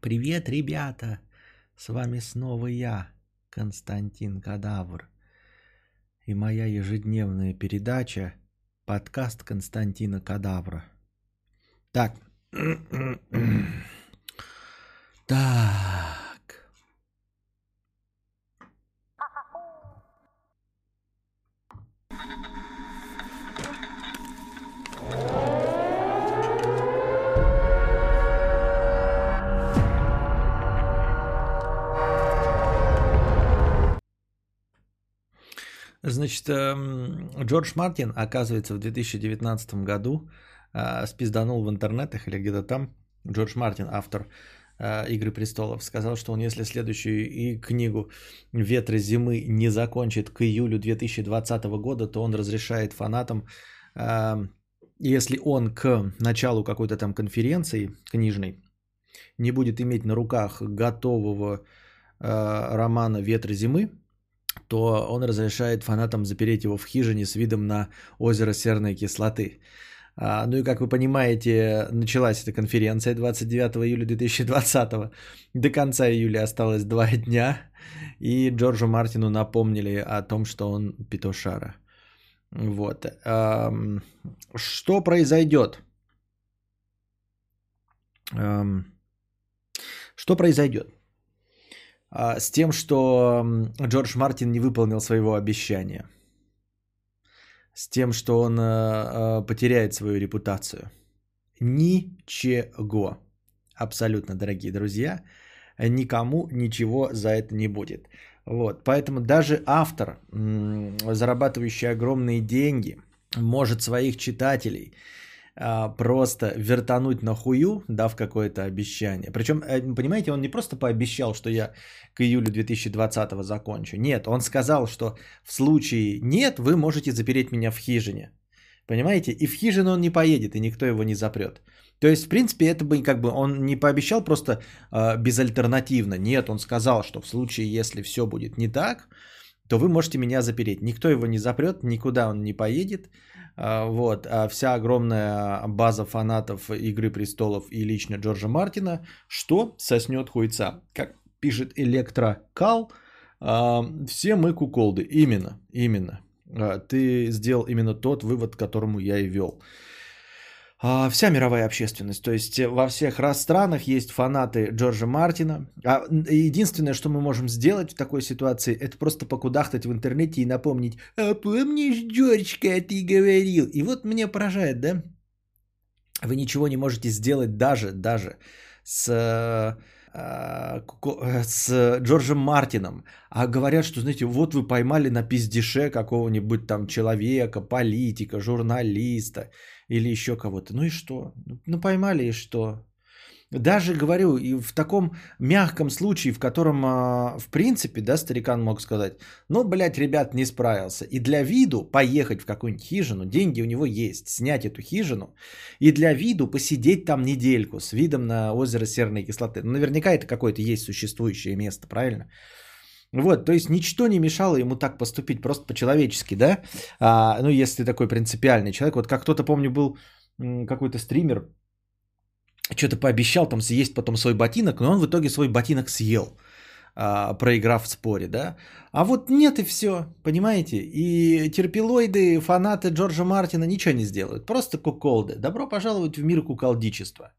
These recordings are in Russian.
Привет, ребята! С вами снова я, Константин Кадавр. И моя ежедневная передача подкаст Константина Кадавра. Так. Так. Значит, эм, Джордж Мартин, оказывается, в 2019 году э, спизданул в интернетах или где-то там. Джордж Мартин, автор э, «Игры престолов», сказал, что он, если следующую и книгу «Ветры зимы» не закончит к июлю 2020 года, то он разрешает фанатам, э, если он к началу какой-то там конференции книжной не будет иметь на руках готового романа «Ветры зимы», то он разрешает фанатам запереть его в хижине с видом на озеро серной кислоты. А, ну и как вы понимаете, началась эта конференция 29 июля 2020. До конца июля осталось два дня. И Джорджу Мартину напомнили о том, что он петушара. Вот. Что произойдет? Что произойдет? А, с тем, что Джордж Мартин не выполнил своего обещания. С тем, что он а, потеряет свою репутацию. Ничего. Абсолютно, дорогие друзья. Никому ничего за это не будет. Вот. Поэтому даже автор, зарабатывающий огромные деньги, может своих читателей а, просто вертануть на хую, дав какое-то обещание. Причем, э, понимаете, он не просто пообещал, что я к июлю 2020 закончу. Нет, он сказал, что в случае нет, вы можете запереть меня в хижине. Понимаете? И в хижину он не поедет, и никто его не запрет. То есть, в принципе, это бы как бы он не пообещал просто э, безальтернативно. Нет, он сказал, что в случае, если все будет не так, то вы можете меня запереть. Никто его не запрет, никуда он не поедет. А, вот, а вся огромная база фанатов Игры престолов и лично Джорджа Мартина, что соснет хуйца. Как пишет Электрокал, а, все мы куколды. Именно, именно. Ты сделал именно тот вывод, к которому я и вел. А, вся мировая общественность. То есть во всех странах есть фанаты Джорджа Мартина. А единственное, что мы можем сделать в такой ситуации, это просто покудахтать в интернете и напомнить, а помнишь, Джорджка, ты говорил. И вот меня поражает, да? Вы ничего не можете сделать даже, даже с а, с Джорджем Мартином, а говорят, что, знаете, вот вы поймали на пиздеше какого-нибудь там человека, политика, журналиста или еще кого-то. Ну и что? Ну поймали и что? Даже говорю, и в таком мягком случае, в котором, а, в принципе, да, старикан мог сказать, ну, блядь, ребят, не справился. И для виду поехать в какую-нибудь хижину, деньги у него есть, снять эту хижину, и для виду посидеть там недельку с видом на озеро серной кислоты. Ну, наверняка это какое-то есть существующее место, правильно? Вот, то есть ничто не мешало ему так поступить, просто по-человечески, да? А, ну, если такой принципиальный человек, вот как кто-то, помню, был какой-то стример, что-то пообещал там съесть потом свой ботинок, но он в итоге свой ботинок съел, а, проиграв в споре, да. А вот нет и все, понимаете? И терпилоиды, фанаты Джорджа Мартина ничего не сделают, просто куколды. Добро пожаловать в мир куколдичества.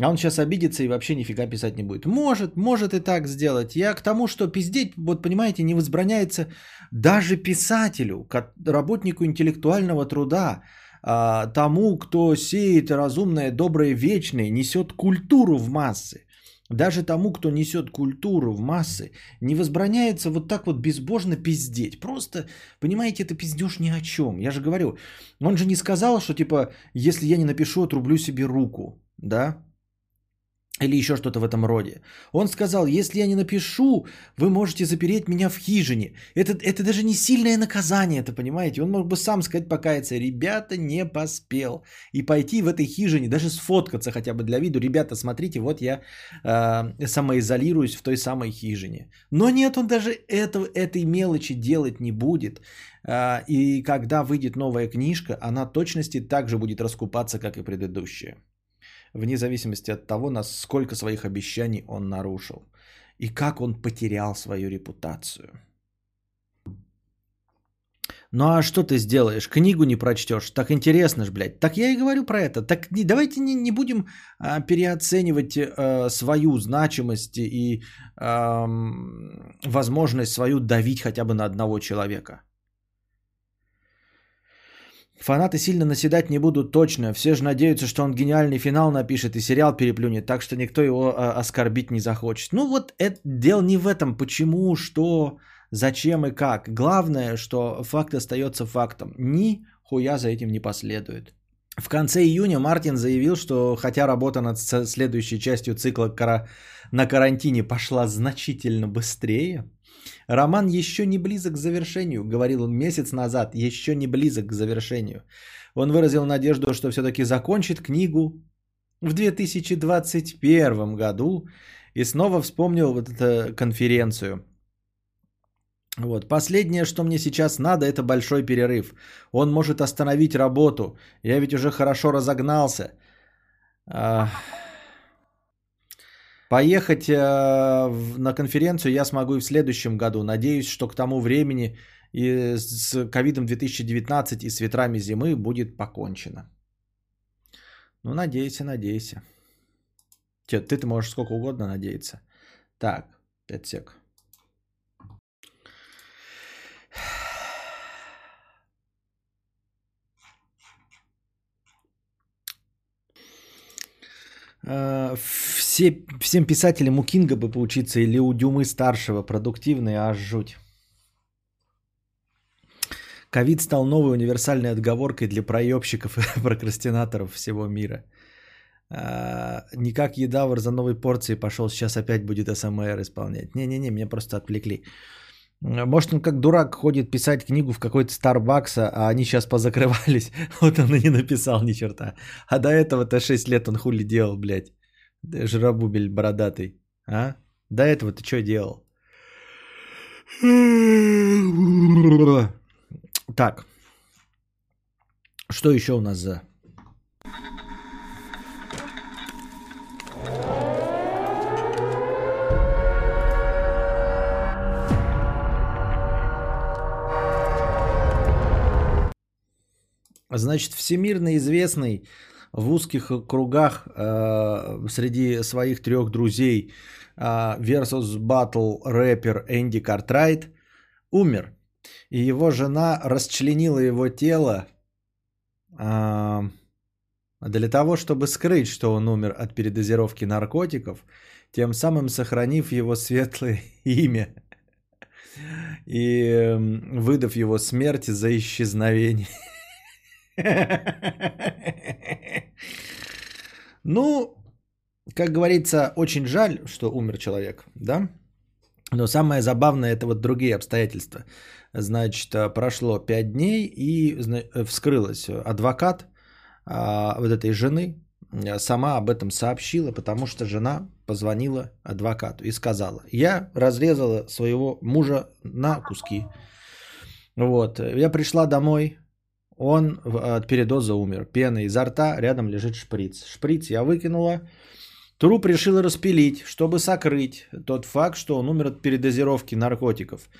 А он сейчас обидится и вообще нифига писать не будет. Может, может и так сделать. Я к тому, что пиздеть, вот понимаете, не возбраняется даже писателю, работнику интеллектуального труда, а, тому, кто сеет разумное, доброе, вечное, несет культуру в массы. Даже тому, кто несет культуру в массы, не возбраняется вот так вот безбожно пиздеть. Просто, понимаете, это пиздеж ни о чем. Я же говорю, он же не сказал, что типа, если я не напишу, отрублю себе руку, да? Или еще что-то в этом роде. Он сказал, если я не напишу, вы можете запереть меня в хижине. Это, это даже не сильное наказание, это понимаете? Он мог бы сам сказать, покаяться, ребята, не поспел. И пойти в этой хижине, даже сфоткаться хотя бы для виду. Ребята, смотрите, вот я э, самоизолируюсь в той самой хижине. Но нет, он даже это, этой мелочи делать не будет. Э, и когда выйдет новая книжка, она точности также будет раскупаться, как и предыдущая. Вне зависимости от того, насколько своих обещаний он нарушил и как он потерял свою репутацию. Ну а что ты сделаешь? Книгу не прочтешь? Так интересно ж, блядь. Так я и говорю про это. Так не, давайте не, не будем а, переоценивать а, свою значимость и а, возможность свою давить хотя бы на одного человека. Фанаты сильно наседать не будут точно. Все же надеются, что он гениальный финал напишет и сериал переплюнет, так что никто его а, оскорбить не захочет. Ну вот это дело не в этом. Почему, что, зачем и как. Главное, что факт остается фактом. Ни хуя за этим не последует. В конце июня Мартин заявил, что хотя работа над следующей частью цикла на карантине пошла значительно быстрее, Роман еще не близок к завершению, говорил он месяц назад, еще не близок к завершению. Он выразил надежду, что все-таки закончит книгу в 2021 году и снова вспомнил вот эту конференцию. Вот. Последнее, что мне сейчас надо, это большой перерыв. Он может остановить работу. Я ведь уже хорошо разогнался. Поехать э, на конференцию я смогу и в следующем году. Надеюсь, что к тому времени и с ковидом 2019 и с ветрами зимы будет покончено. Ну, надейся, надейся. Ты-то можешь сколько угодно надеяться. Так, 5 сек. Э, все, всем писателям у Кинга бы поучиться или у Дюмы старшего. Продуктивный, аж жуть. Ковид стал новой универсальной отговоркой для проебщиков и прокрастинаторов всего мира. А, не как едавр за новой порцией пошел, сейчас опять будет СМР исполнять. Не-не-не, меня просто отвлекли. Может, он как дурак ходит писать книгу в какой-то Starbucks, а они сейчас позакрывались. Вот он и не написал ни черта. А до этого-то 6 лет он хули делал, блядь. Жиробубель бородатый. А? До этого ты что делал? Так. Что еще у нас за Значит, всемирно известный в узких кругах э, среди своих трех друзей э, versus Battle рэпер Энди Картрайт умер. И его жена расчленила его тело э, для того, чтобы скрыть, что он умер от передозировки наркотиков, тем самым сохранив его светлое имя и эм, выдав его смерть за исчезновение. Ну, как говорится, очень жаль, что умер человек, да? Но самое забавное это вот другие обстоятельства. Значит, прошло 5 дней и вскрылось. Адвокат а, вот этой жены сама об этом сообщила, потому что жена позвонила адвокату и сказала, я разрезала своего мужа на куски. Вот, я пришла домой, он от передоза умер. Пена изо рта, рядом лежит шприц. Шприц я выкинула. Труп решила распилить, чтобы сокрыть тот факт, что он умер от передозировки наркотиков.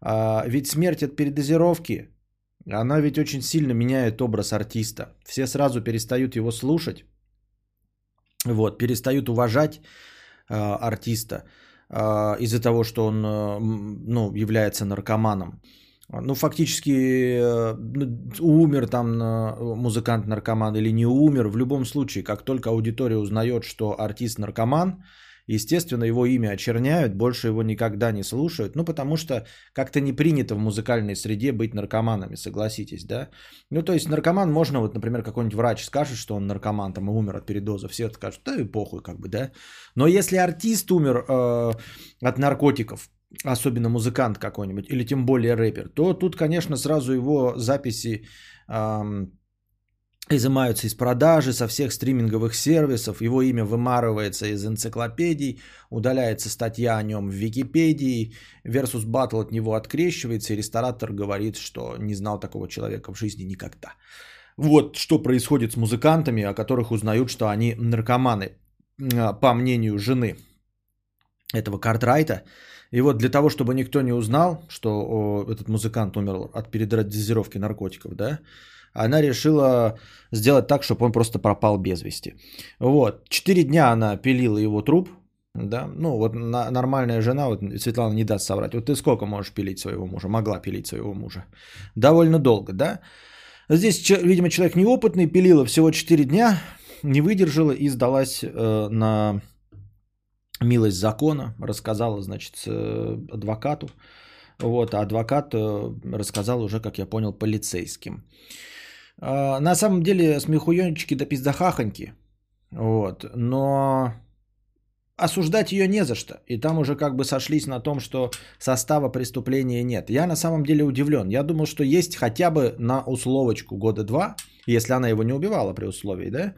А, ведь смерть от передозировки, она ведь очень сильно меняет образ артиста. Все сразу перестают его слушать, вот, перестают уважать а, артиста а, из-за того, что он ну, является наркоманом. Ну, фактически э, ну, умер там музыкант-наркоман или не умер. В любом случае, как только аудитория узнает, что артист наркоман, естественно, его имя очерняют, больше его никогда не слушают. Ну, потому что как-то не принято в музыкальной среде быть наркоманами, согласитесь, да? Ну, то есть наркоман можно, вот, например, какой-нибудь врач скажет, что он наркоман, там, и умер от передоза, все скажут, да и похуй, как бы, да? Но если артист умер э, от наркотиков, особенно музыкант какой-нибудь, или тем более рэпер, то тут, конечно, сразу его записи эм, изымаются из продажи, со всех стриминговых сервисов, его имя вымарывается из энциклопедий, удаляется статья о нем в Википедии, Versus Battle от него открещивается, и ресторатор говорит, что не знал такого человека в жизни никогда. Вот что происходит с музыкантами, о которых узнают, что они наркоманы, а, по мнению жены этого Картрайта. И вот для того, чтобы никто не узнал, что о, этот музыкант умер от передозировки наркотиков, да, она решила сделать так, чтобы он просто пропал без вести. Вот. Четыре дня она пилила его труп, да, ну вот на, нормальная жена, вот Светлана не даст соврать. Вот ты сколько можешь пилить своего мужа? Могла пилить своего мужа. Довольно долго, да? Здесь, видимо, человек неопытный, пилила всего 4 дня, не выдержала и сдалась э, на милость закона, рассказала, значит, э, адвокату. Вот, а адвокат э, рассказал уже, как я понял, полицейским. Э, на самом деле смехуёнчики да пиздахахоньки. Вот, но осуждать ее не за что. И там уже как бы сошлись на том, что состава преступления нет. Я на самом деле удивлен. Я думал, что есть хотя бы на условочку года два, если она его не убивала при условии, да, а,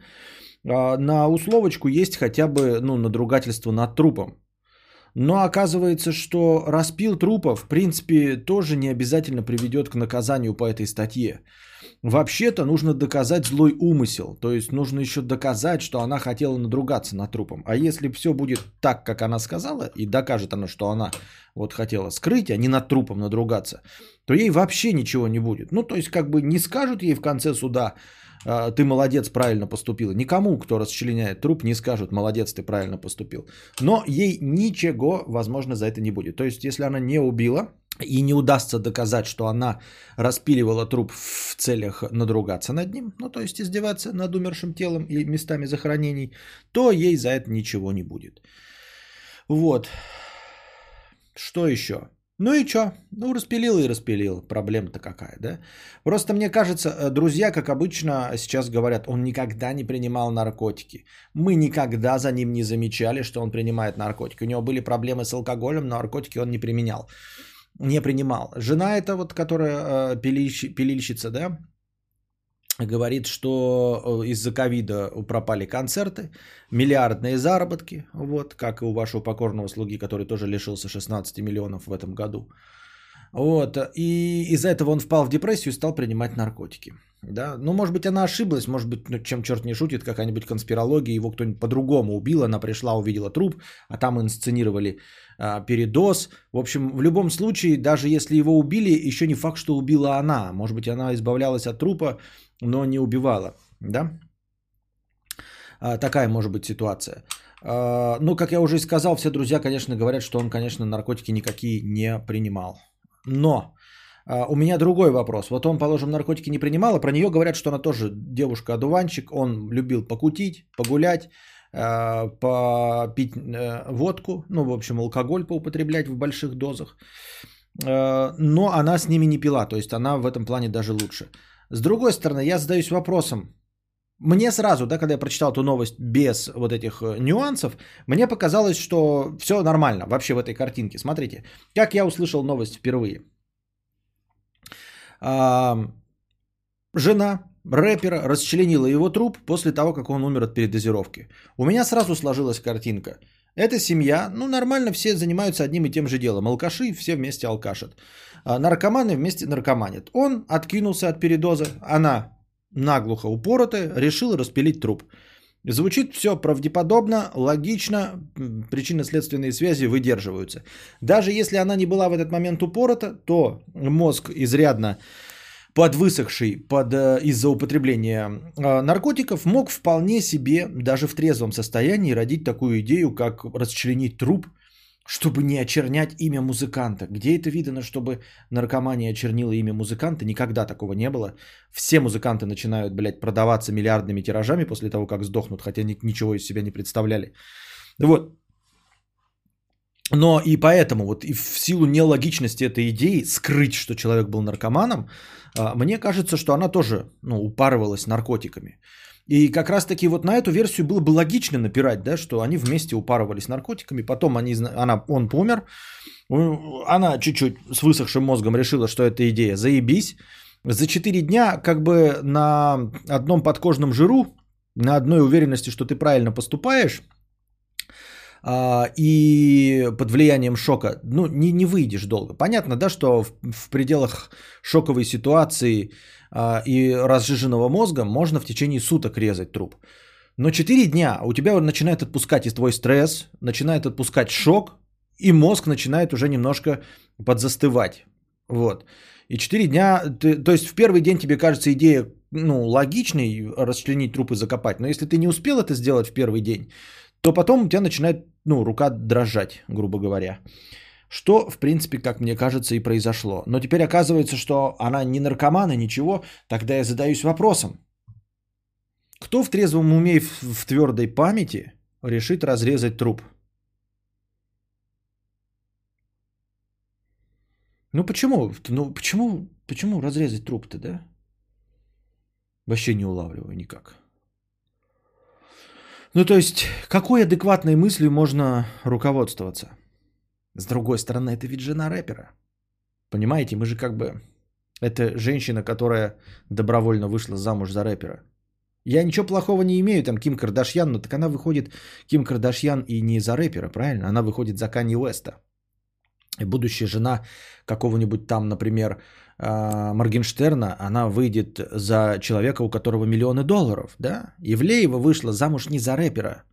на условочку есть хотя бы ну, надругательство над трупом. Но оказывается, что распил трупа, в принципе, тоже не обязательно приведет к наказанию по этой статье. Вообще-то нужно доказать злой умысел. То есть нужно еще доказать, что она хотела надругаться над трупом. А если все будет так, как она сказала, и докажет она, что она вот хотела скрыть, а не над трупом надругаться, то ей вообще ничего не будет. Ну, то есть как бы не скажут ей в конце суда, «А, ты молодец, правильно поступила. Никому, кто расчленяет труп, не скажут, молодец, ты правильно поступил. Но ей ничего, возможно, за это не будет. То есть, если она не убила, и не удастся доказать, что она распиливала труп в целях надругаться над ним, ну то есть издеваться над умершим телом и местами захоронений, то ей за это ничего не будет. Вот. Что еще? Ну и что? Ну, распилил и распилил. Проблема-то какая, да? Просто мне кажется, э, друзья, как обычно, сейчас говорят, он никогда не принимал наркотики. Мы никогда за ним не замечали, что он принимает наркотики. У него были проблемы с алкоголем, но наркотики он не применял. Не принимал. Жена эта вот, которая э, пилищ, пилильщица, да, говорит, что э, из-за ковида пропали концерты, миллиардные заработки, вот, как и у вашего покорного слуги, который тоже лишился 16 миллионов в этом году. Вот, и из-за этого он впал в депрессию и стал принимать наркотики. Да? Ну, может быть, она ошиблась, может быть, ну, чем черт не шутит, какая-нибудь конспирология, его кто-нибудь по-другому убил, она пришла, увидела труп, а там инсценировали а, передоз. В общем, в любом случае, даже если его убили, еще не факт, что убила она. Может быть, она избавлялась от трупа, но не убивала, да? А, такая может быть ситуация. А, ну, как я уже и сказал, все друзья, конечно, говорят, что он, конечно, наркотики никакие не принимал. Но а, у меня другой вопрос. Вот он, положим, наркотики не принимал, а про нее говорят, что она тоже девушка-одуванчик, он любил покутить, погулять, попить э, водку, ну, в общем, алкоголь поупотреблять в больших дозах. Но она с ними не пила, то есть она в этом плане даже лучше. С другой стороны, я задаюсь вопросом. Мне сразу, да, когда я прочитал эту новость без вот этих э, нюансов, мне показалось, что все нормально вообще в этой картинке. Смотрите, как я услышал новость впервые. А, жена рэпера расчленила его труп после того, как он умер от передозировки. У меня сразу сложилась картинка. Эта семья, ну нормально все занимаются одним и тем же делом. Алкаши все вместе алкашат. А наркоманы вместе наркоманят. Он откинулся от передоза, она наглухо упоротая, решила распилить труп. Звучит все правдеподобно, логично, причинно-следственные связи выдерживаются. Даже если она не была в этот момент упорота, то мозг изрядно подвысохший под, э, из-за употребления э, наркотиков, мог вполне себе даже в трезвом состоянии родить такую идею, как расчленить труп – чтобы не очернять имя музыканта. Где это видно, чтобы наркомания очернила имя музыканта? Никогда такого не было. Все музыканты начинают, блядь, продаваться миллиардными тиражами после того, как сдохнут, хотя ничего из себя не представляли. Вот. Но и поэтому, вот и в силу нелогичности этой идеи, скрыть, что человек был наркоманом, мне кажется, что она тоже ну, упарывалась наркотиками. И как раз таки вот на эту версию было бы логично напирать, да, что они вместе упарывались наркотиками, потом они, она, он помер, она чуть-чуть с высохшим мозгом решила, что эта идея заебись. За 4 дня как бы на одном подкожном жиру, на одной уверенности, что ты правильно поступаешь, а, и под влиянием шока, ну, не, не выйдешь долго. Понятно, да, что в, в пределах шоковой ситуации а, и разжиженного мозга можно в течение суток резать труп. Но 4 дня у тебя начинает отпускать и твой стресс, начинает отпускать шок, и мозг начинает уже немножко подзастывать. Вот. И 4 дня, ты, то есть в первый день тебе кажется идея ну, логичной расчленить труп и закопать, но если ты не успел это сделать в первый день, то потом у тебя начинает ну, рука дрожать, грубо говоря. Что, в принципе, как мне кажется, и произошло. Но теперь оказывается, что она не наркомана, ничего. Тогда я задаюсь вопросом. Кто в трезвом уме и в твердой памяти решит разрезать труп? Ну почему? Ну почему, почему разрезать труп-то, да? Вообще не улавливаю никак. Ну то есть, какой адекватной мыслью можно руководствоваться? С другой стороны, это ведь жена рэпера. Понимаете, мы же как бы... Это женщина, которая добровольно вышла замуж за рэпера. Я ничего плохого не имею, там Ким Кардашьян, но так она выходит, Ким Кардашьян и не за рэпера, правильно? Она выходит за Канье Уэста будущая жена какого-нибудь там, например, Моргенштерна, она выйдет за человека, у которого миллионы долларов, да? Ивлеева вышла замуж не за рэпера,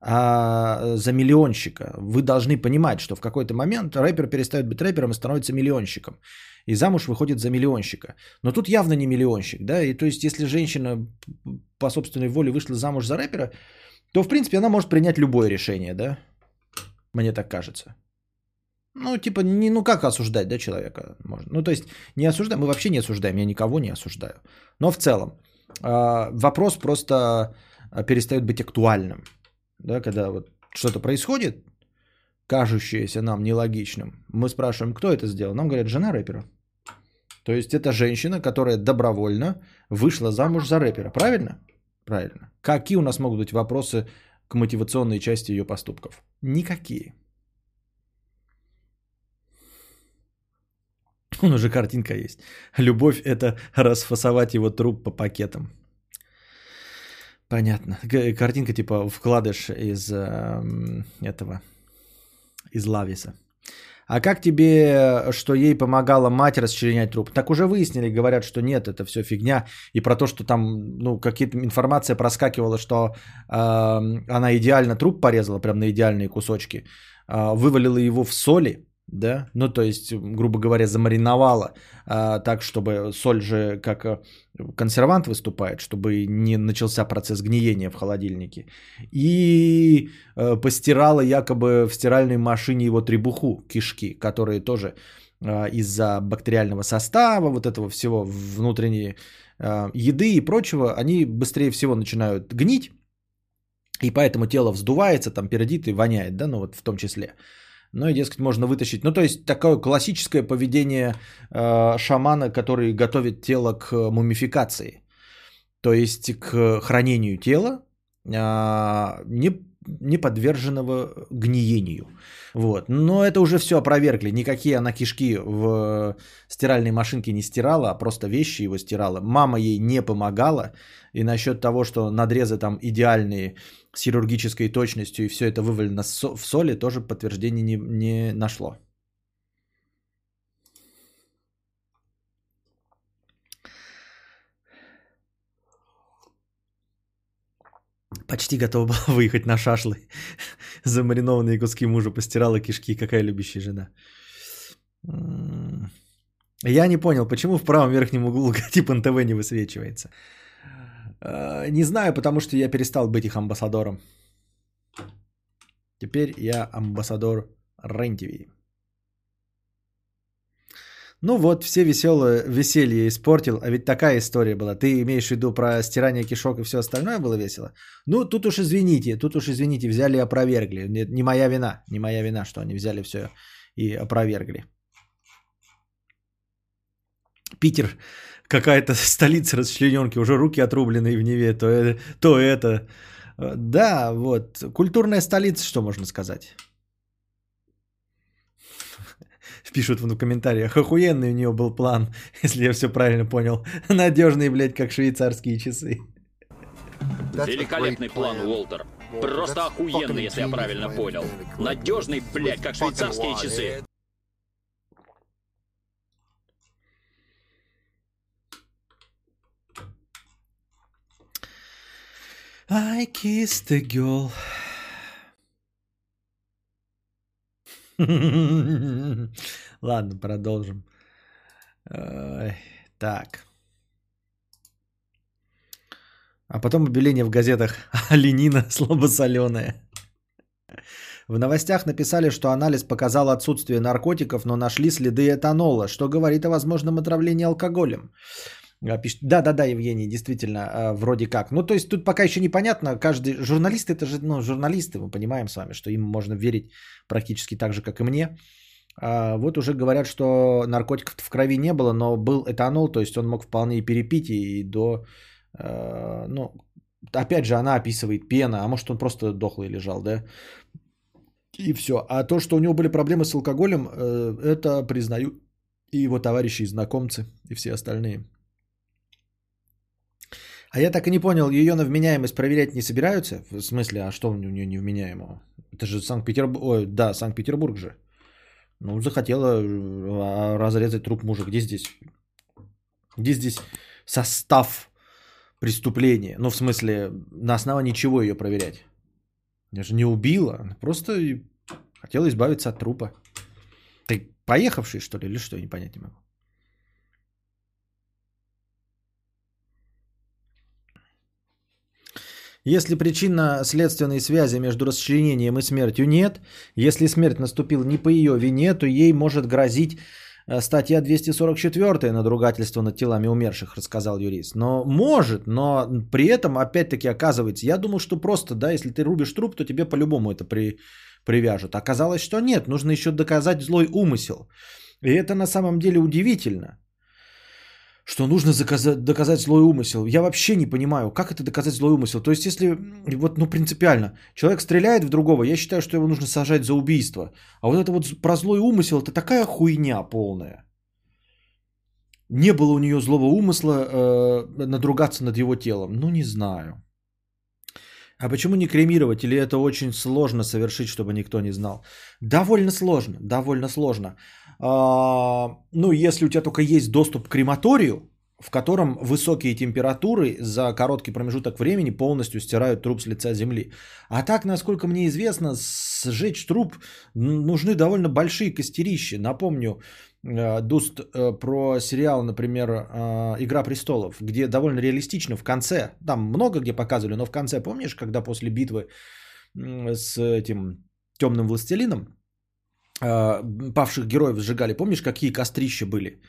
а за миллионщика. Вы должны понимать, что в какой-то момент рэпер перестает быть рэпером и становится миллионщиком. И замуж выходит за миллионщика. Но тут явно не миллионщик, да? И то есть, если женщина по собственной воле вышла замуж за рэпера, то, в принципе, она может принять любое решение, да? Мне так кажется. Ну, типа, не, ну как осуждать, да, человека можно. Ну, то есть, не осуждаем, мы вообще не осуждаем, я никого не осуждаю. Но в целом, э, вопрос просто а, перестает быть актуальным. Да, когда вот что-то происходит, кажущееся нам нелогичным, мы спрашиваем, кто это сделал? Нам говорят, жена рэпера. То есть, это женщина, которая добровольно вышла замуж за рэпера. Правильно? Правильно. Какие у нас могут быть вопросы к мотивационной части ее поступков? Никакие. Он уже картинка есть. Любовь – это расфасовать его труп по пакетам. Понятно. Картинка типа вкладыш из э, этого, из Лависа. А как тебе, что ей помогала мать расчленять труп? Так уже выяснили, говорят, что нет, это все фигня. И про то, что там, ну, какие-то информация проскакивала, что э, она идеально труп порезала, прям на идеальные кусочки, э, вывалила его в соли, да, ну то есть, грубо говоря, замариновала а, так, чтобы соль же как э, консервант выступает, чтобы не начался процесс гниения в холодильнике, и а, постирала якобы в стиральной машине его требуху, кишки, которые тоже а, из-за бактериального состава, вот этого всего внутренней а, еды и прочего, они быстрее всего начинают гнить, и поэтому тело вздувается, там пердит и воняет, да, ну вот в том числе. Ну и, дескать, можно вытащить. Ну, то есть, такое классическое поведение э, шамана, который готовит тело к мумификации. То есть, к хранению тела, э, не, не подверженного гниению. Вот. Но это уже все опровергли. Никакие она кишки в стиральной машинке не стирала, а просто вещи его стирала. Мама ей не помогала. И насчет того, что надрезы там идеальные с хирургической точностью и все это вывалено в соли, тоже подтверждения не, не нашло. Почти готова была выехать на шашлы. Замаринованные куски мужа постирала кишки. Какая любящая жена. Я не понял, почему в правом верхнем углу логотип НТВ не высвечивается. Э, не знаю, потому что я перестал быть их амбассадором. Теперь я амбассадор рен Ну вот, все веселые, веселье испортил, а ведь такая история была. Ты имеешь в виду про стирание кишок и все остальное было весело? Ну, тут уж извините, тут уж извините, взяли и опровергли. Не, не моя вина, не моя вина, что они взяли все и опровергли. Питер какая-то столица расчлененки, уже руки отрубленные в Неве, то, это, то это. Да, вот, культурная столица, что можно сказать. Пишут в комментариях, охуенный у нее был план, если я все правильно понял. Надежный, блядь, как швейцарские часы. Великолепный план, Уолтер. Просто охуенный, если я правильно понял. Надежный, блядь, как швейцарские часы. I kissed a girl. Ладно, продолжим. Так. А потом объявление в газетах «Ленина слабосоленая». В новостях написали, что анализ показал отсутствие наркотиков, но нашли следы этанола, что говорит о возможном отравлении алкоголем. А, пишет, да, да, да, Евгений, действительно, а, вроде как. Ну, то есть тут пока еще непонятно, каждый журналист это же, ну, журналисты, мы понимаем с вами, что им можно верить практически так же, как и мне. А вот уже говорят, что наркотиков в крови не было, но был этанол, то есть он мог вполне и перепить и до, ну, опять же, она описывает пена, а может он просто дохлый лежал, да? И все. А то, что у него были проблемы с алкоголем, э, это признают и его товарищи, и знакомцы, и все остальные. А я так и не понял, ее на вменяемость проверять не собираются? В смысле, а что у нее невменяемого? Это же Санкт-Петербург, ой, да, Санкт-Петербург же. Ну, захотела э, разрезать труп мужа. Где здесь? Где здесь состав преступления? Ну, в смысле, на основании чего ее проверять? Я же не убила, просто хотела избавиться от трупа. Ты поехавший, что ли, или что? Я не понять не могу. Если причинно-следственной связи между расчленением и смертью нет, если смерть наступила не по ее вине, то ей может грозить э, статья 244 надругательство над телами умерших, рассказал юрист. Но может, но при этом, опять-таки, оказывается, я думал, что просто, да, если ты рубишь труп, то тебе по-любому это при, привяжут. Оказалось, что нет, нужно еще доказать злой умысел. И это на самом деле удивительно что нужно заказать, доказать злой умысел. Я вообще не понимаю, как это доказать злой умысел. То есть, если вот, ну, принципиально, человек стреляет в другого, я считаю, что его нужно сажать за убийство. А вот это вот про злой умысел, это такая хуйня полная. Не было у нее злого умысла э, надругаться над его телом. Ну, не знаю. А почему не кремировать? Или это очень сложно совершить, чтобы никто не знал? Довольно сложно, довольно сложно. А, ну, если у тебя только есть доступ к крематорию, в котором высокие температуры за короткий промежуток времени полностью стирают труп с лица земли. А так, насколько мне известно, сжечь труп нужны довольно большие костерища. Напомню, э, Дуст э, про сериал, например, э, «Игра престолов», где довольно реалистично в конце, там много где показывали, но в конце, помнишь, когда после битвы с этим темным властелином, павших героев сжигали. Помнишь, какие кострища были?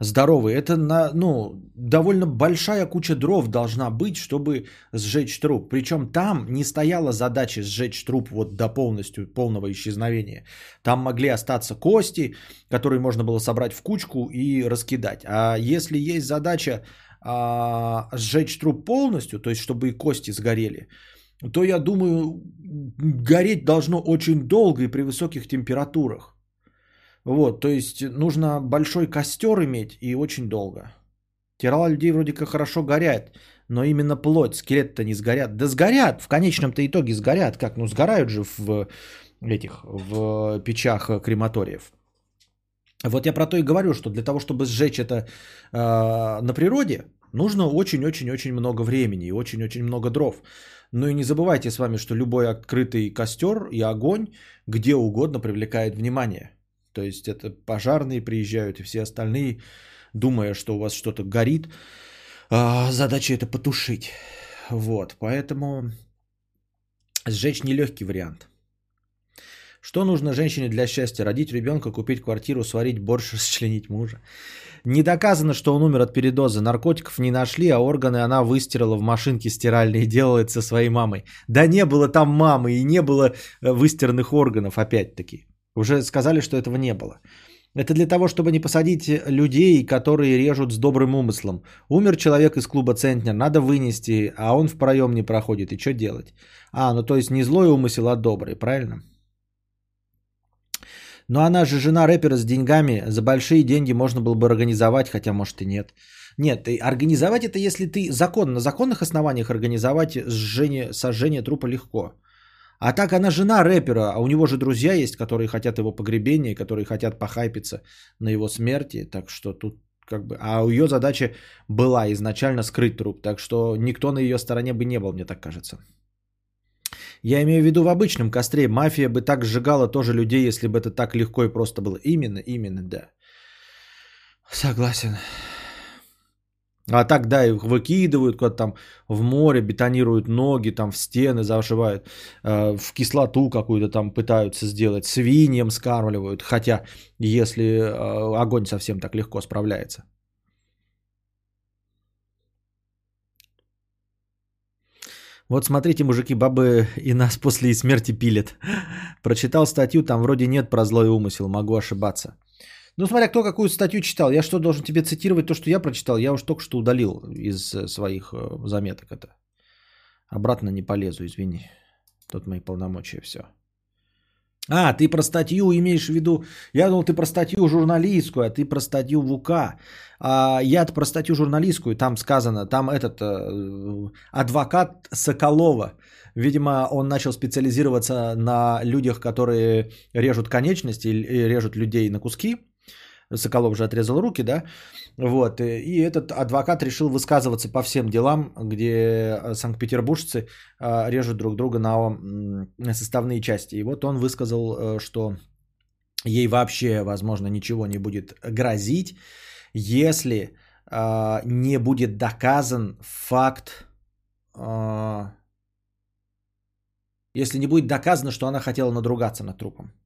Здоровые. Это на, ну, довольно большая куча дров должна быть, чтобы сжечь труп. Причем там не стояла задача сжечь труп вот до полностью, полного исчезновения. Там могли остаться кости, которые можно было собрать в кучку и раскидать. А если есть задача а, сжечь труп полностью, то есть чтобы и кости сгорели, то я думаю, гореть должно очень долго и при высоких температурах. Вот, то есть нужно большой костер иметь и очень долго. Тела людей вроде как хорошо горят, но именно плоть, скелет-то не сгорят. Да сгорят, в конечном-то итоге сгорят. Как? Ну сгорают же в этих, в печах крематориев. Вот я про то и говорю, что для того, чтобы сжечь это э, на природе, нужно очень-очень-очень много времени и очень-очень много дров. Но и не забывайте с вами, что любой открытый костер и огонь где угодно привлекает внимание. То есть это пожарные приезжают и все остальные, думая, что у вас что-то горит. А, задача это потушить. Вот, поэтому сжечь нелегкий вариант. Что нужно женщине для счастья? Родить ребенка, купить квартиру, сварить борщ, расчленить мужа. Не доказано, что он умер от передоза. Наркотиков не нашли, а органы она выстирала в машинке стиральной и делала это со своей мамой. Да не было там мамы и не было э, выстиранных органов, опять-таки. Уже сказали, что этого не было. Это для того, чтобы не посадить людей, которые режут с добрым умыслом. Умер человек из клуба «Центнер», надо вынести, а он в проем не проходит. И что делать? А, ну то есть не злой умысел, а добрый, правильно? Но она же жена рэпера с деньгами. За большие деньги можно было бы организовать, хотя может и нет. Нет, организовать это, если ты закон, на законных основаниях организовать сжение, сожжение трупа легко. А так она жена рэпера, а у него же друзья есть, которые хотят его погребения, которые хотят похайпиться на его смерти. Так что тут как бы... А ее задача была изначально скрыть труп. Так что никто на ее стороне бы не был, мне так кажется. Я имею в виду в обычном костре. Мафия бы так сжигала тоже людей, если бы это так легко и просто было. Именно, именно, да. Согласен. А так, да, их выкидывают куда-то там в море, бетонируют ноги, там в стены зашивают, э, в кислоту какую-то там пытаются сделать, свиньям скармливают, хотя если э, огонь совсем так легко справляется. Вот смотрите, мужики, бабы и нас после смерти пилят. Прочитал статью, там вроде нет про злой умысел, могу ошибаться. Ну, смотря кто какую статью читал. Я что, должен тебе цитировать то, что я прочитал? Я уж только что удалил из э, своих э, заметок это. Обратно не полезу, извини. Тут мои полномочия, все. А, ты про статью имеешь в виду... Я думал, ты про статью журналистскую, а ты про статью в УК. А я про статью журналистскую, там сказано, там этот э, адвокат Соколова, видимо, он начал специализироваться на людях, которые режут конечности и режут людей на куски. Соколов же отрезал руки, да, вот, и этот адвокат решил высказываться по всем делам, где э, санкт-петербуржцы э, режут друг друга на составные части. И вот он высказал, э, что ей вообще, возможно, ничего не будет грозить, если не будет доказан факт, если не будет доказано, что она хотела надругаться над трупом.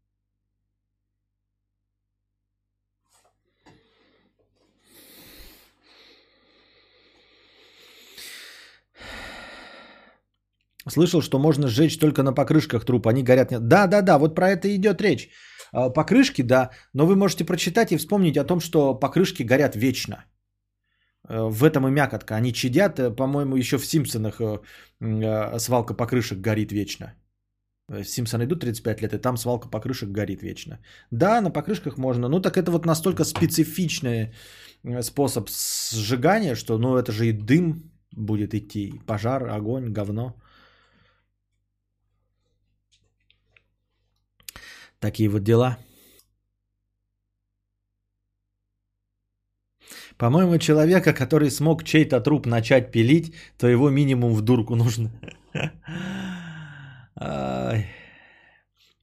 Слышал, что можно сжечь только на покрышках труп, они горят. Да, да, да, вот про это идет речь. А, покрышки, да, но вы можете прочитать и вспомнить о том, что покрышки горят вечно. Э, в этом и мякотка. Они чадят, э, по-моему, еще в Симпсонах э, свалка покрышек горит вечно. Симпсоны идут 35 лет, и там свалка покрышек горит вечно. Да, на покрышках можно. Ну, так это вот настолько специфичный способ сжигания, что, ну, это же и дым будет идти, пожар, огонь, говно. Такие вот дела. По-моему, человека, который смог чей-то труп начать пилить, то его минимум в дурку нужно.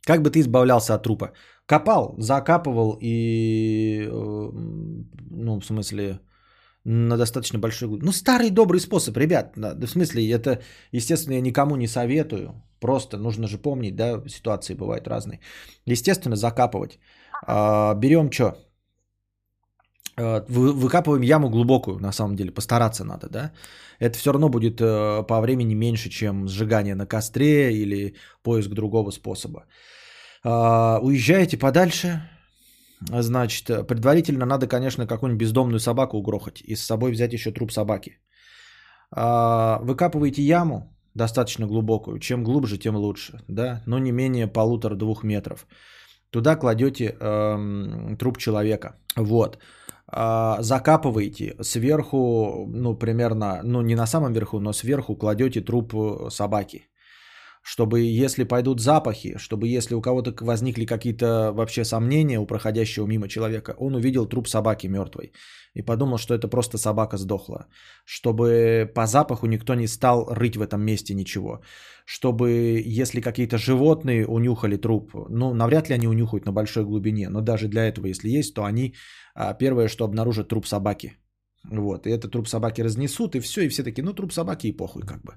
Как бы ты избавлялся от трупа? Копал, закапывал и, э, ну, в смысле, на достаточно большой глубине. Ну, старый добрый способ, ребят. В смысле, это, естественно, я никому не советую. Просто нужно же помнить, да, ситуации бывают разные. Естественно, закапывать. А, берем что? А, выкапываем яму глубокую, на самом деле, постараться надо, да. Это все равно будет э, по времени меньше, чем сжигание на костре или поиск другого способа. А, уезжаете подальше, Значит, предварительно надо, конечно, какую-нибудь бездомную собаку угрохать и с собой взять еще труп собаки. А, выкапываете яму достаточно глубокую. Чем глубже, тем лучше. Да? Но не менее полутора-двух метров. Туда кладете эм, труп человека. Вот. А, закапываете сверху, ну, примерно, ну, не на самом верху, но сверху кладете труп э, собаки чтобы если пойдут запахи, чтобы если у кого-то возникли какие-то вообще сомнения у проходящего мимо человека, он увидел труп собаки мертвой и подумал, что это просто собака сдохла. Чтобы по запаху никто не стал рыть в этом месте ничего. Чтобы если какие-то животные унюхали труп, ну навряд ли они унюхают на большой глубине, но даже для этого, если есть, то они а, первое, что обнаружат труп собаки. Вот, и этот труп собаки разнесут, и все, и все такие, ну, труп собаки и похуй как бы.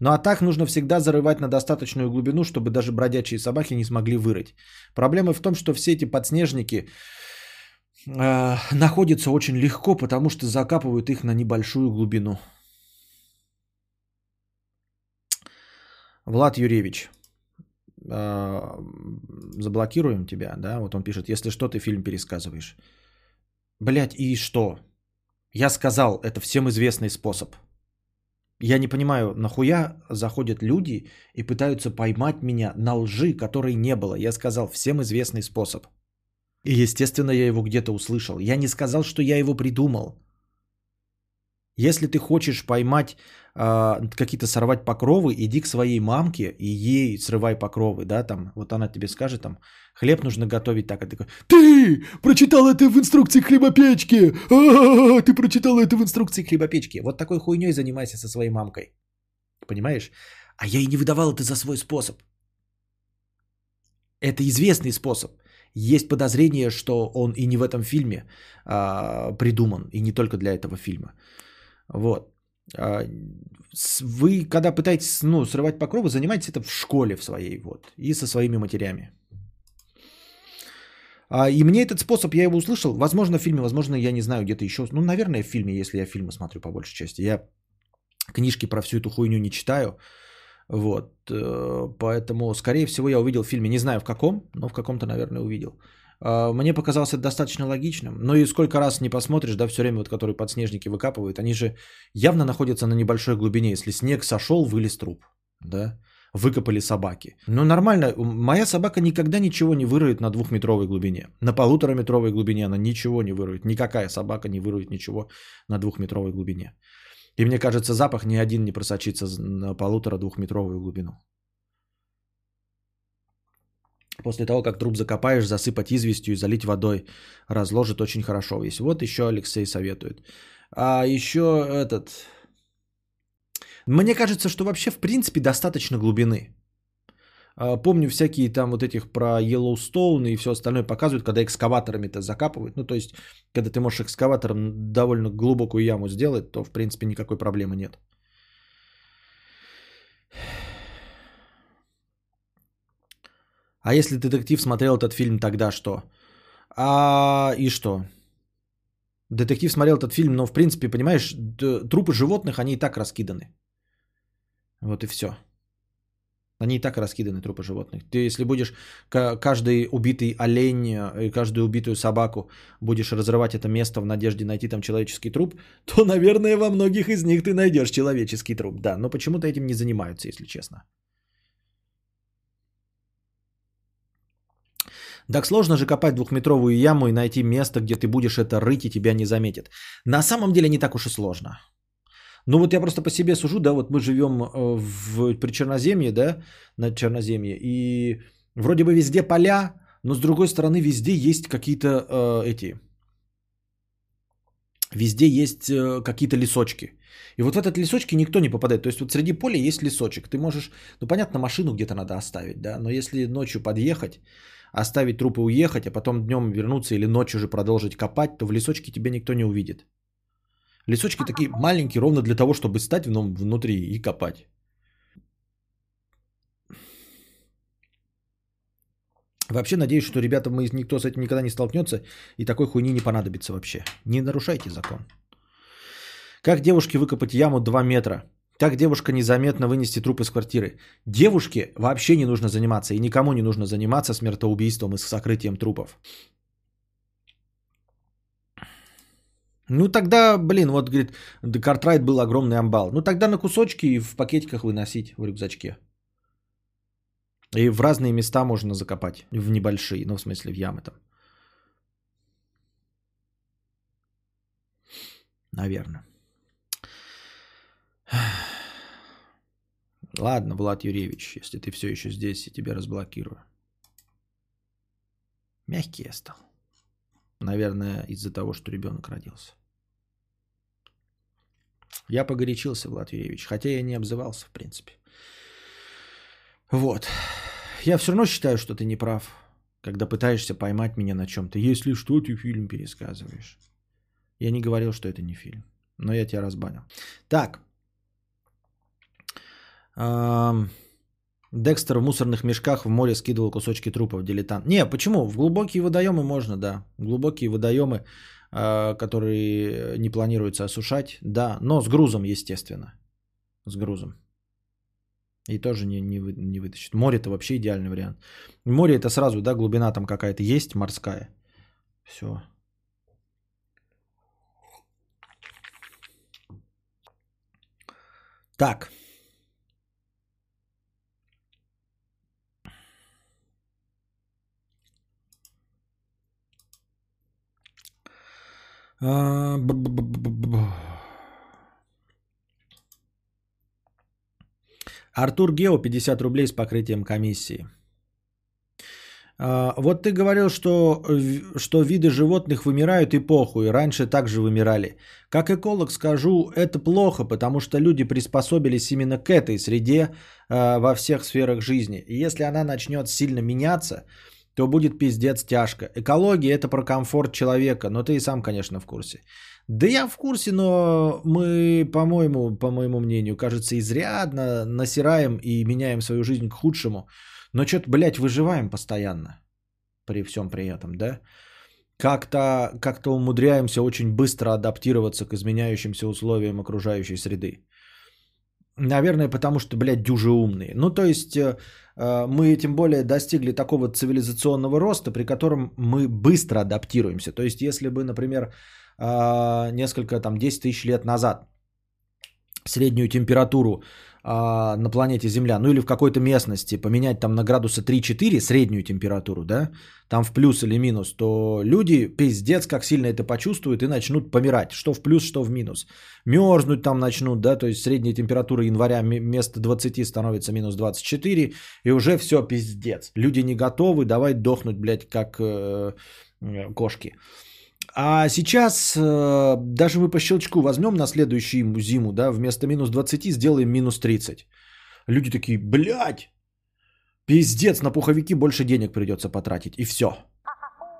Ну, а так нужно всегда зарывать на достаточную глубину, чтобы даже бродячие собаки не смогли вырыть. Проблема в том, что все эти подснежники э, находятся очень легко, потому что закапывают их на небольшую глубину. Влад Юрьевич, э, заблокируем тебя, да? Вот он пишет, если что, ты фильм пересказываешь. Блять, и что? Я сказал, это всем известный способ. Я не понимаю, нахуя заходят люди и пытаются поймать меня на лжи, которой не было. Я сказал, всем известный способ. И, естественно, я его где-то услышал. Я не сказал, что я его придумал. Если ты хочешь поймать э, какие-то сорвать покровы, иди к своей мамке и ей срывай покровы, да, там, вот она тебе скажет, там, хлеб нужно готовить так, а ты такой, ты прочитал это в инструкции хлебопечки, А-а-а, ты прочитал это в инструкции хлебопечки. Вот такой хуйней занимайся со своей мамкой, понимаешь? А я и не выдавал это за свой способ. Это известный способ. Есть подозрение, что он и не в этом фильме а, придуман, и не только для этого фильма. Вот. А, вы, когда пытаетесь ну, срывать покровы, занимайтесь это в школе в своей вот, и со своими матерями. А, и мне этот способ, я его услышал, возможно, в фильме, возможно, я не знаю, где-то еще. Ну, наверное, в фильме, если я фильмы смотрю по большей части. Я книжки про всю эту хуйню не читаю. Вот, э, поэтому, скорее всего, я увидел в фильме, не знаю в каком, но в каком-то, наверное, увидел. А, мне показалось это достаточно логичным. Но и сколько раз не посмотришь, да, все время, вот, которые подснежники выкапывают, они же явно находятся на небольшой глубине. Если снег сошел, вылез труп, да, выкопали собаки. Ну, нормально, моя собака никогда ничего не выроет на двухметровой глубине. На полутораметровой глубине она ничего не выроет. Никакая собака не выроет ничего на двухметровой глубине. И мне кажется, запах ни один не просочится на полутора-двухметровую глубину. После того, как труп закопаешь, засыпать известью и залить водой. Разложит очень хорошо весь. Вот еще Алексей советует. А еще этот... Мне кажется, что вообще в принципе достаточно глубины. А, помню всякие там вот этих про Йеллоустоун и все остальное показывают, когда экскаваторами-то закапывают. Ну, то есть, когда ты можешь экскаватором довольно глубокую яму сделать, то, в принципе, никакой проблемы нет. А если детектив смотрел этот фильм, тогда что? А и что? Детектив смотрел этот фильм, но в принципе, понимаешь, трупы животных, они и так раскиданы. Вот и все. Они и так раскиданы, трупы животных. Ты, если будешь каждый убитый олень и каждую убитую собаку будешь разрывать это место в надежде найти там человеческий труп, то, наверное, во многих из них ты найдешь человеческий труп. Да, но почему-то этим не занимаются, если честно. Так сложно же копать двухметровую яму и найти место, где ты будешь это рыть и тебя не заметят. На самом деле не так уж и сложно. Ну вот я просто по себе сужу, да, вот мы живем э, в, при Черноземье, да, на Черноземье, и вроде бы везде поля, но с другой стороны везде есть какие-то э, эти, везде есть э, какие-то лесочки. И вот в этот лесочки никто не попадает. То есть вот среди поля есть лесочек. Ты можешь, ну понятно, машину где-то надо оставить, да, но если ночью подъехать, оставить труп и уехать, а потом днем вернуться или ночью уже продолжить копать, то в лесочке тебя никто не увидит. Лесочки такие маленькие, ровно для того, чтобы стать внутри и копать. Вообще надеюсь, что ребята, мы, никто с этим никогда не столкнется, и такой хуйни не понадобится вообще. Не нарушайте закон. Как девушке выкопать яму 2 метра? Как девушка незаметно вынести труп из квартиры? Девушке вообще не нужно заниматься, и никому не нужно заниматься смертоубийством и сокрытием трупов. Ну тогда, блин, вот, говорит, Картрайт был огромный амбал. Ну тогда на кусочки и в пакетиках выносить в рюкзачке. И в разные места можно закопать, в небольшие, ну в смысле в ямы там. Наверное. Ладно, Влад Юрьевич, если ты все еще здесь, я тебя разблокирую. Мягкий я стал. Наверное, из-за того, что ребенок родился. Я погорячился, Влад Юрьевич, хотя я не обзывался, в принципе. Вот. Я все равно считаю, что ты не прав, когда пытаешься поймать меня на чем-то. Если что, ты фильм пересказываешь. Я не говорил, что это не фильм, но я тебя разбанил. Так, Декстер в мусорных мешках в море скидывал кусочки трупов, дилетант. Не, почему? В глубокие водоемы можно, да. Глубокие водоемы, а, которые не планируется осушать, да. Но с грузом, естественно. С грузом. И тоже не, не, не вытащит. Море это вообще идеальный вариант. Море это сразу, да, глубина там какая-то есть, морская. Все. Так. А, Артур Гео 50 рублей с покрытием комиссии. А, вот ты говорил, что, что виды животных вымирают и похуй, раньше также вымирали. Как эколог скажу, это плохо, потому что люди приспособились именно к этой среде а, во всех сферах жизни. И если она начнет сильно меняться, то будет пиздец тяжко. Экология это про комфорт человека, но ты и сам, конечно, в курсе. Да я в курсе, но мы, по-моему, по моему мнению, кажется, изрядно насираем и меняем свою жизнь к худшему. Но что-то, блядь, выживаем постоянно. При всем при этом, да? Как-то как умудряемся очень быстро адаптироваться к изменяющимся условиям окружающей среды. Наверное, потому что, блядь, дюжи умные. Ну, то есть, э, мы тем более достигли такого цивилизационного роста, при котором мы быстро адаптируемся. То есть, если бы, например, э, несколько, там, 10 тысяч лет назад среднюю температуру а, на планете Земля, ну или в какой-то местности поменять там на градуса 3-4 среднюю температуру, да, там в плюс или минус, то люди пиздец как сильно это почувствуют и начнут помирать, что в плюс, что в минус. Мерзнуть там начнут, да, то есть средняя температура января вместо 20 становится минус 24, и уже все пиздец. Люди не готовы, давай дохнуть, блядь, как э, э кошки. А сейчас э, даже мы по щелчку возьмем на следующую зиму, да, вместо минус 20 сделаем минус 30. Люди такие, блядь, пиздец, на пуховики больше денег придется потратить, и все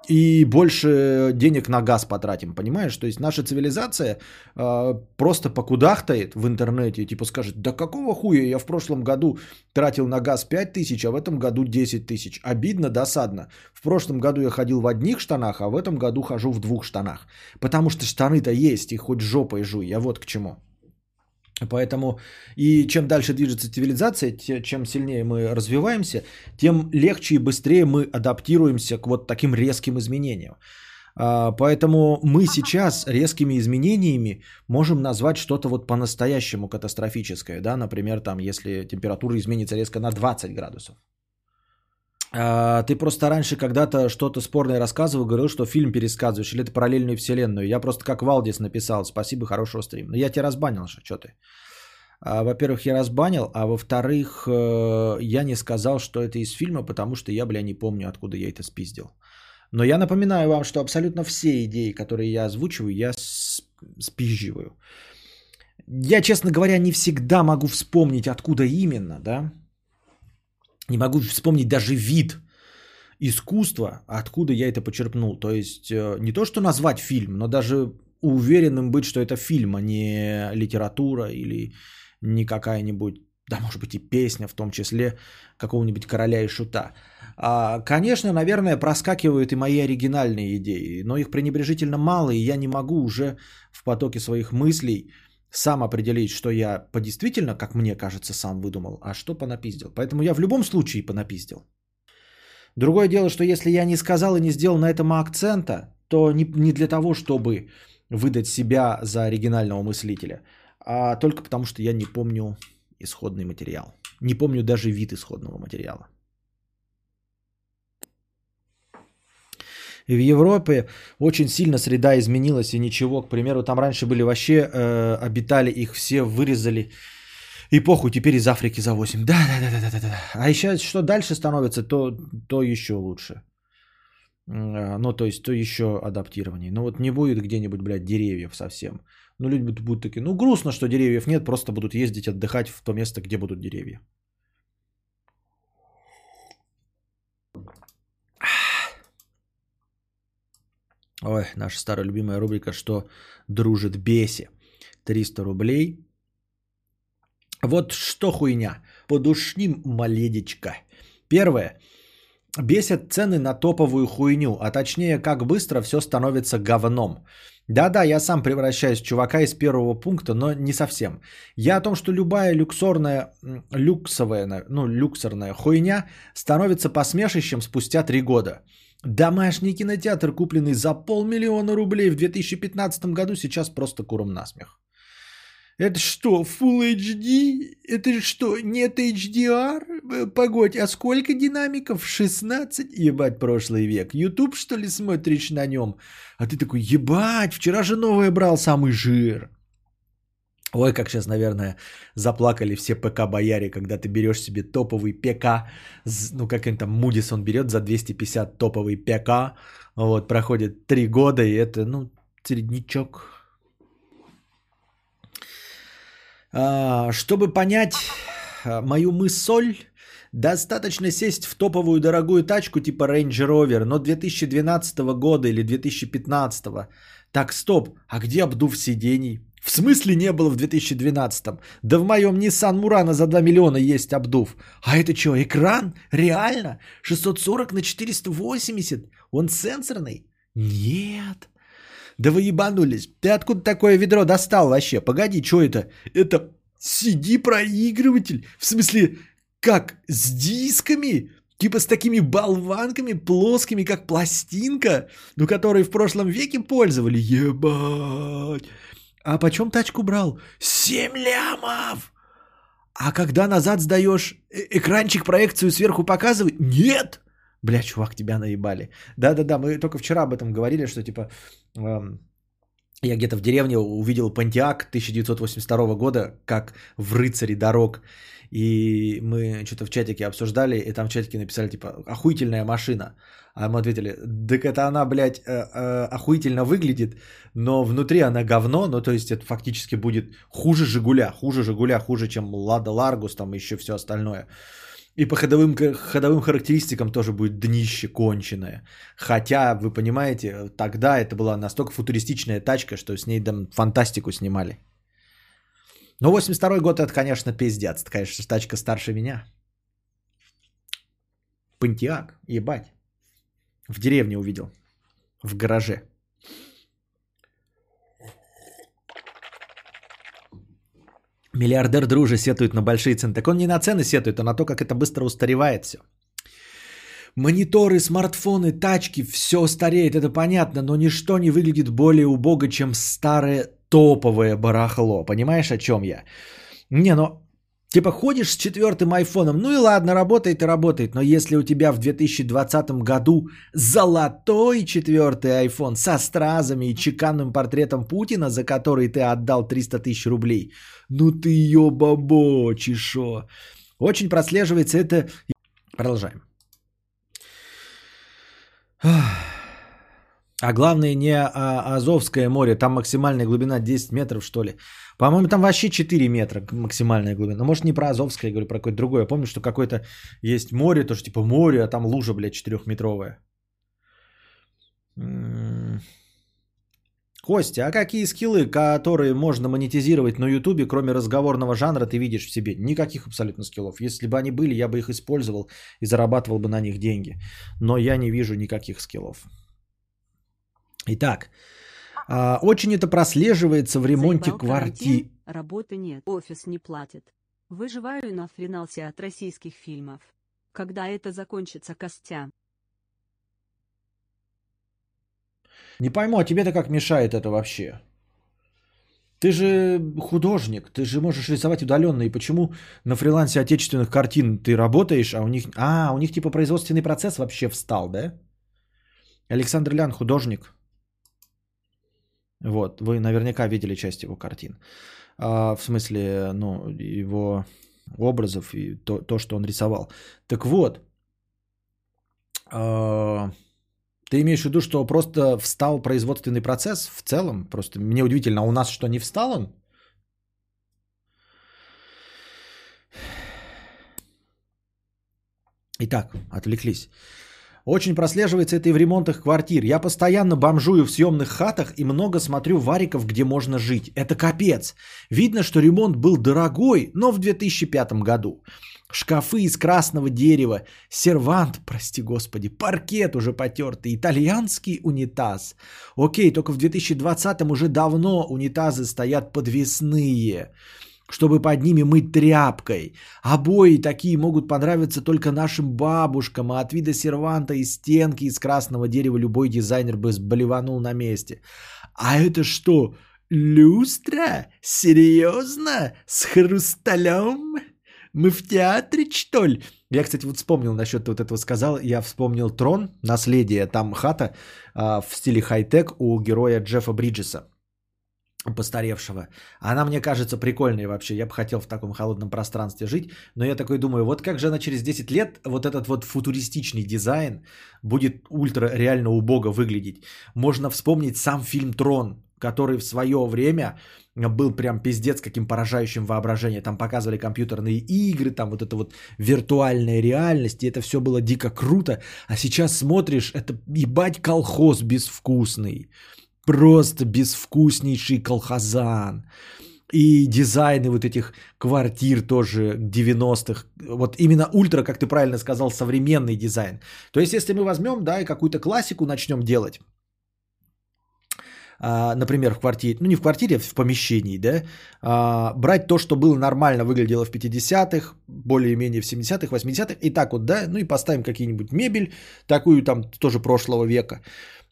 и больше денег на газ потратим, понимаешь? То есть наша цивилизация э, просто покудахтает в интернете, типа скажет, да какого хуя я в прошлом году тратил на газ 5 тысяч, а в этом году 10 тысяч. Обидно, досадно. В прошлом году я ходил в одних штанах, а в этом году хожу в двух штанах. Потому что штаны-то есть, и хоть жопой жуй, я вот к чему. Поэтому и чем дальше движется цивилизация, чем сильнее мы развиваемся, тем легче и быстрее мы адаптируемся к вот таким резким изменениям. А, поэтому мы сейчас резкими изменениями можем назвать что-то вот по-настоящему катастрофическое. Да? Например, там, если температура изменится резко на 20 градусов. А, ты просто раньше когда-то что-то спорное рассказывал, говорил, что фильм пересказываешь, или это параллельную вселенную. Я просто как Валдис написал, спасибо, хорошего стрима. Но я тебя разбанил, что ты. А, во-первых, я разбанил, а во-вторых, э, я не сказал, что это из фильма, потому что я, бля, не помню, откуда я это спиздил. Но я напоминаю вам, что абсолютно все идеи, которые я озвучиваю, я спизживаю. Я, честно говоря, не всегда могу вспомнить, откуда именно, да, не могу вспомнить даже вид искусства, откуда я это почерпнул. То есть э, не то, что назвать фильм, но даже уверенным быть, что это фильм, а не литература или не какая-нибудь, да, может быть, и песня, в том числе какого-нибудь короля и шута. А, конечно, наверное, проскакивают и мои оригинальные идеи, но их пренебрежительно мало, и я не могу уже в потоке своих мыслей сам определить, что я по действительно, как мне кажется, сам выдумал, а что понапиздил. Поэтому я в любом случае понапиздил. Другое дело, что если я не сказал и не сделал на этом акцента, то не, не для того, чтобы выдать себя за оригинального мыслителя, а только потому, что я не помню исходный материал. Не помню даже вид исходного материала. В Европе очень сильно среда изменилась и ничего. К примеру, там раньше были вообще, э, обитали их все, вырезали. И похуй, теперь из Африки завозим. Да, да, да, да, да, да. А еще что дальше становится, то, то еще лучше. Э, ну, то есть, то еще адаптирование. Ну, вот не будет где-нибудь, блядь, деревьев совсем. Ну, люди будут такие, ну, грустно, что деревьев нет, просто будут ездить отдыхать в то место, где будут деревья. Ой, наша старая любимая рубрика «Что дружит беси?» 300 рублей. Вот что хуйня. Подушним маледечко. Первое. Бесят цены на топовую хуйню, а точнее, как быстро все становится говном. Да-да, я сам превращаюсь в чувака из первого пункта, но не совсем. Я о том, что любая люксорная, люксовая, ну, люксорная хуйня становится посмешищем спустя три года. Домашний кинотеатр, купленный за полмиллиона рублей в 2015 году, сейчас просто куром насмех. Это что, Full HD? Это что, нет HDR? Э, Погодь, а сколько динамиков? 16? Ебать, прошлый век. YouTube, что ли, смотришь на нем? А ты такой, ебать, вчера же новое брал, самый жир. Ой, как сейчас, наверное, заплакали все ПК-бояре, когда ты берешь себе топовый ПК, ну, как он там, Мудис он берет за 250 топовый ПК, вот, проходит 3 года, и это, ну, среднячок, А, чтобы понять а, мою мысль, достаточно сесть в топовую дорогую тачку типа Range Rover, но 2012 года или 2015. Так, стоп, а где обдув сидений? В смысле не было в 2012? Да в моем Nissan Murano за 2 миллиона есть обдув. А это что, экран? Реально? 640 на 480? Он сенсорный? Нет. Да вы ебанулись. Ты откуда такое ведро достал вообще? Погоди, что это? Это CD-проигрыватель? В смысле, как? С дисками? Типа с такими болванками плоскими, как пластинка, ну, которые в прошлом веке пользовали. Ебать. А почем тачку брал? Семь лямов! А когда назад сдаешь, э, экранчик проекцию сверху показывает? Нет! Бля, чувак, тебя наебали. Да-да-да, мы только вчера об этом говорили, что типа эм, я где-то в деревне увидел Pontiac 1982 года, как в рыцаре дорог. И мы что-то в чатике обсуждали, и там в чатике написали, типа, охуительная машина. А мы ответили, так это она, блядь, э, э, охуительно выглядит, но внутри она говно, ну то есть это фактически будет хуже Жигуля, хуже Жигуля, хуже, чем Лада Ларгус, там еще все остальное. И по ходовым, ходовым характеристикам тоже будет днище конченое. Хотя, вы понимаете, тогда это была настолько футуристичная тачка, что с ней там фантастику снимали. Но 82 год это, конечно, пиздец. Это, конечно, тачка старше меня. Пантиак, ебать. В деревне увидел. В гараже. Миллиардер друже сетует на большие цены. Так он не на цены сетует, а на то, как это быстро устаревает все. Мониторы, смартфоны, тачки, все стареет, это понятно, но ничто не выглядит более убого, чем старое топовое барахло. Понимаешь, о чем я? Не, ну, типа ходишь с четвертым айфоном, ну и ладно, работает и работает, но если у тебя в 2020 году золотой четвертый iPhone со стразами и чеканным портретом Путина, за который ты отдал 300 тысяч рублей, ну ты ёбабо, чешо. Очень прослеживается это... Продолжаем. А главное не а, Азовское море, там максимальная глубина 10 метров, что ли. По-моему, там вообще 4 метра максимальная глубина. Может, не про Азовское, я говорю, про какое-то другое. Я помню, что какое-то есть море, тоже типа море, а там лужа, блядь, 4-метровая. Костя, а какие скиллы, которые можно монетизировать на Ютубе, кроме разговорного жанра, ты видишь в себе? Никаких абсолютно скиллов. Если бы они были, я бы их использовал и зарабатывал бы на них деньги. Но я не вижу никаких скиллов. Итак, а, очень это прослеживается в ремонте квартир. Работы нет, офис не платит. Выживаю на фриналсе от российских фильмов. Когда это закончится, Костя? Не пойму, а тебе-то как мешает это вообще? Ты же художник, ты же можешь рисовать удаленно. И почему на фрилансе отечественных картин ты работаешь, а у них... А, у них типа производственный процесс вообще встал, да? Александр Лян художник. Вот, вы наверняка видели часть его картин. А, в смысле, ну, его образов и то, то что он рисовал. Так вот, а, ты имеешь в виду, что просто встал производственный процесс в целом? Просто мне удивительно, а у нас что, не встал он? Итак, отвлеклись. Очень прослеживается это и в ремонтах квартир. Я постоянно бомжую в съемных хатах и много смотрю вариков, где можно жить. Это капец. Видно, что ремонт был дорогой, но в 2005 году. Шкафы из красного дерева, сервант, прости господи, паркет уже потертый, итальянский унитаз. Окей, только в 2020 уже давно унитазы стоят подвесные чтобы под ними мыть тряпкой. Обои такие могут понравиться только нашим бабушкам, а от вида серванта и стенки из красного дерева любой дизайнер бы сболеванул на месте. А это что? Люстра? Серьезно? С хрусталем? Мы в театре, что ли? Я, кстати, вот вспомнил насчет вот этого сказал. Я вспомнил Трон, наследие. Там хата а, в стиле хай-тек у героя Джеффа Бриджеса постаревшего. Она мне кажется прикольной вообще. Я бы хотел в таком холодном пространстве жить. Но я такой думаю, вот как же она через 10 лет, вот этот вот футуристичный дизайн будет ультра реально убого выглядеть. Можно вспомнить сам фильм «Трон», который в свое время был прям пиздец каким поражающим воображение. Там показывали компьютерные игры, там вот это вот виртуальная реальность, и это все было дико круто. А сейчас смотришь, это ебать колхоз безвкусный. Просто безвкуснейший колхозан. И дизайны вот этих квартир тоже 90-х. Вот именно ультра, как ты правильно сказал, современный дизайн. То есть, если мы возьмем, да, и какую-то классику начнем делать, а, например, в квартире, ну не в квартире, а в помещении, да, а, брать то, что было нормально, выглядело в 50-х, более-менее в 70-х, 80-х, и так вот, да, ну и поставим какие-нибудь мебель, такую там тоже прошлого века.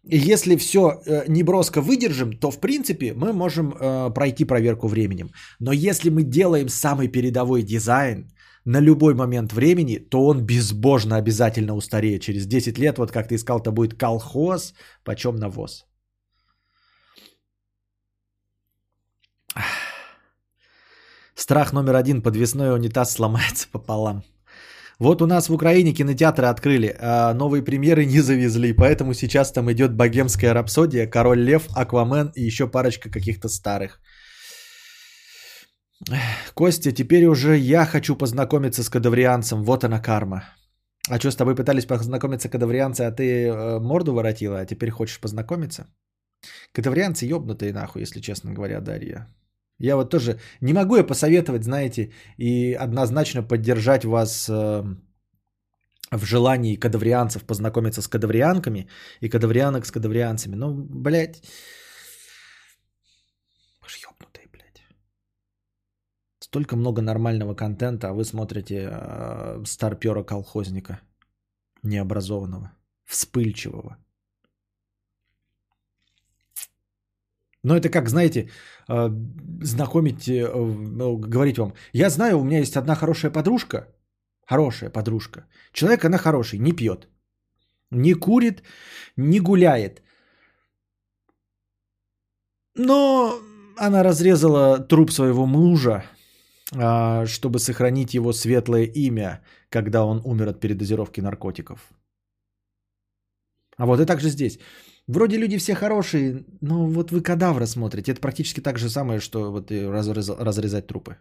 Если все э, неброско выдержим, то в принципе мы можем э, пройти проверку временем. Но если мы делаем самый передовой дизайн на любой момент времени, то он безбожно обязательно устареет. Через 10 лет, вот как ты искал, то будет колхоз, почем навоз. Страх номер один. Подвесной унитаз сломается пополам. Вот у нас в Украине кинотеатры открыли, а новые премьеры не завезли, поэтому сейчас там идет «Богемская рапсодия», «Король лев», «Аквамен» и еще парочка каких-то старых. Костя, теперь уже я хочу познакомиться с кадаврианцем, вот она карма. А что, с тобой пытались познакомиться кадаврианцы, а ты э, морду воротила, а теперь хочешь познакомиться? Кадаврианцы ёбнутые нахуй, если честно говоря, Дарья. Я вот тоже не могу я посоветовать, знаете, и однозначно поддержать вас э, в желании кадаврианцев познакомиться с кадаврианками и кадаврианок с кадаврианцами. Ну, блядь, вы же ёбнутые, блядь. Столько много нормального контента, а вы смотрите э, старпера колхозника необразованного, вспыльчивого. Но это как, знаете, э, знакомить, э, ну, говорить вам, я знаю, у меня есть одна хорошая подружка, хорошая подружка. Человек, она хороший, не пьет, не курит, не гуляет. Но она разрезала труп своего мужа, а, чтобы сохранить его светлое имя, когда он умер от передозировки наркотиков. А вот и так же здесь. Вроде люди все хорошие, но вот вы кадавра смотрите. Это практически так же самое, что вот разрез, разрезать трупы.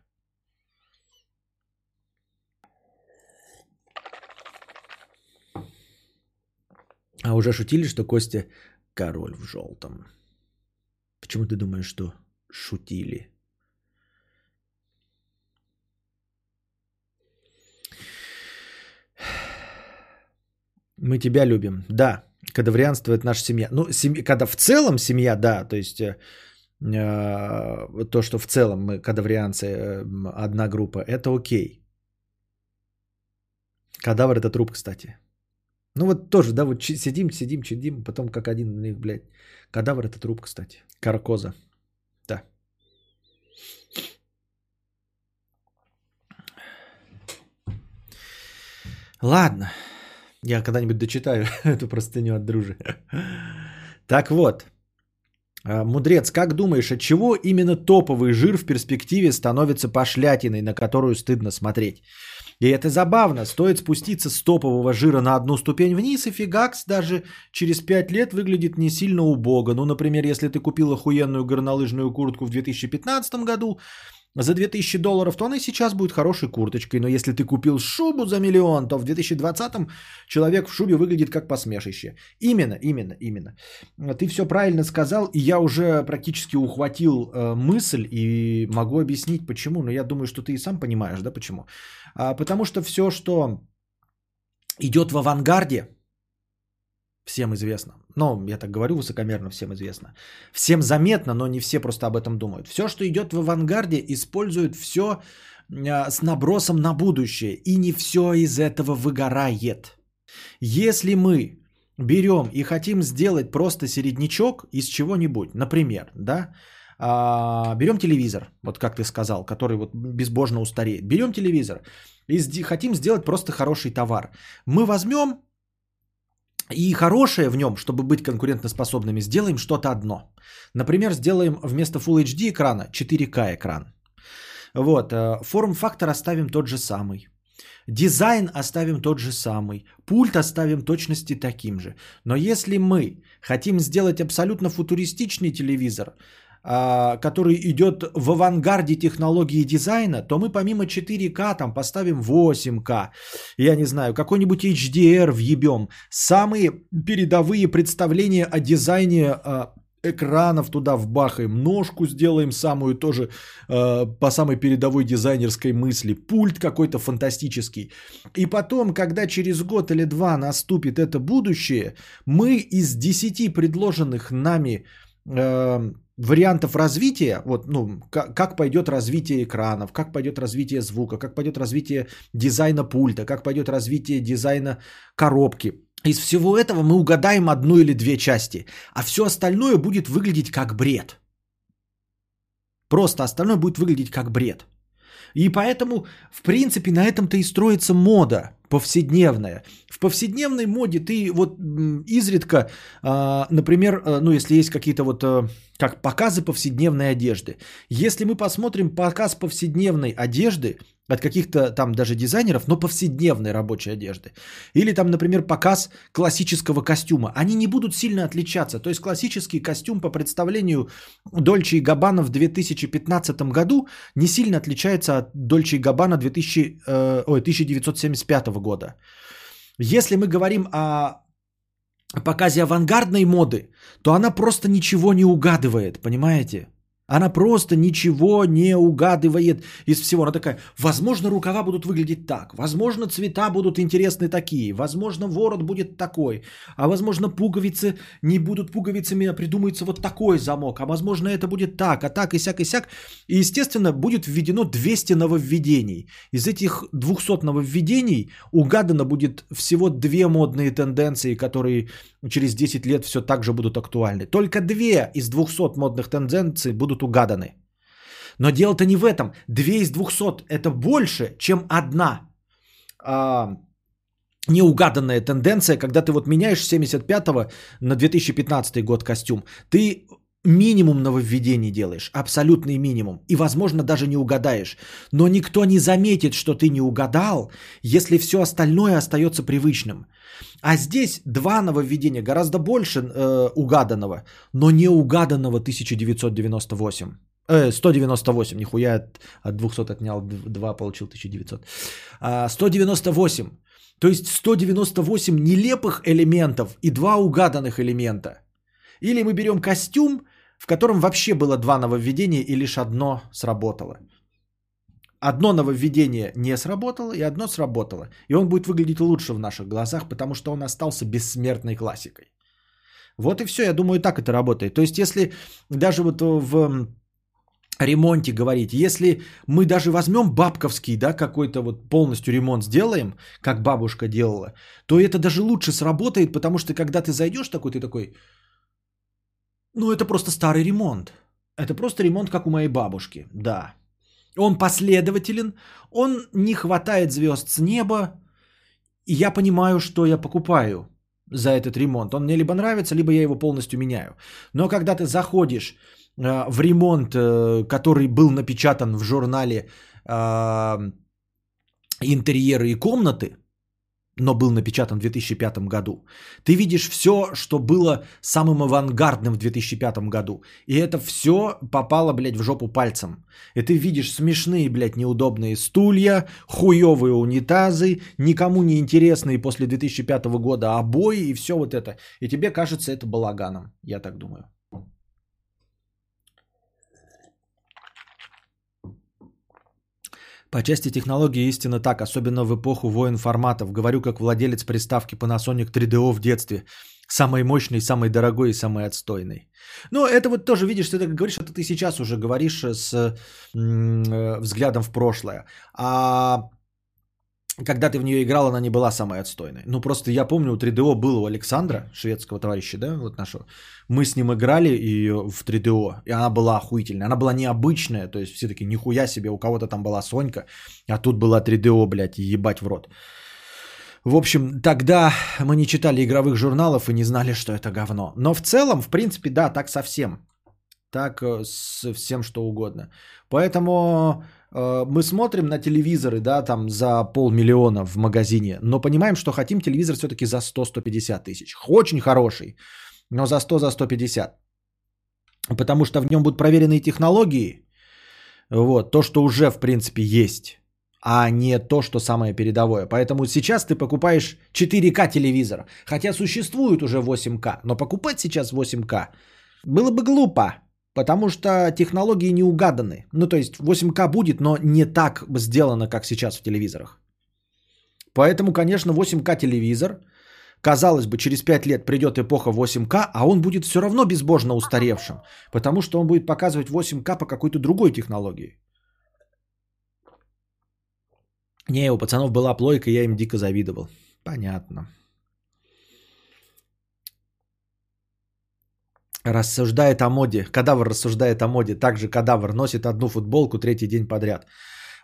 А уже шутили, что Костя король в желтом. Почему ты думаешь, что шутили? Мы тебя любим. Да, Кадаврианство это наша семья. Ну, семья, когда в целом семья, да, то есть э, э, то, что в целом мы кадаврианцы э, одна группа, это окей. Кадавр это труп, кстати. Ну вот тоже, да, вот сидим, сидим, чадим, потом как один, блядь. Кадавр это труп, кстати. Каркоза. Да. Ладно. Я когда-нибудь дочитаю эту простыню от дружи. Так вот, а, Мудрец, как думаешь, от чего именно топовый жир в перспективе становится пошлятиной, на которую стыдно смотреть? И это забавно. Стоит спуститься с топового жира на одну ступень вниз, и фигакс даже через 5 лет выглядит не сильно убого. Ну, например, если ты купил охуенную горнолыжную куртку в 2015 году, за 2000 долларов, то она и сейчас будет хорошей курточкой. Но если ты купил шубу за миллион, то в 2020 человек в шубе выглядит как посмешище. Именно, именно, именно. Ты все правильно сказал, и я уже практически ухватил э, мысль и могу объяснить почему. Но я думаю, что ты и сам понимаешь, да, почему. А, потому что все, что идет в авангарде, всем известно. Ну, я так говорю высокомерно, всем известно. Всем заметно, но не все просто об этом думают. Все, что идет в авангарде, используют все а, с набросом на будущее. И не все из этого выгорает. Если мы берем и хотим сделать просто середнячок из чего-нибудь, например, да, А, берем телевизор, вот как ты сказал, который вот безбожно устареет. Берем телевизор и хотим сделать просто хороший товар. Мы возьмем и хорошее в нем, чтобы быть конкурентоспособными, сделаем что-то одно. Например, сделаем вместо Full HD экрана 4К экран. Вот, э, форм-фактор оставим тот же самый. Дизайн оставим тот же самый. Пульт оставим точности таким же. Но если мы хотим сделать абсолютно футуристичный телевизор, который идет в авангарде технологии дизайна, то мы помимо 4К там поставим 8К, я не знаю, какой-нибудь HDR въебем. Самые передовые представления о дизайне а, экранов туда вбахаем, ножку сделаем самую тоже э, по самой передовой дизайнерской мысли, пульт какой-то фантастический. И потом, когда через год или два наступит это будущее, мы из 10 предложенных нами э, вариантов развития, вот, ну, как, как пойдет развитие экранов, как пойдет развитие звука, как пойдет развитие дизайна пульта, как пойдет развитие дизайна коробки – из всего этого мы угадаем одну или две части, а все остальное будет выглядеть как бред. Просто остальное будет выглядеть как бред. И поэтому, в принципе, на этом-то и строится мода повседневная. В повседневной моде ты вот изредка, а, например, а, ну если есть какие-то вот а, как показы повседневной одежды. Если мы посмотрим показ повседневной одежды, от каких-то там даже дизайнеров, но повседневной рабочей одежды. Или там, например, показ классического костюма. Они не будут сильно отличаться. То есть классический костюм по представлению Дольче и Габбана в 2015 году не сильно отличается от Дольче и Габбана 2000, э, ой, 1975 года. Если мы говорим о показе авангардной моды, то она просто ничего не угадывает, понимаете? Она просто ничего не угадывает из всего. Она такая, возможно, рукава будут выглядеть так, возможно, цвета будут интересны такие, возможно, ворот будет такой, а возможно, пуговицы не будут пуговицами, а придумается вот такой замок, а возможно, это будет так, а так и сяк и сяк. И, естественно, будет введено 200 нововведений. Из этих 200 нововведений угадано будет всего две модные тенденции, которые через 10 лет все так же будут актуальны. Только две из 200 модных тенденций будут угаданы. Но дело-то не в этом. Две из 200 это больше, чем одна а, неугаданная тенденция, когда ты вот меняешь 75 на 2015 год костюм. Ты минимум нововведений делаешь, абсолютный минимум. И, возможно, даже не угадаешь. Но никто не заметит, что ты не угадал, если все остальное остается привычным. А здесь два нововведения, гораздо больше э, угаданного, но не угаданного 1998. Э, 198, нихуя от, от 200 отнял 2, получил 1900. А, 198. То есть 198 нелепых элементов и два угаданных элемента. Или мы берем костюм, в котором вообще было два нововведения и лишь одно сработало. Одно нововведение не сработало, и одно сработало. И он будет выглядеть лучше в наших глазах, потому что он остался бессмертной классикой. Вот и все, я думаю, так это работает. То есть, если даже вот в ремонте говорить, если мы даже возьмем бабковский, да, какой-то вот полностью ремонт сделаем, как бабушка делала, то это даже лучше сработает, потому что когда ты зайдешь такой, ты такой, ну это просто старый ремонт. Это просто ремонт, как у моей бабушки, да. Он последователен, он не хватает звезд с неба, и я понимаю, что я покупаю за этот ремонт. Он мне либо нравится, либо я его полностью меняю. Но когда ты заходишь э, в ремонт, э, который был напечатан в журнале э, интерьеры и комнаты, но был напечатан в 2005 году. Ты видишь все, что было самым авангардным в 2005 году. И это все попало, блядь, в жопу пальцем. И ты видишь смешные, блядь, неудобные стулья, хуевые унитазы, никому не интересные после 2005 года обои и все вот это. И тебе кажется это балаганом, я так думаю. По части технологии истина так, особенно в эпоху войн форматов. Говорю как владелец приставки Panasonic 3DO в детстве. Самый мощный, самый дорогой и самый отстойный. Ну, это вот тоже, видишь, ты так говоришь, это ты сейчас уже говоришь с м- взглядом в прошлое. А когда ты в нее играл, она не была самой отстойной. Ну, просто я помню, у 3DO было у Александра, шведского товарища, да, вот нашего. Мы с ним играли ее в 3DO, и она была охуительная. Она была необычная, то есть все таки нихуя себе, у кого-то там была Сонька, а тут была 3DO, блядь, ебать в рот. В общем, тогда мы не читали игровых журналов и не знали, что это говно. Но в целом, в принципе, да, так совсем. Так э, с всем что угодно. Поэтому мы смотрим на телевизоры, да, там за полмиллиона в магазине, но понимаем, что хотим телевизор все-таки за 100-150 тысяч. Очень хороший, но за 100, за 150. Потому что в нем будут проверенные технологии, вот, то, что уже, в принципе, есть а не то, что самое передовое. Поэтому сейчас ты покупаешь 4К телевизор, хотя существует уже 8К, но покупать сейчас 8К было бы глупо, потому что технологии не угаданы. Ну, то есть 8К будет, но не так сделано, как сейчас в телевизорах. Поэтому, конечно, 8К телевизор, казалось бы, через 5 лет придет эпоха 8К, а он будет все равно безбожно устаревшим, потому что он будет показывать 8К по какой-то другой технологии. Не, у пацанов была плойка, я им дико завидовал. Понятно. Рассуждает о моде. Кадавр рассуждает о моде. Также кадавр носит одну футболку третий день подряд.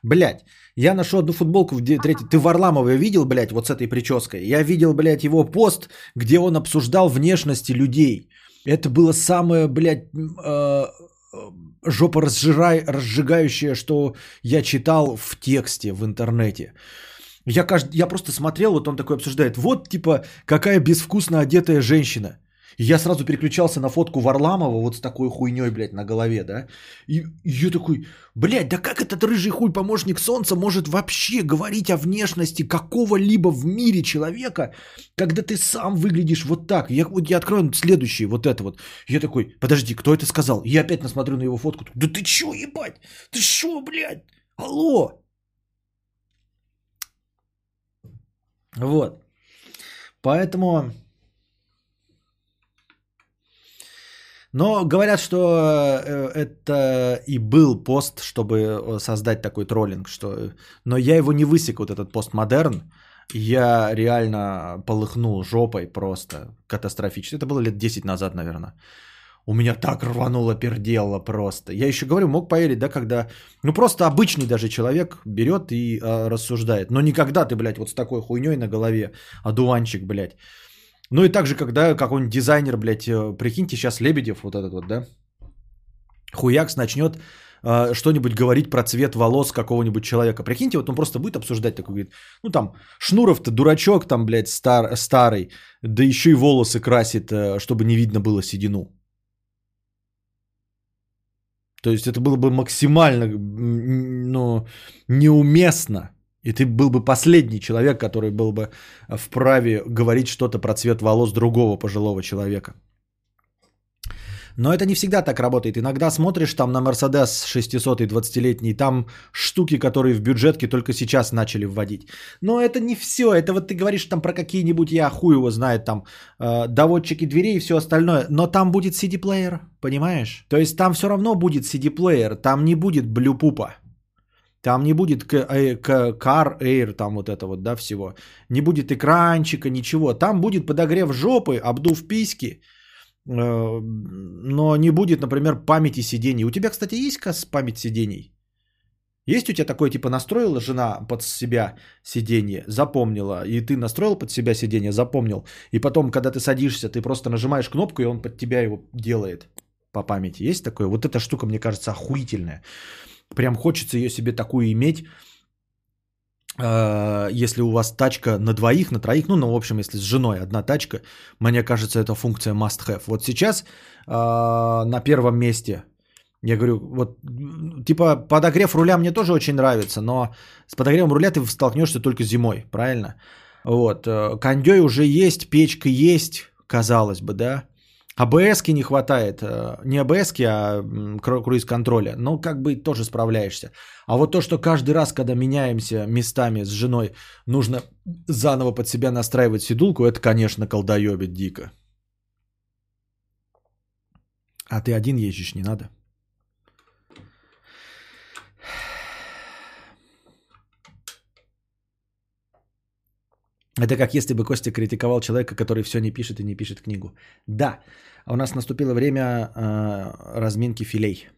Блять, я нашел одну футболку в третий... Ты Варламова видел, блядь, вот с этой прической? Я видел, блядь, его пост, где он обсуждал внешности людей. Это было самое, блядь, э, жопа разжирай, разжигающая, что я читал в тексте в интернете. Я, кажд... я просто смотрел, вот он такой обсуждает, вот типа какая безвкусно одетая женщина. И я сразу переключался на фотку Варламова вот с такой хуйней, блядь, на голове, да. И, и я такой, блядь, да как этот рыжий хуй помощник солнца может вообще говорить о внешности какого-либо в мире человека, когда ты сам выглядишь вот так. Я, вот я открою следующий, вот это вот. Я такой, подожди, кто это сказал? Я опять насмотрю на его фотку. Да ты чё, ебать? Ты шо, блядь? Алло? Вот. Поэтому Но говорят, что э, это и был пост, чтобы э, создать такой троллинг, что... Но я его не высек, вот этот постмодерн. Я реально полыхнул жопой просто катастрофически. Это было лет 10 назад, наверное. У меня так рвануло пердело просто. Я еще говорю, мог поверить, да, когда... Ну, просто обычный даже человек берет и э, рассуждает. Но никогда ты, блядь, вот с такой хуйней на голове, одуванчик, блядь, ну и также, когда какой-нибудь дизайнер, блядь, э, прикиньте, сейчас Лебедев вот этот вот, да, хуякс начнет э, что-нибудь говорить про цвет волос какого-нибудь человека. Прикиньте, вот он просто будет обсуждать такой, говорит, ну там, Шнуров-то дурачок там, блядь, стар, старый, да еще и волосы красит, э, чтобы не видно было седину. То есть это было бы максимально, ну, неуместно и ты был бы последний человек, который был бы вправе говорить что-то про цвет волос другого пожилого человека. Но это не всегда так работает. Иногда смотришь там на Мерседес 600 20-летний, там штуки, которые в бюджетке только сейчас начали вводить. Но это не все. Это вот ты говоришь там про какие-нибудь, я хуй его знает, там э, доводчики дверей и все остальное. Но там будет CD-плеер, понимаешь? То есть там все равно будет CD-плеер, там не будет блюпупа. Там не будет air, там вот это вот, да, всего. Не будет экранчика, ничего. Там будет подогрев жопы, обдув письки, э, но не будет, например, памяти сидений. У тебя, кстати, есть память сидений? Есть у тебя такое, типа, настроила жена под себя сиденье, запомнила, и ты настроил под себя сиденье, запомнил, и потом, когда ты садишься, ты просто нажимаешь кнопку, и он под тебя его делает по памяти. Есть такое? Вот эта штука, мне кажется, охуительная. Прям хочется ее себе такую иметь, а, если у вас тачка на двоих, на троих, ну, ну, в общем, если с женой одна тачка, мне кажется, это функция must have. Вот сейчас а, на первом месте, я говорю, вот, типа, подогрев руля мне тоже очень нравится, но с подогревом руля ты столкнешься только зимой, правильно? Вот, э, кондей уже есть, печка есть, казалось бы, да, АБС не хватает. Э, не АБС, а круиз-контроля. Но как бы тоже справляешься. А вот то, что каждый раз, когда меняемся местами с женой, нужно заново под себя настраивать седулку, это, конечно, колдоебит дико. А ты один ездишь, не надо. Это как если бы Костя критиковал человека, который все не пишет и не пишет книгу. Да, у нас наступило время э, разминки филей.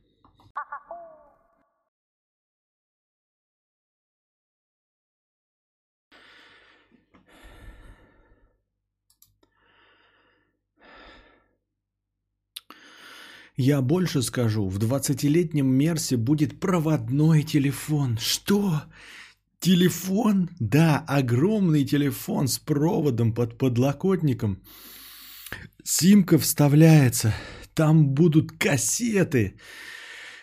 Я больше скажу, в 20-летнем Мерсе будет проводной телефон. Что? Телефон? Да, огромный телефон с проводом под подлокотником. Симка вставляется. Там будут кассеты.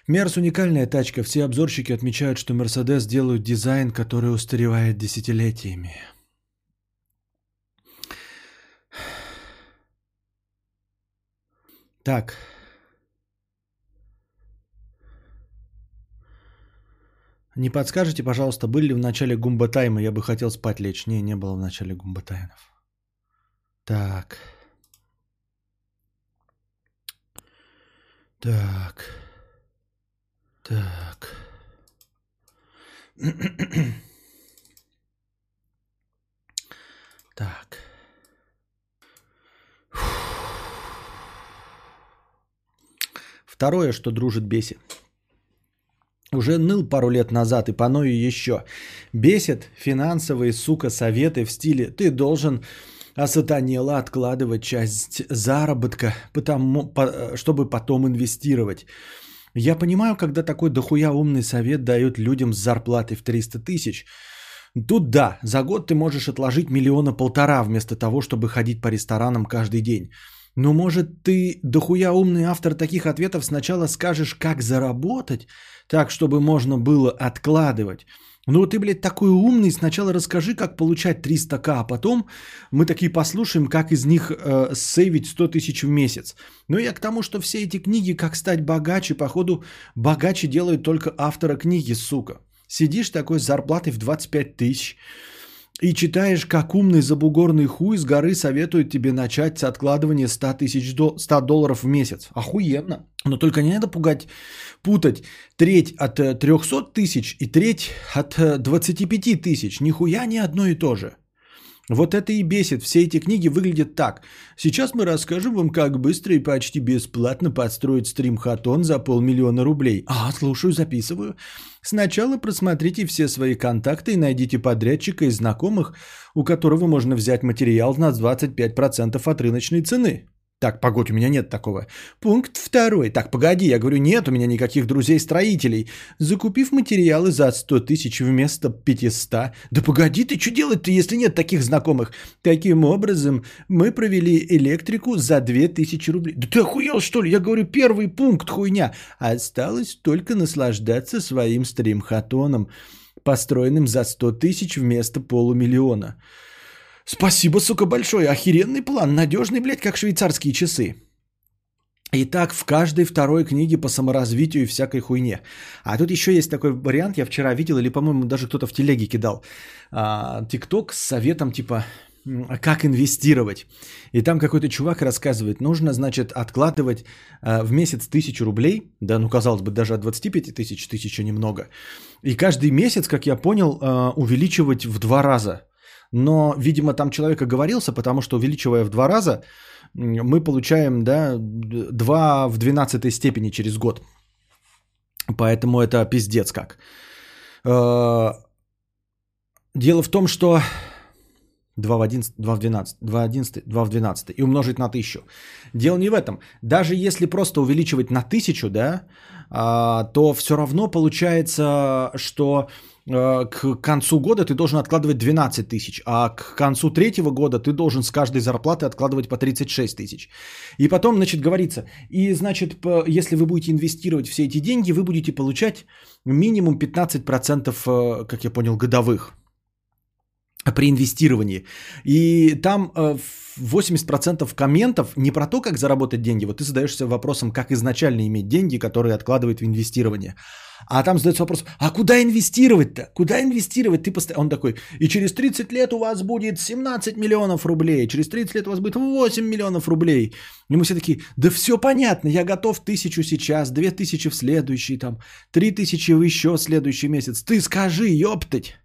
Мерс уникальная тачка. Все обзорщики отмечают, что Мерседес делают дизайн, который устаревает десятилетиями. Так, Не подскажете, пожалуйста, были ли в начале гумба тайма? Я бы хотел спать лечь. Не, не было в начале гумба таймов. Так. Так. Так. так. Второе, что дружит бесит. Уже ныл пару лет назад и поною еще. Бесит финансовые, сука, советы в стиле «ты должен осатанело откладывать часть заработка, потому, по, чтобы потом инвестировать». Я понимаю, когда такой дохуя умный совет дают людям с зарплатой в 300 тысяч. Тут да, за год ты можешь отложить миллиона полтора вместо того, чтобы ходить по ресторанам каждый день. Но может ты, дохуя умный автор таких ответов, сначала скажешь, как заработать, так, чтобы можно было откладывать. Ну ты, блядь, такой умный, сначала расскажи, как получать 300к, а потом мы такие послушаем, как из них э, сейвить 100 тысяч в месяц. Ну я к тому, что все эти книги, как стать богаче, походу, богаче делают только автора книги, сука. Сидишь такой с зарплатой в 25 тысяч, и читаешь, как умный забугорный хуй с горы советует тебе начать с откладывания 100, тысяч до... 100 долларов в месяц. Охуенно. Но только не надо пугать, путать треть от 300 э, тысяч и треть от 25 э, тысяч. Нихуя не одно и то же. Вот это и бесит. Все эти книги выглядят так. Сейчас мы расскажем вам, как быстро и почти бесплатно подстроить стрим-хатон за полмиллиона рублей. А, слушаю, записываю. Сначала просмотрите все свои контакты и найдите подрядчика из знакомых, у которого можно взять материал на 25% от рыночной цены. Так, погодь, у меня нет такого. Пункт второй. Так, погоди, я говорю, нет у меня никаких друзей-строителей. Закупив материалы за 100 тысяч вместо 500. Да погоди, ты что делать-то, если нет таких знакомых? Таким образом, мы провели электрику за 2000 рублей. Да ты охуел, что ли? Я говорю, первый пункт хуйня. Осталось только наслаждаться своим стрим-хатоном, построенным за 100 тысяч вместо полумиллиона. Спасибо, сука, большое. Охеренный план. Надежный, блядь, как швейцарские часы. Итак, в каждой второй книге по саморазвитию и всякой хуйне. А тут еще есть такой вариант, я вчера видел, или, по-моему, даже кто-то в телеге кидал. А, ТикТок с советом типа как инвестировать. И там какой-то чувак рассказывает, нужно, значит, откладывать э, в месяц тысячу рублей, да, ну, казалось бы, даже от 25 тысяч тысяча немного, и каждый месяц, как я понял, э, увеличивать в два раза но, видимо, там человек оговорился, потому что увеличивая в два раза, мы получаем да, 2 в 12 степени через год. Поэтому это пиздец как. Э, дело в том, что 2 в 11, 2 в 12, 2 в 11, 2 в 12 и умножить на 1000. Дело не в этом. Даже если просто увеличивать на 1000, да, а, то все равно получается, что к концу года ты должен откладывать 12 тысяч, а к концу третьего года ты должен с каждой зарплаты откладывать по 36 тысяч. И потом, значит, говорится, и, значит, если вы будете инвестировать все эти деньги, вы будете получать минимум 15%, э, как я понял, годовых при инвестировании. И там 80% э, комментов не про то, как заработать деньги. Вот ты задаешься вопросом, как изначально иметь деньги, которые откладывают в инвестирование. А там задается вопрос, а куда инвестировать-то? Куда инвестировать? Ты постоянно... Он такой, и через 30 лет у вас будет 17 миллионов рублей, через 30 лет у вас будет 8 миллионов рублей. И мы все такие, да все понятно, я готов тысячу сейчас, две тысячи в следующий, там, три тысячи еще в следующий месяц. Ты скажи, ёптать.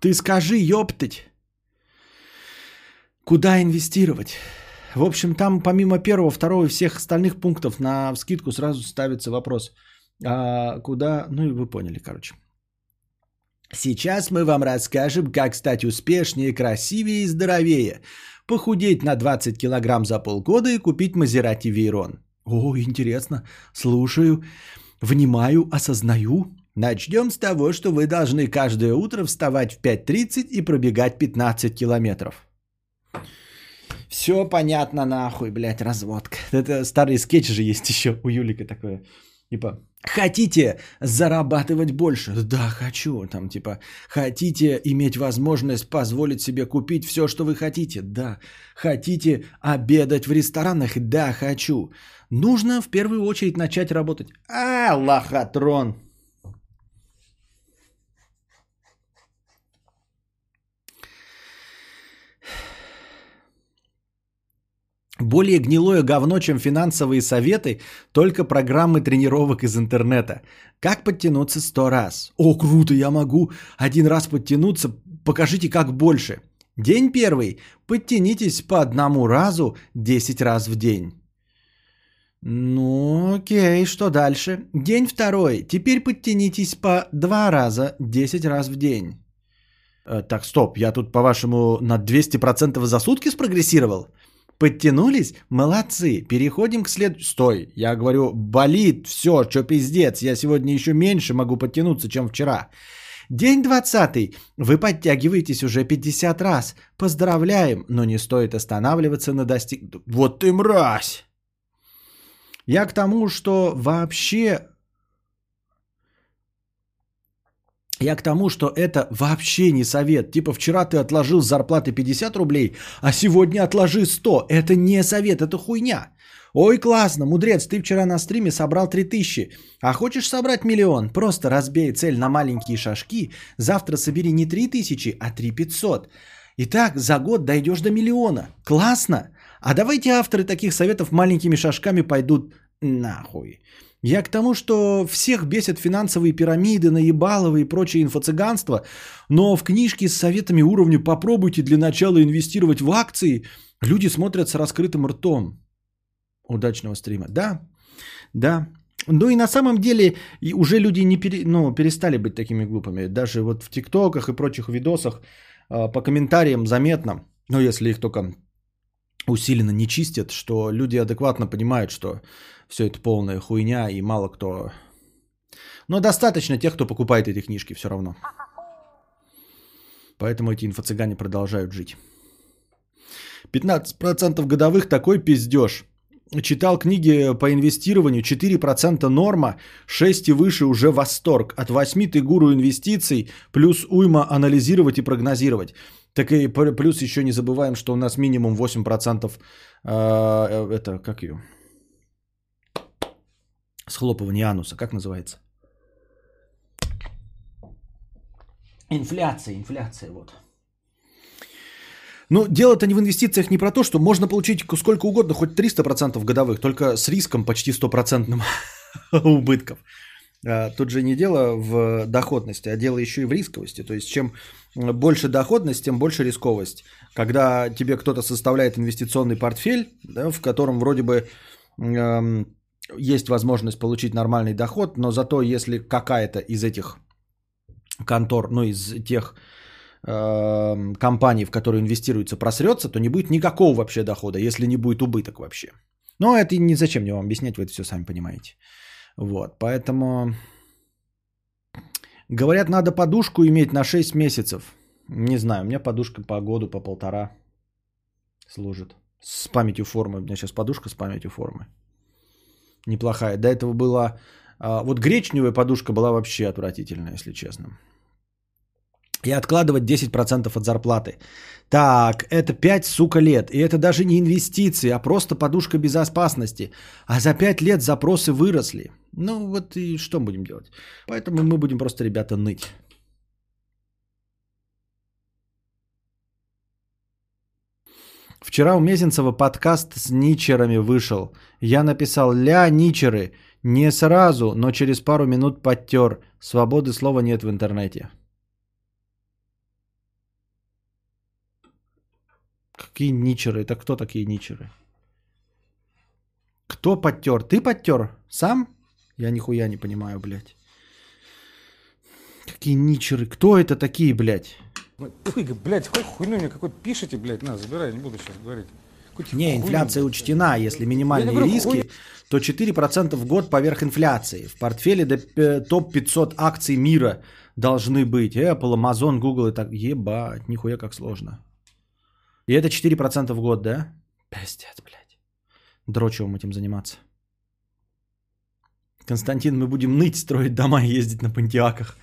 Ты скажи, ёптать. Куда инвестировать? В общем, там помимо первого, второго и всех остальных пунктов на скидку сразу ставится вопрос, а куда, ну и вы поняли, короче. Сейчас мы вам расскажем, как стать успешнее, красивее и здоровее, похудеть на 20 килограмм за полгода и купить Мазерати Вейрон. О, интересно, слушаю, внимаю, осознаю. Начнем с того, что вы должны каждое утро вставать в 5.30 и пробегать 15 километров. Все понятно, нахуй, блядь, разводка. Это старые скетчи же есть еще у Юлика такое. Типа, хотите зарабатывать больше? Да, хочу. Там типа, хотите иметь возможность позволить себе купить все, что вы хотите? Да. Хотите обедать в ресторанах? Да, хочу. Нужно в первую очередь начать работать. А, лохотрон. Более гнилое говно, чем финансовые советы, только программы тренировок из интернета. Как подтянуться сто раз? О, круто, я могу один раз подтянуться. Покажите, как больше. День первый. Подтянитесь по одному разу 10 раз в день. Ну, окей, что дальше? День второй. Теперь подтянитесь по два раза 10 раз в день. Э, так, стоп, я тут, по-вашему, на 200% за сутки спрогрессировал? Подтянулись? Молодцы. Переходим к следующему. Стой. Я говорю, болит. Все, что пиздец. Я сегодня еще меньше могу подтянуться, чем вчера. День 20. Вы подтягиваетесь уже 50 раз. Поздравляем, но не стоит останавливаться на достиг... Вот ты мразь! Я к тому, что вообще Я к тому, что это вообще не совет. Типа вчера ты отложил с зарплаты 50 рублей, а сегодня отложи 100. Это не совет, это хуйня. Ой, классно, мудрец, ты вчера на стриме собрал 3000, а хочешь собрать миллион? Просто разбей цель на маленькие шажки, завтра собери не 3000, а 3500. Итак, за год дойдешь до миллиона. Классно. А давайте авторы таких советов маленькими шажками пойдут нахуй. Я к тому, что всех бесят финансовые пирамиды, наебаловы и прочее инфо-цыганство, но в книжке с советами уровня «попробуйте для начала инвестировать в акции» люди смотрят с раскрытым ртом. Удачного стрима. Да, да. Ну и на самом деле уже люди не пере, ну, перестали быть такими глупыми. Даже вот в ТикТоках и прочих видосах а, по комментариям заметно, ну если их только усиленно не чистят, что люди адекватно понимают, что все это полная хуйня и мало кто... Но достаточно тех, кто покупает эти книжки все равно. Поэтому эти инфо-цыгане продолжают жить. 15% годовых такой пиздеж. Читал книги по инвестированию, 4% норма, 6 и выше уже восторг. От 8 ты гуру инвестиций, плюс уйма анализировать и прогнозировать. Так и плюс еще не забываем, что у нас минимум 8% э, э, это, как ее, схлопывание ануса, как называется? Инфляция, инфляция, вот. Ну, дело-то не в инвестициях, не про то, что можно получить сколько угодно, хоть 300% годовых, только с риском почти 100% убытков. А, тут же не дело в доходности, а дело еще и в рисковости. То есть, чем больше доходность, тем больше рисковость. Когда тебе кто-то составляет инвестиционный портфель, да, в котором вроде бы эм, есть возможность получить нормальный доход, но зато если какая-то из этих контор, ну из тех э, компаний, в которые инвестируется, просрется, то не будет никакого вообще дохода, если не будет убыток вообще. Но это не зачем мне вам объяснять, вы это все сами понимаете. Вот, поэтому говорят, надо подушку иметь на 6 месяцев. Не знаю, у меня подушка по году, по полтора служит. С памятью формы. У меня сейчас подушка с памятью формы неплохая. До этого была... А, вот гречневая подушка была вообще отвратительная, если честно. И откладывать 10% от зарплаты. Так, это 5, сука, лет. И это даже не инвестиции, а просто подушка безопасности. А за 5 лет запросы выросли. Ну вот и что будем делать? Поэтому мы будем просто, ребята, ныть. Вчера у Мезенцева подкаст с ничерами вышел. Я написал «Ля, ничеры». Не сразу, но через пару минут подтер. Свободы слова нет в интернете. Какие ничеры? Это кто такие ничеры? Кто подтер? Ты подтер? Сам? Я нихуя не понимаю, блядь. Какие ничеры? Кто это такие, блядь? Ой, блядь, какой хуйню мне какой-то пишите, блядь, на, забирай, не буду сейчас говорить. Не, инфляция учтена. Если минимальные говорю, риски, хуй- то 4% в год поверх инфляции. В портфеле п- топ-500 акций мира должны быть. Apple, Amazon, Google и так. Ебать, нихуя как сложно. И это 4% в год, да? Пиздец, блядь. Дрочевым этим заниматься. Константин, мы будем ныть, строить дома и ездить на пантиаках.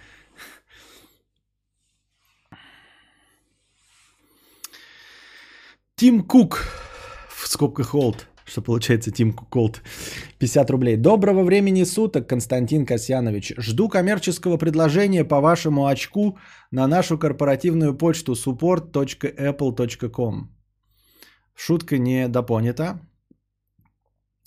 Тим Кук в скобках Олд, что получается Тим Кук Олд, 50 рублей. Доброго времени суток, Константин Касьянович. Жду коммерческого предложения по вашему очку на нашу корпоративную почту support.apple.com. Шутка не допонята.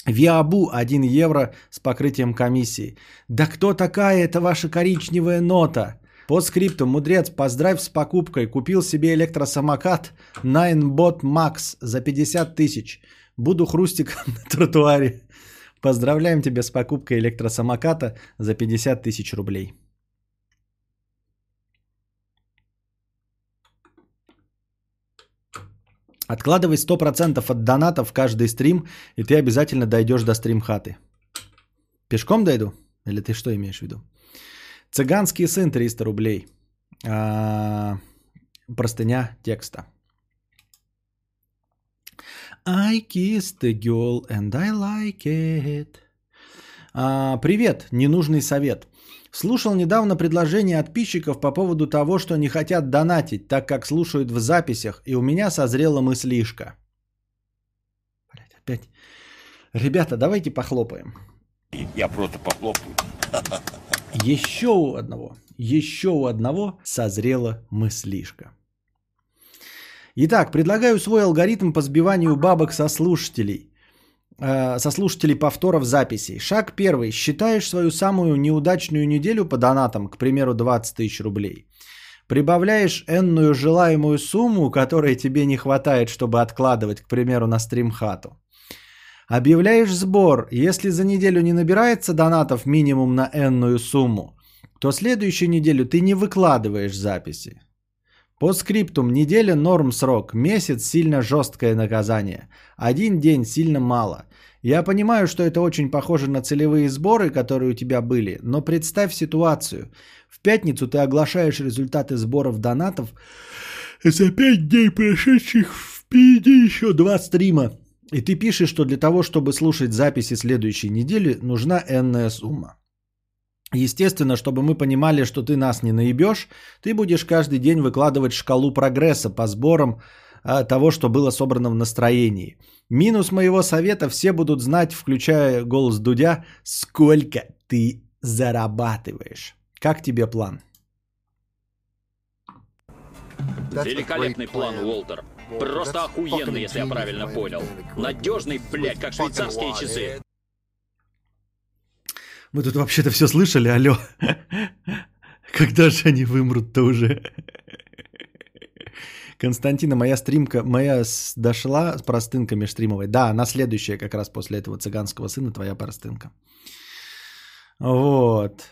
Виабу 1 евро с покрытием комиссии. Да кто такая эта ваша коричневая нота? По скрипту, мудрец, поздравь с покупкой. Купил себе электросамокат Ninebot Max за 50 тысяч. Буду хрустиком на тротуаре. Поздравляем тебя с покупкой электросамоката за 50 тысяч рублей. Откладывай 100% от доната в каждый стрим, и ты обязательно дойдешь до стрим-хаты. Пешком дойду? Или ты что имеешь в виду? Цыганский сын 300 рублей. А, простыня текста. I kissed the girl and I like it. А, привет, ненужный совет. Слушал недавно предложение подписчиков по поводу того, что не хотят донатить, так как слушают в записях, и у меня созрела мыслишка. Блять, опять. Ребята, давайте похлопаем. Я просто похлопаю. Еще у одного, еще у одного созрела мыслишка. Итак, предлагаю свой алгоритм по сбиванию бабок со слушателей. Э, со слушателей повторов записей. Шаг первый. Считаешь свою самую неудачную неделю по донатам, к примеру, 20 тысяч рублей. Прибавляешь энную желаемую сумму, которой тебе не хватает, чтобы откладывать, к примеру, на стримхату. Объявляешь сбор. Если за неделю не набирается донатов минимум на энную сумму, то следующую неделю ты не выкладываешь записи. По скриптум неделя норм срок, месяц сильно жесткое наказание, один день сильно мало. Я понимаю, что это очень похоже на целевые сборы, которые у тебя были, но представь ситуацию. В пятницу ты оглашаешь результаты сборов донатов за 5 дней прошедших впереди еще два стрима. И ты пишешь, что для того, чтобы слушать записи следующей недели, нужна энная сумма. Естественно, чтобы мы понимали, что ты нас не наебешь, ты будешь каждый день выкладывать шкалу прогресса по сборам а, того, что было собрано в настроении. Минус моего совета все будут знать, включая голос Дудя, сколько ты зарабатываешь. Как тебе план? Великолепный план, Уолтер. Просто охуенный, если я правильно понял. Надежный, блядь, как швейцарские часы. Мы тут вообще-то все слышали, алло. Когда же они вымрут-то уже? Константина, моя стримка, моя дошла с простынкой межстримовой. Да, на следующая как раз после этого цыганского сына твоя простынка. Вот.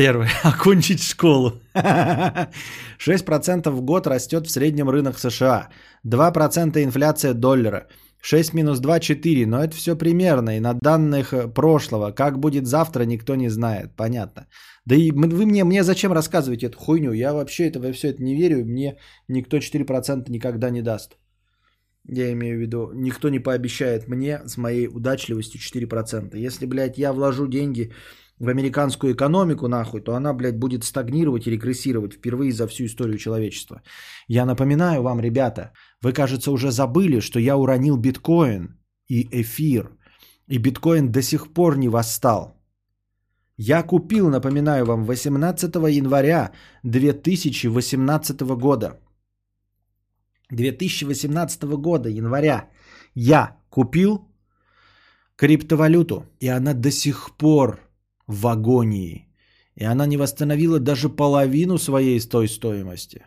Первое. Окончить школу. 6% в год растет в среднем рынок США. 2% инфляция доллара. 6 минус 2 – 4, но это все примерно, и на данных э, прошлого. Как будет завтра, никто не знает, понятно. Да и вы мне, мне зачем рассказываете эту хуйню? Я вообще это, все это не верю, мне никто 4% никогда не даст. Я имею в виду, никто не пообещает мне с моей удачливостью 4%. Если, блядь, я вложу деньги в американскую экономику, нахуй, то она, блядь, будет стагнировать и регрессировать впервые за всю историю человечества. Я напоминаю вам, ребята, вы, кажется, уже забыли, что я уронил биткоин и эфир, и биткоин до сих пор не восстал. Я купил, напоминаю вам, 18 января 2018 года. 2018 года, января, я купил криптовалюту, и она до сих пор в агонии. И она не восстановила даже половину своей той стоимости.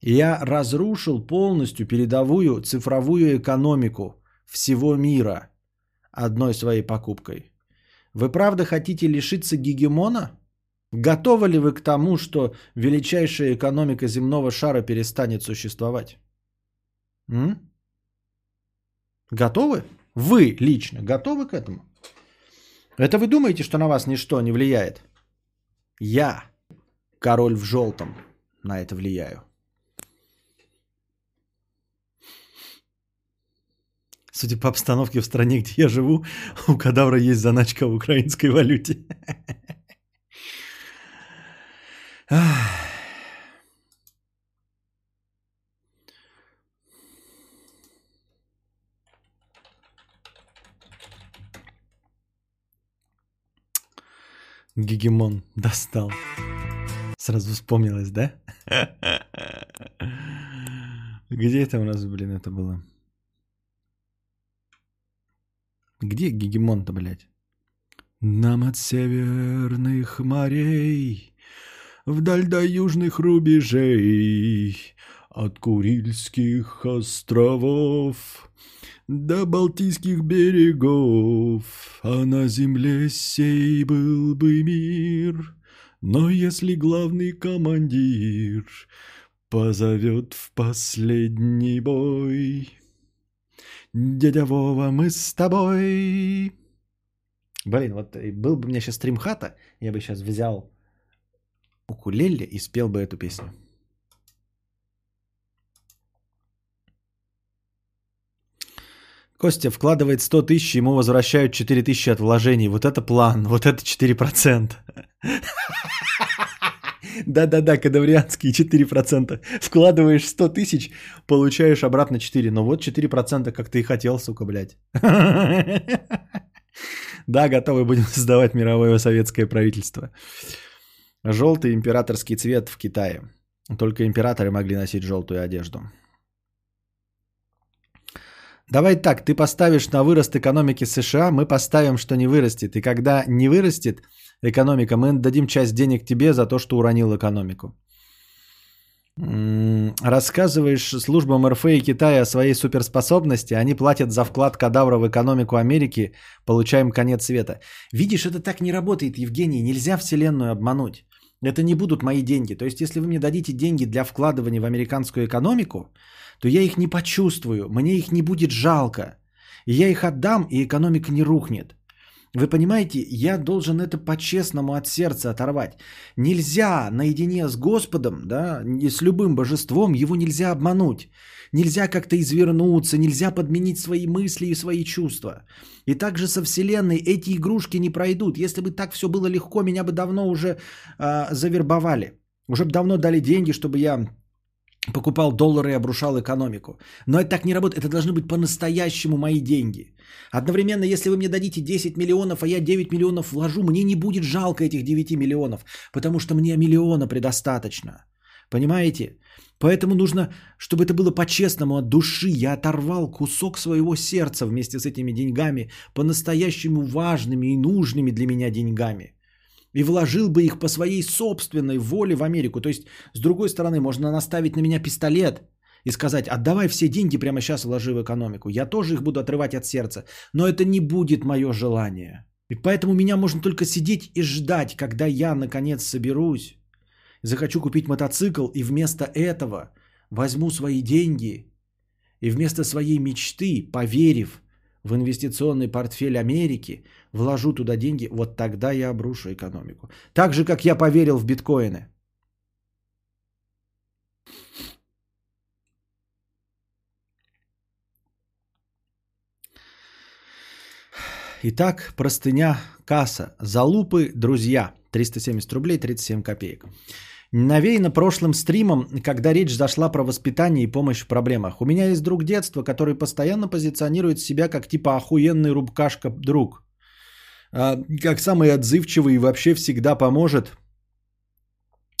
Я разрушил полностью передовую цифровую экономику всего мира одной своей покупкой. Вы правда хотите лишиться гегемона? Готовы ли вы к тому, что величайшая экономика земного шара перестанет существовать? М? Готовы? Вы лично готовы к этому? Это вы думаете, что на вас ничто не влияет? Я, король в желтом, на это влияю. Судя по обстановке в стране, где я живу, у кадавра есть заначка в украинской валюте. Гегемон достал. Сразу вспомнилось, да? Где это у нас, блин, это было? Где гегемон-то, блядь? Нам от северных морей Вдаль до южных рубежей От Курильских островов До Балтийских берегов А на земле сей был бы мир Но если главный командир Позовет в последний бой Дядя Вова, мы с тобой. Блин, вот был бы у меня сейчас стримхата, я бы сейчас взял укулеле и спел бы эту песню. Костя вкладывает 100 тысяч, ему возвращают 4 тысячи от вложений. Вот это план, вот это 4%. Да-да-да, кадаврианские 4%. Вкладываешь 100 тысяч, получаешь обратно 4. Ну вот 4%, как ты и хотел, сука, блядь. Да, готовы будем создавать мировое советское правительство. Желтый императорский цвет в Китае. Только императоры могли носить желтую одежду. Давай так, ты поставишь на вырост экономики США, мы поставим, что не вырастет. И когда не вырастет, экономика, мы дадим часть денег тебе за то, что уронил экономику. Рассказываешь службам РФ и Китая о своей суперспособности, они платят за вклад кадавра в экономику Америки, получаем конец света. Видишь, это так не работает, Евгений, нельзя Вселенную обмануть. Это не будут мои деньги. То есть, если вы мне дадите деньги для вкладывания в американскую экономику, то я их не почувствую, мне их не будет жалко. Я их отдам, и экономика не рухнет. Вы понимаете, я должен это по-честному от сердца оторвать. Нельзя наедине с Господом, да, с любым божеством, его нельзя обмануть. Нельзя как-то извернуться, нельзя подменить свои мысли и свои чувства. И также со Вселенной эти игрушки не пройдут. Если бы так все было легко, меня бы давно уже э, завербовали. Уже бы давно дали деньги, чтобы я покупал доллары и обрушал экономику. Но это так не работает. Это должны быть по-настоящему мои деньги. Одновременно, если вы мне дадите 10 миллионов, а я 9 миллионов вложу, мне не будет жалко этих 9 миллионов, потому что мне миллиона предостаточно. Понимаете? Поэтому нужно, чтобы это было по-честному, от души. Я оторвал кусок своего сердца вместе с этими деньгами, по-настоящему важными и нужными для меня деньгами и вложил бы их по своей собственной воле в Америку. То есть, с другой стороны, можно наставить на меня пистолет и сказать, отдавай все деньги прямо сейчас вложи в экономику. Я тоже их буду отрывать от сердца, но это не будет мое желание. И поэтому меня можно только сидеть и ждать, когда я наконец соберусь, захочу купить мотоцикл и вместо этого возьму свои деньги и вместо своей мечты, поверив в инвестиционный портфель Америки, вложу туда деньги, вот тогда я обрушу экономику. Так же, как я поверил в биткоины. Итак, простыня касса. Залупы, друзья. 370 рублей 37 копеек. Навеяно прошлым стримом, когда речь зашла про воспитание и помощь в проблемах. У меня есть друг детства, который постоянно позиционирует себя как типа охуенный рубкашка друг. А, как самый отзывчивый и вообще всегда поможет.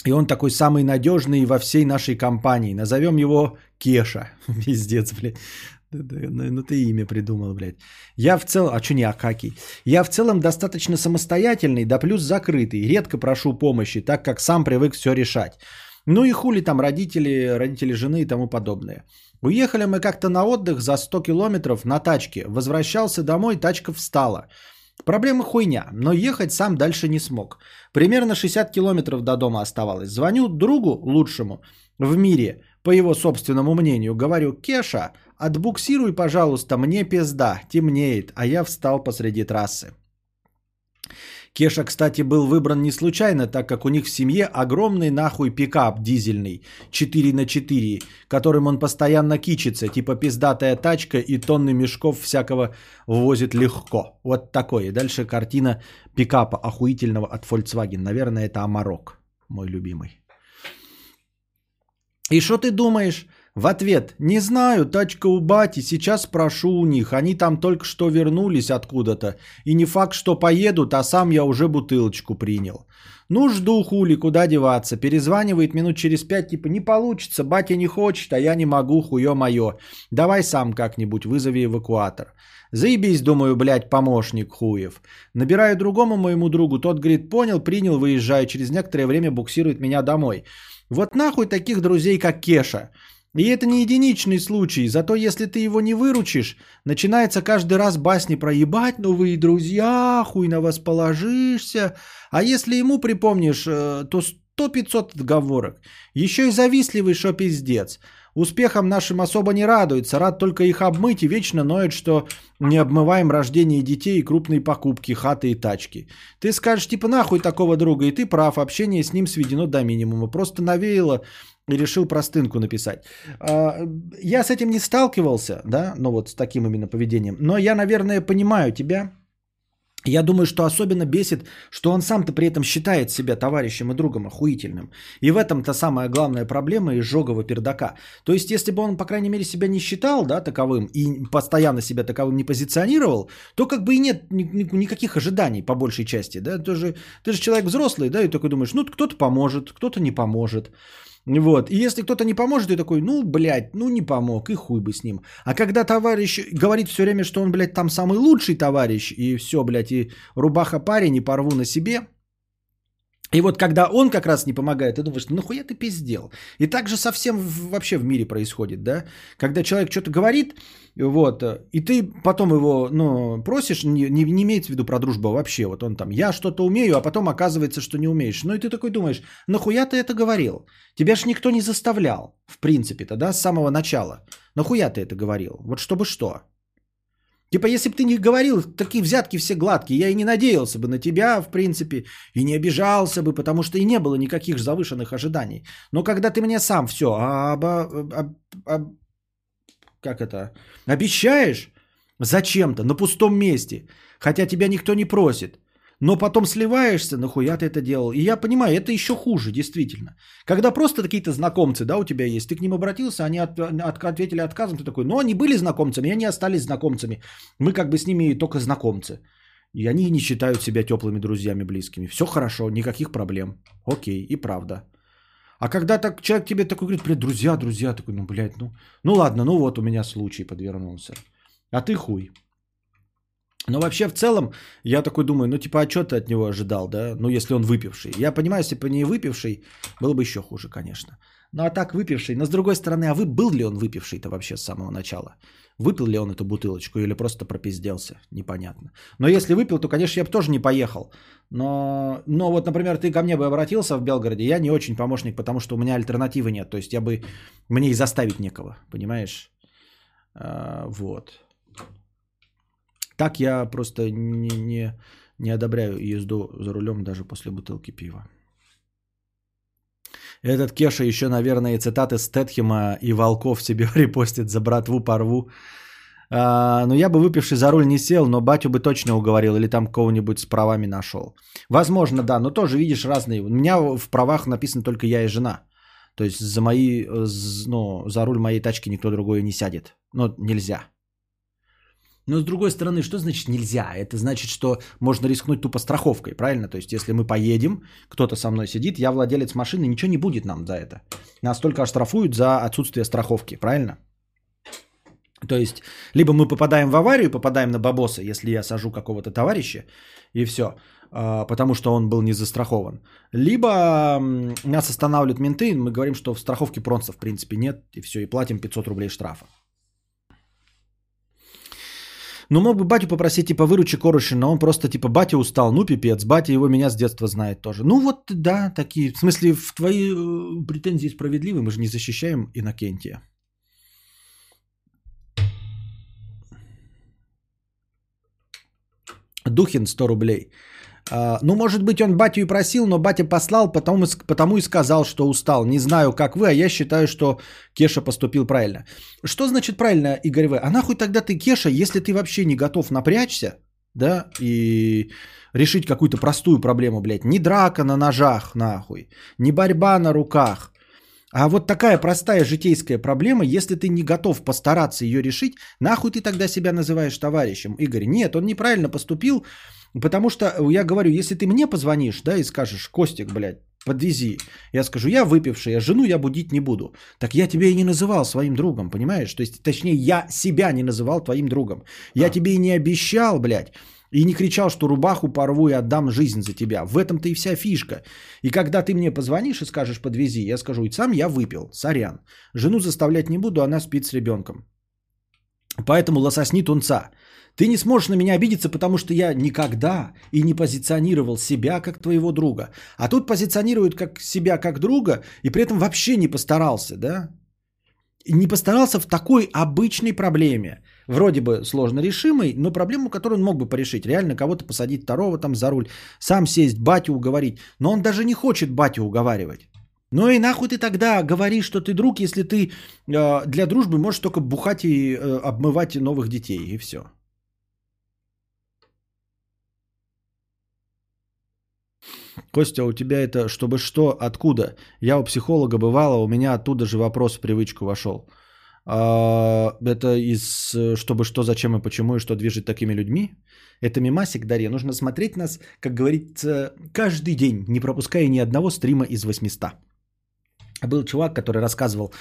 И он такой самый надежный во всей нашей компании. Назовем его Кеша. Пиздец, блядь. Ну, ну ты имя придумал, блядь. Я в целом... А что не Акакий? Я в целом достаточно самостоятельный, да плюс закрытый. Редко прошу помощи, так как сам привык все решать. Ну и хули там родители, родители жены и тому подобное. Уехали мы как-то на отдых за 100 километров на тачке. Возвращался домой, тачка встала. Проблема хуйня, но ехать сам дальше не смог. Примерно 60 километров до дома оставалось. Звоню другу лучшему в мире, по его собственному мнению. Говорю, Кеша, отбуксируй, пожалуйста, мне пизда, темнеет, а я встал посреди трассы. Кеша, кстати, был выбран не случайно, так как у них в семье огромный нахуй пикап дизельный 4 на 4, которым он постоянно кичится, типа пиздатая тачка и тонны мешков всякого возит легко. Вот такое. И дальше картина пикапа охуительного от Volkswagen. Наверное, это Амарок, мой любимый. И что ты думаешь? В ответ, не знаю, тачка у бати, сейчас спрошу у них, они там только что вернулись откуда-то, и не факт, что поедут, а сам я уже бутылочку принял. Ну, жду хули, куда деваться, перезванивает минут через пять, типа, не получится, батя не хочет, а я не могу, хуё моё. Давай сам как-нибудь вызови эвакуатор. Заебись, думаю, блядь, помощник хуев. Набираю другому моему другу, тот говорит, понял, принял, выезжаю, через некоторое время буксирует меня домой. Вот нахуй таких друзей, как Кеша. И это не единичный случай, зато если ты его не выручишь, начинается каждый раз басни про ебать новые друзья, хуй на вас положишься. А если ему припомнишь, э, то сто пятьсот отговорок. Еще и завистливый, шо пиздец. Успехом нашим особо не радуется, рад только их обмыть и вечно ноет, что не обмываем рождение детей и крупные покупки, хаты и тачки. Ты скажешь, типа нахуй такого друга, и ты прав, общение с ним сведено до минимума. Просто навеяло и решил простынку написать. А, я с этим не сталкивался, да, ну вот с таким именно поведением, но я, наверное, понимаю тебя. Я думаю, что особенно бесит, что он сам-то при этом считает себя товарищем и другом охуительным. И в этом-то самая главная проблема изжогого пердака. То есть, если бы он, по крайней мере, себя не считал да, таковым и постоянно себя таковым не позиционировал, то как бы и нет никаких ожиданий по большей части. Да? Ты, же, ты же человек взрослый, да, и такой думаешь, ну кто-то поможет, кто-то не поможет. Вот. И если кто-то не поможет, ты такой, ну, блядь, ну не помог, и хуй бы с ним. А когда товарищ говорит все время, что он, блядь, там самый лучший товарищ, и все, блядь, и рубаха парень, и порву на себе, и вот когда он как раз не помогает, ты думаешь, ну нахуя ты пиздел? И так же совсем вообще в мире происходит, да? Когда человек что-то говорит, вот, и ты потом его, ну, просишь, не, не, не имеется в виду про дружбу вообще, вот он там, я что-то умею, а потом оказывается, что не умеешь. Ну и ты такой думаешь, нахуя ты это говорил? Тебя ж никто не заставлял, в принципе-то, да, с самого начала. Нахуя ты это говорил? Вот чтобы что? Типа, если бы ты не говорил, такие взятки все гладкие, я и не надеялся бы на тебя, в принципе, и не обижался бы, потому что и не было никаких завышенных ожиданий. Но когда ты мне сам все, об, об, об, об, как это, обещаешь зачем-то, на пустом месте, хотя тебя никто не просит, но потом сливаешься, нахуя ты это делал. И я понимаю, это еще хуже, действительно. Когда просто какие-то знакомцы, да, у тебя есть, ты к ним обратился, они от, от, ответили отказом, ты такой, ну, они были знакомцами, они остались знакомцами. Мы как бы с ними только знакомцы. И они не считают себя теплыми друзьями, близкими. Все хорошо, никаких проблем. Окей, и правда. А когда так человек тебе такой говорит, блядь, друзья, друзья, такой, ну, блядь, ну, ну ладно, ну вот у меня случай подвернулся. А ты хуй. Но вообще в целом я такой думаю, ну типа, а что ты от него ожидал, да? Ну если он выпивший. Я понимаю, если бы не выпивший, было бы еще хуже, конечно. Ну а так выпивший. Но с другой стороны, а вы был ли он выпивший-то вообще с самого начала? Выпил ли он эту бутылочку или просто пропизделся? Непонятно. Но если выпил, то, конечно, я бы тоже не поехал. Но, но вот, например, ты ко мне бы обратился в Белгороде, я не очень помощник, потому что у меня альтернативы нет. То есть я бы, мне и заставить некого, понимаешь? А, вот. Так я просто не, не, не одобряю езду за рулем даже после бутылки пива. Этот Кеша еще, наверное, цитаты Стэтхема и Волков себе репостит за братву порву. А, ну, я бы выпивший за руль не сел, но батю бы точно уговорил или там кого-нибудь с правами нашел. Возможно, да, но тоже, видишь, разные. У меня в правах написано только я и жена. То есть за мои, ну, за руль моей тачки никто другой не сядет. Ну, нельзя. Но с другой стороны, что значит нельзя? Это значит, что можно рискнуть тупо страховкой, правильно? То есть, если мы поедем, кто-то со мной сидит, я владелец машины, ничего не будет нам за это. Нас только оштрафуют за отсутствие страховки, правильно? То есть, либо мы попадаем в аварию, попадаем на бабоса, если я сажу какого-то товарища, и все, потому что он был не застрахован. Либо нас останавливают менты, мы говорим, что в страховке пронца в принципе нет, и все, и платим 500 рублей штрафа. Ну, мог бы батю попросить, типа, выручи Корышин, но он просто, типа, батя устал, ну, пипец, батя его меня с детства знает тоже. Ну, вот, да, такие, в смысле, в твои э, претензии справедливы, мы же не защищаем Иннокентия. Духин 100 рублей. А, ну, может быть, он батю и просил, но батя послал, потому, потому и сказал, что устал. Не знаю, как вы, а я считаю, что Кеша поступил правильно. Что значит правильно, Игорь В? А нахуй тогда ты, Кеша, если ты вообще не готов напрячься, да, и решить какую-то простую проблему, блядь, не драка на ножах, нахуй, не борьба на руках, а вот такая простая житейская проблема, если ты не готов постараться ее решить, нахуй ты тогда себя называешь товарищем, Игорь? Нет, он неправильно поступил, потому что я говорю, если ты мне позвонишь, да, и скажешь, Костик, блядь, подвези. Я скажу, я выпивший, а жену я будить не буду. Так я тебя и не называл своим другом, понимаешь? То есть, точнее, я себя не называл твоим другом. Я а. тебе и не обещал, блядь, и не кричал, что рубаху порву и отдам жизнь за тебя. В этом-то и вся фишка. И когда ты мне позвонишь и скажешь подвези, я скажу, и сам я выпил, сорян. Жену заставлять не буду, она спит с ребенком. Поэтому лососни тунца. Ты не сможешь на меня обидеться, потому что я никогда и не позиционировал себя как твоего друга. А тут позиционируют как себя как друга и при этом вообще не постарался, да? Не постарался в такой обычной проблеме вроде бы сложно решимый, но проблему, которую он мог бы порешить. Реально кого-то посадить второго там за руль, сам сесть, батю уговорить. Но он даже не хочет батю уговаривать. Ну и нахуй ты тогда говоришь, что ты друг, если ты э, для дружбы можешь только бухать и э, обмывать новых детей, и все. Костя, у тебя это чтобы что, откуда? Я у психолога бывала, у меня оттуда же вопрос в привычку вошел. А, это из «Чтобы что, зачем и почему, и что движет такими людьми». Это мимасик, Дарья. Нужно смотреть нас, как говорится, каждый день, не пропуская ни одного стрима из 800. Был чувак, который рассказывал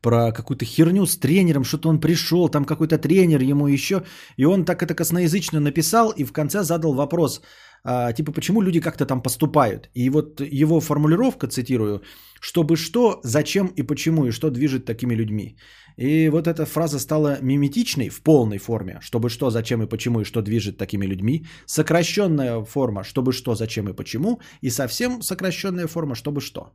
про какую-то херню с тренером, что-то он пришел, там какой-то тренер ему еще, и он так это косноязычно написал, и в конце задал вопрос, а, типа, почему люди как-то там поступают. И вот его формулировка, цитирую, чтобы что, зачем и почему, и что движет такими людьми. И вот эта фраза стала миметичной в полной форме, чтобы что, зачем и почему, и что движет такими людьми. Сокращенная форма, чтобы что, зачем и почему, и совсем сокращенная форма, чтобы что.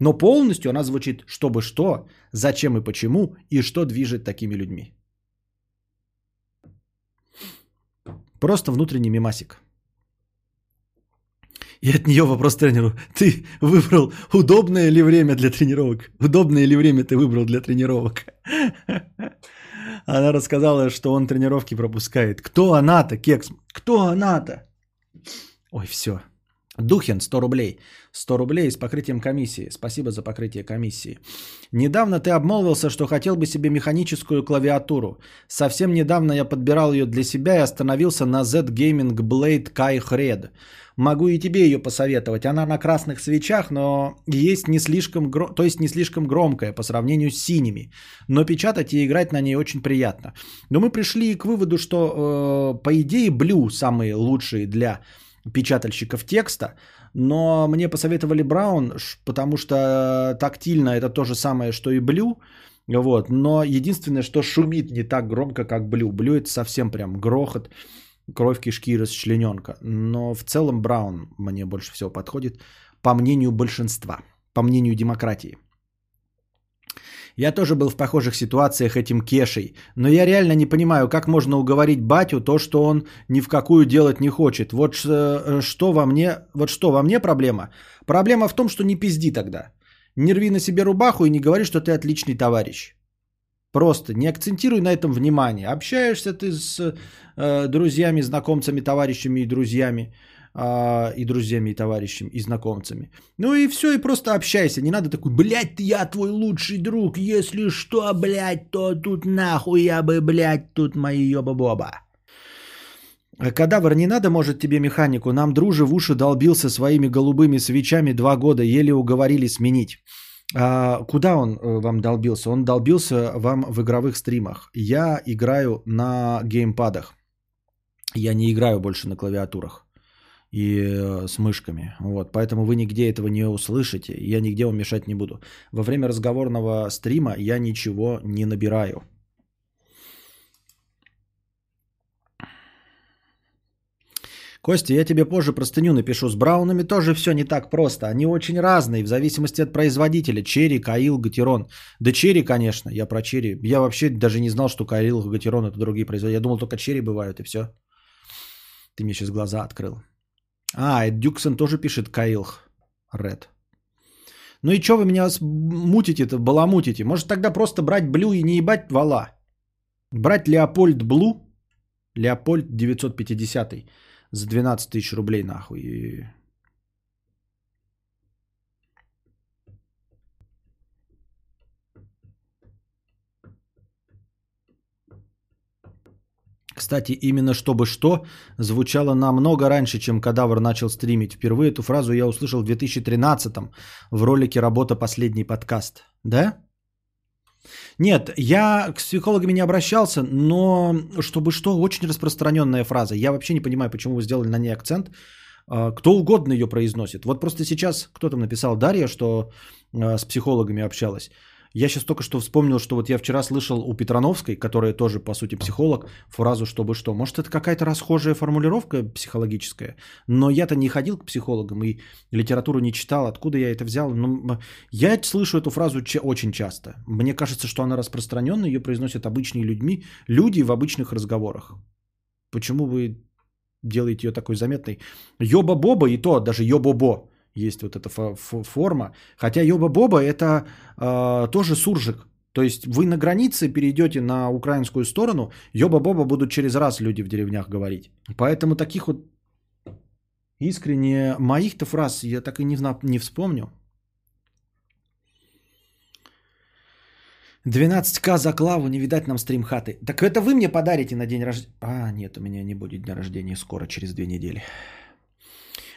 Но полностью она звучит, чтобы что, зачем и почему, и что движет такими людьми. Просто внутренний мимасик. И от нее вопрос тренеру. Ты выбрал удобное ли время для тренировок? Удобное ли время ты выбрал для тренировок? Она рассказала, что он тренировки пропускает. Кто она-то, Кекс? Кто она-то? Ой, все. Духин, 100 рублей. 100 рублей с покрытием комиссии. Спасибо за покрытие комиссии. Недавно ты обмолвился, что хотел бы себе механическую клавиатуру. Совсем недавно я подбирал ее для себя и остановился на Z Gaming Blade Kai Red. Могу и тебе ее посоветовать. Она на красных свечах, но есть не слишком, гром... то есть не слишком громкая по сравнению с синими. Но печатать и играть на ней очень приятно. Но мы пришли к выводу, что э, по идее Blue самые лучшие для печатальщиков текста. Но мне посоветовали Браун, потому что тактильно это то же самое, что и Blue. Вот. Но единственное, что шумит не так громко, как Blue. Blue это совсем прям грохот кровь кишки расчлененка. Но в целом Браун мне больше всего подходит, по мнению большинства, по мнению демократии. Я тоже был в похожих ситуациях этим кешей, но я реально не понимаю, как можно уговорить батю то, что он ни в какую делать не хочет. Вот э, что во мне, вот что во мне проблема? Проблема в том, что не пизди тогда. Не рви на себе рубаху и не говори, что ты отличный товарищ. Просто не акцентируй на этом внимание. Общаешься ты с э, друзьями, знакомцами, товарищами и друзьями, и друзьями, и товарищами, и знакомцами. Ну и все, и просто общайся. Не надо такой, блядь, я твой лучший друг. Если что, блядь, то тут нахуй я бы, блядь, тут мои ёба-боба. Кадавр, не надо, может, тебе механику. Нам друже в уши долбился своими голубыми свечами два года, еле уговорили сменить. А, куда он э, вам долбился? Он долбился вам в игровых стримах. Я играю на геймпадах. Я не играю больше на клавиатурах и э, с мышками. Вот, поэтому вы нигде этого не услышите. Я нигде вам мешать не буду. Во время разговорного стрима я ничего не набираю. Костя, я тебе позже простыню напишу. С браунами тоже все не так просто. Они очень разные в зависимости от производителя. Cherry, Kailh, Gateron. Да Черри, конечно, я про Черри. Я вообще даже не знал, что Kailh, Gateron это другие производители. Я думал, только Черри бывают и все. Ты мне сейчас глаза открыл. А, и Дюксон тоже пишет Kailh Red. Ну и что вы меня мутите-то, баламутите? Может тогда просто брать Blue и не ебать вала? Брать Леопольд Блу? Леопольд 950 за 12 тысяч рублей нахуй. Кстати, именно «чтобы что» звучало намного раньше, чем Кадавр начал стримить. Впервые эту фразу я услышал в 2013 в ролике «Работа. Последний подкаст». Да? Нет, я к психологам не обращался, но чтобы что, очень распространенная фраза. Я вообще не понимаю, почему вы сделали на ней акцент. А, кто угодно ее произносит. Вот просто сейчас кто там написал Дарья, что а, с психологами общалась. Я сейчас только что вспомнил, что вот я вчера слышал у Петрановской, которая тоже, по сути, психолог, фразу «чтобы что». Может, это какая-то расхожая формулировка психологическая, но я-то не ходил к психологам и литературу не читал, откуда я это взял. Но я слышу эту фразу очень часто. Мне кажется, что она распространенная, ее произносят обычные людьми, люди в обычных разговорах. Почему вы делаете ее такой заметной? Йоба-боба и то, даже йобо-бо есть вот эта форма. Хотя Йоба-Боба это э, тоже суржик. То есть вы на границе перейдете на украинскую сторону, Йоба-Боба будут через раз люди в деревнях говорить. Поэтому таких вот искренне моих-то фраз я так и не, не вспомню. 12к за Клаву, не видать нам стрим хаты. Так это вы мне подарите на день рождения? А, нет, у меня не будет дня рождения скоро, через две недели.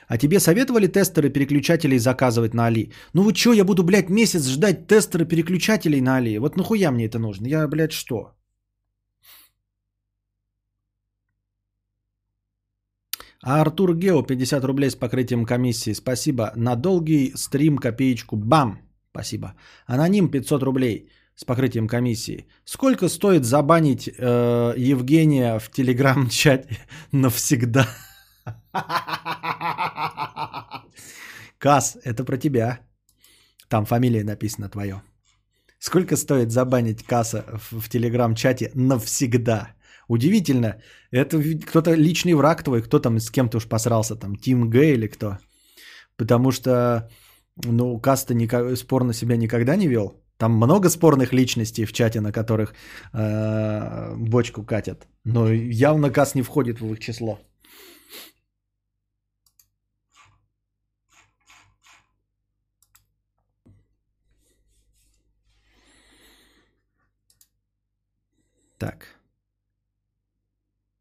А тебе советовали тестеры переключателей заказывать на Али? Ну вот что, я буду, блядь, месяц ждать тестеры переключателей на Али? Вот нахуя мне это нужно? Я, блядь, что? А Артур Гео 50 рублей с покрытием комиссии. Спасибо. На долгий стрим копеечку. Бам! Спасибо. Аноним 500 рублей с покрытием комиссии. Сколько стоит забанить э, Евгения в телеграм-чате навсегда? Кас, это про тебя. Там фамилия написана твое. Сколько стоит забанить Касса в, в телеграм-чате навсегда? Удивительно. Это кто-то личный враг твой, кто там с кем то уж посрался, там Тим Г или кто. Потому что, ну, Кас-то никак, спорно себя никогда не вел. Там много спорных личностей в чате, на которых э, бочку катят. Но явно Кас не входит в их число. Так.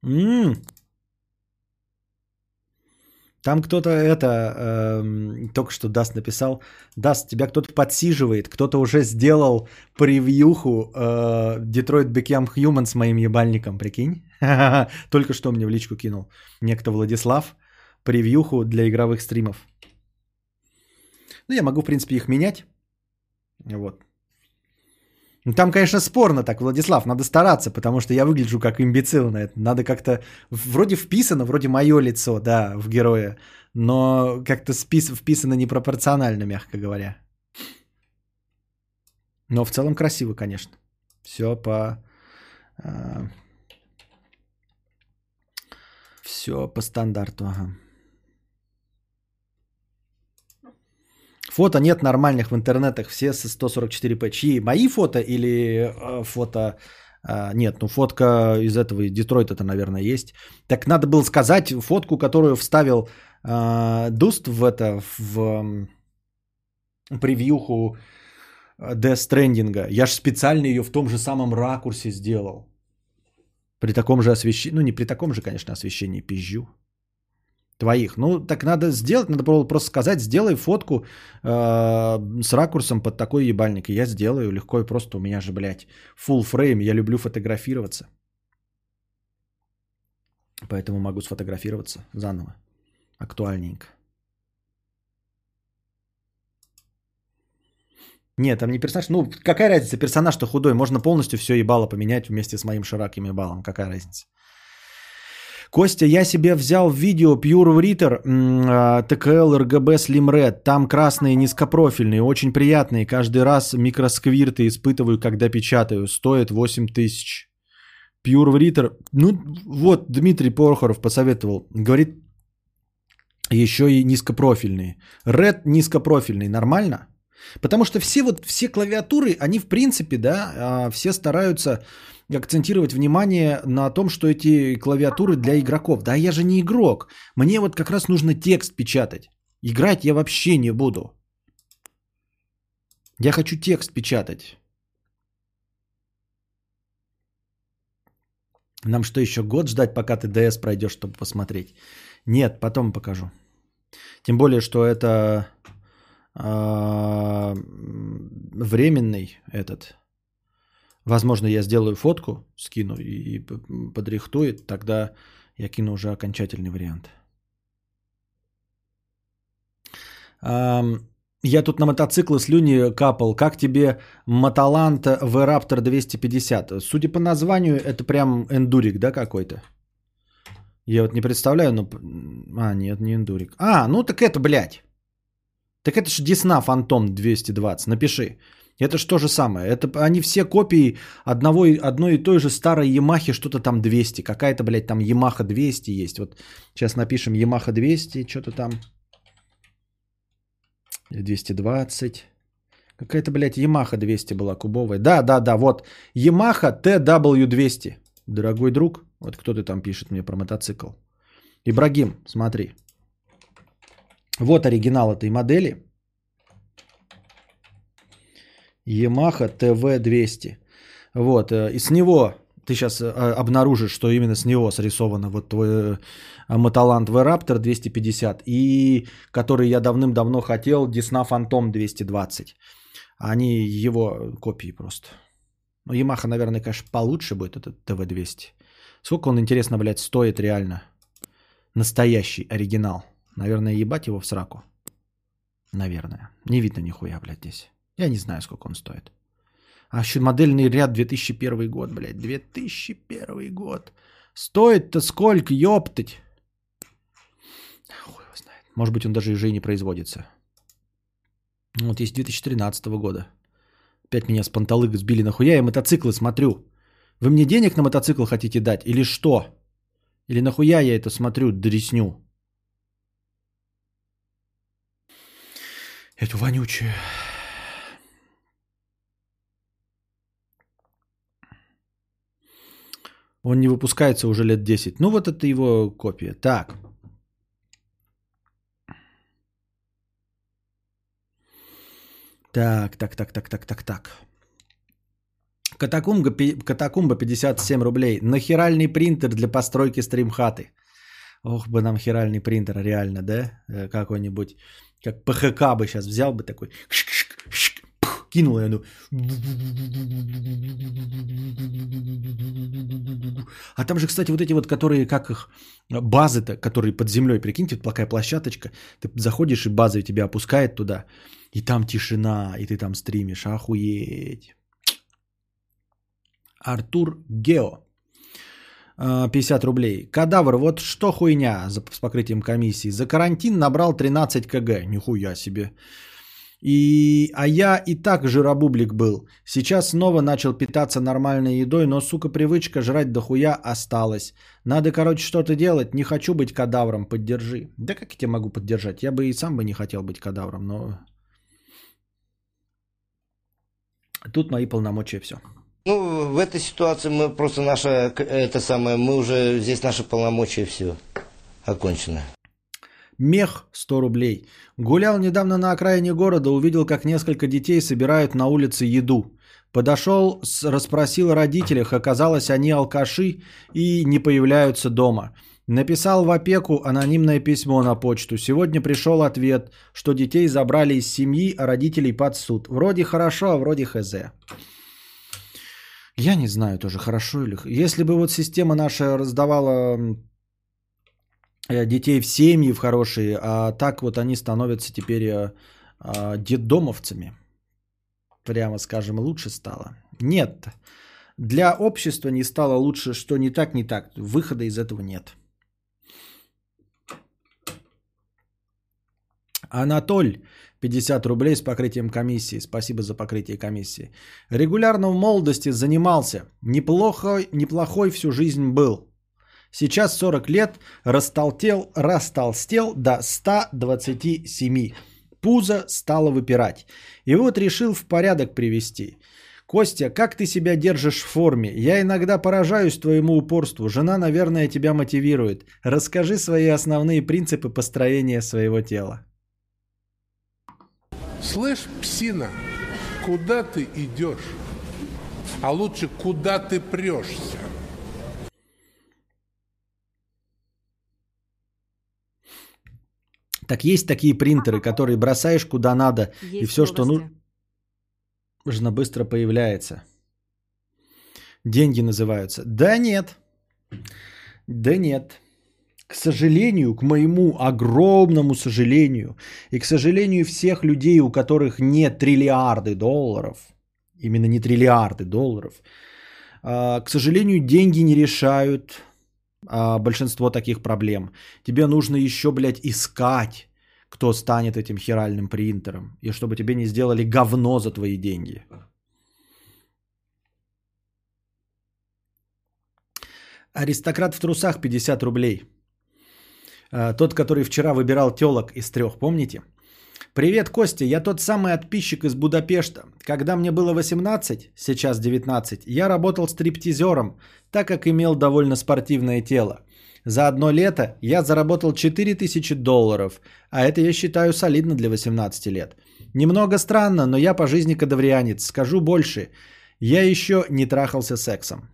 М-м. Там кто-то это э, только что Даст написал. Даст, тебя кто-то подсиживает, кто-то уже сделал превьюху э, Detroit Become Human с моим ебальником, прикинь? Только что мне в личку кинул. Некто Владислав превьюху для игровых стримов. Ну, я могу, в принципе, их менять. Вот. Ну, там, конечно, спорно так, Владислав, надо стараться, потому что я выгляжу как имбецил на это. Надо как-то, вроде вписано, вроде мое лицо, да, в героя, но как-то спис, вписано непропорционально, мягко говоря. Но в целом красиво, конечно. Все по... Э, все по стандарту, ага. Фото нет нормальных в интернетах, все с 144p. Чьи? Мои фото или э, фото... Э, нет, ну фотка из этого, из Детройта-то, наверное, есть. Так надо было сказать фотку, которую вставил э, Дуст в это, в э, превьюху Death Stranding. Я же специально ее в том же самом ракурсе сделал. При таком же освещении, ну не при таком же, конечно, освещении пизжу. Твоих. Ну, так надо сделать, надо было просто сказать, сделай фотку э, с ракурсом под такой ебальник. И я сделаю легко и просто. У меня же, блядь, full frame, я люблю фотографироваться. Поэтому могу сфотографироваться заново. Актуальненько. Нет, там не персонаж. Ну, какая разница, персонаж-то худой. Можно полностью все ебало поменять вместе с моим широким ебалом. Какая разница? Костя, я себе взял видео Pure Reader ТКЛ RGB Slim Red. Там красные низкопрофильные, очень приятные. Каждый раз микросквирты испытываю, когда печатаю. Стоит 8 тысяч. Pure Reader. Ну, вот Дмитрий Порохоров посоветовал. Говорит, еще и низкопрофильные. Red низкопрофильный. Нормально? Потому что все вот, все клавиатуры, они в принципе, да, а, все стараются акцентировать внимание на том, что эти клавиатуры для игроков. Да, я же не игрок. Мне вот как раз нужно текст печатать. Играть я вообще не буду. Я хочу текст печатать. Нам что еще год ждать, пока ты DS пройдешь, чтобы посмотреть? Нет, потом покажу. Тем более, что это э, временный этот. Возможно, я сделаю фотку, скину и, и подрихтует, тогда я кину уже окончательный вариант. Я тут на мотоциклы слюни капал. Как тебе Мотолант V-Raptor 250? Судя по названию, это прям эндурик, да, какой-то? Я вот не представляю, но... А, нет, не эндурик. А, ну так это, блядь. Так это же Десна Фантом 220. Напиши. Это же то же самое. Это они все копии одного, одной и той же старой Ямахи, что-то там 200. Какая-то, блядь, там Ямаха 200 есть. Вот сейчас напишем Ямаха 200, что-то там. 220. Какая-то, блядь, Ямаха 200 была кубовая. Да, да, да, вот. Ямаха TW200. Дорогой друг, вот кто ты там пишет мне про мотоцикл. Ибрагим, смотри. Вот оригинал этой модели. Yamaha TV200. Вот, э, и с него ты сейчас э, обнаружишь, что именно с него срисовано вот твой э, Мотоланд V-Raptor 250 и который я давным-давно хотел, Disna Phantom 220. Они его копии просто. Ну, Yamaha, наверное, конечно, получше будет этот TV200. Сколько он, интересно, блядь, стоит реально? Настоящий оригинал. Наверное, ебать его в сраку. Наверное. Не видно нихуя, блядь, здесь. Я не знаю, сколько он стоит. А еще модельный ряд 2001 год, блядь. 2001 год. Стоит-то сколько, ёптать? Хуй его знает. Может быть, он даже уже и не производится. Вот есть 2013 года. Опять меня с панталык сбили. Нахуя я мотоциклы смотрю? Вы мне денег на мотоцикл хотите дать? Или что? Или нахуя я это смотрю, дресню? Эту вонючую. Он не выпускается уже лет 10. Ну вот это его копия. Так. Так, так, так, так, так, так, так. Катакумба, катакумба 57 рублей. Нахеральный принтер для постройки стримхаты. Ох бы нам херальный принтер, реально, да? Э, какой-нибудь, как ПХК бы сейчас взял бы такой кинул, и оно... А там же, кстати, вот эти вот, которые, как их, базы-то, которые под землей, прикиньте, такая площадочка, ты заходишь, и база тебя опускает туда, и там тишина, и ты там стримишь, охуеть. Артур Гео. 50 рублей. Кадавр, вот что хуйня с покрытием комиссии. За карантин набрал 13 кг. Нихуя себе. И, а я и так жиробублик был. Сейчас снова начал питаться нормальной едой, но, сука, привычка жрать дохуя осталась. Надо, короче, что-то делать. Не хочу быть кадавром, поддержи. Да как я тебя могу поддержать? Я бы и сам бы не хотел быть кадавром, но... Тут мои полномочия все. Ну, в этой ситуации мы просто наша, это самое, мы уже, здесь наши полномочия все окончено. Мех 100 рублей. Гулял недавно на окраине города, увидел, как несколько детей собирают на улице еду. Подошел, расспросил родителях, оказалось, они алкаши и не появляются дома. Написал в опеку анонимное письмо на почту. Сегодня пришел ответ, что детей забрали из семьи, а родителей под суд. Вроде хорошо, а вроде хз. Я не знаю тоже, хорошо или... Если бы вот система наша раздавала детей в семьи в хорошие, а так вот они становятся теперь э, э, детдомовцами. Прямо скажем, лучше стало. Нет, для общества не стало лучше, что не так, не так. Выхода из этого нет. Анатоль, 50 рублей с покрытием комиссии. Спасибо за покрытие комиссии. Регулярно в молодости занимался. Неплохой, неплохой всю жизнь был. Сейчас 40 лет, растолтел, растолстел до 127. Пузо стало выпирать. И вот решил в порядок привести. Костя, как ты себя держишь в форме? Я иногда поражаюсь твоему упорству. Жена, наверное, тебя мотивирует. Расскажи свои основные принципы построения своего тела. Слышь, псина, куда ты идешь? А лучше, куда ты прешься? Так есть такие принтеры, которые бросаешь куда надо, и Есть все, что нужно, быстро появляется. Деньги называются. Да нет. Да нет. К сожалению, к моему огромному сожалению, и к сожалению всех людей, у которых не триллиарды долларов, именно не триллиарды долларов, а, к сожалению, деньги не решают а, большинство таких проблем. Тебе нужно еще, блядь, искать, кто станет этим херальным принтером, и чтобы тебе не сделали говно за твои деньги. Аристократ в трусах 50 рублей. А, Тот, который вчера выбирал телок из трех, помните? Привет, Костя, я тот самый отписчик из Будапешта. Когда мне было 18, сейчас 19, я работал стриптизером, так как имел довольно спортивное тело. За одно лето я заработал 4000 долларов, а это я считаю солидно для 18 лет. Немного странно, но я по жизни кадаврианец. Скажу больше, я еще не трахался сексом.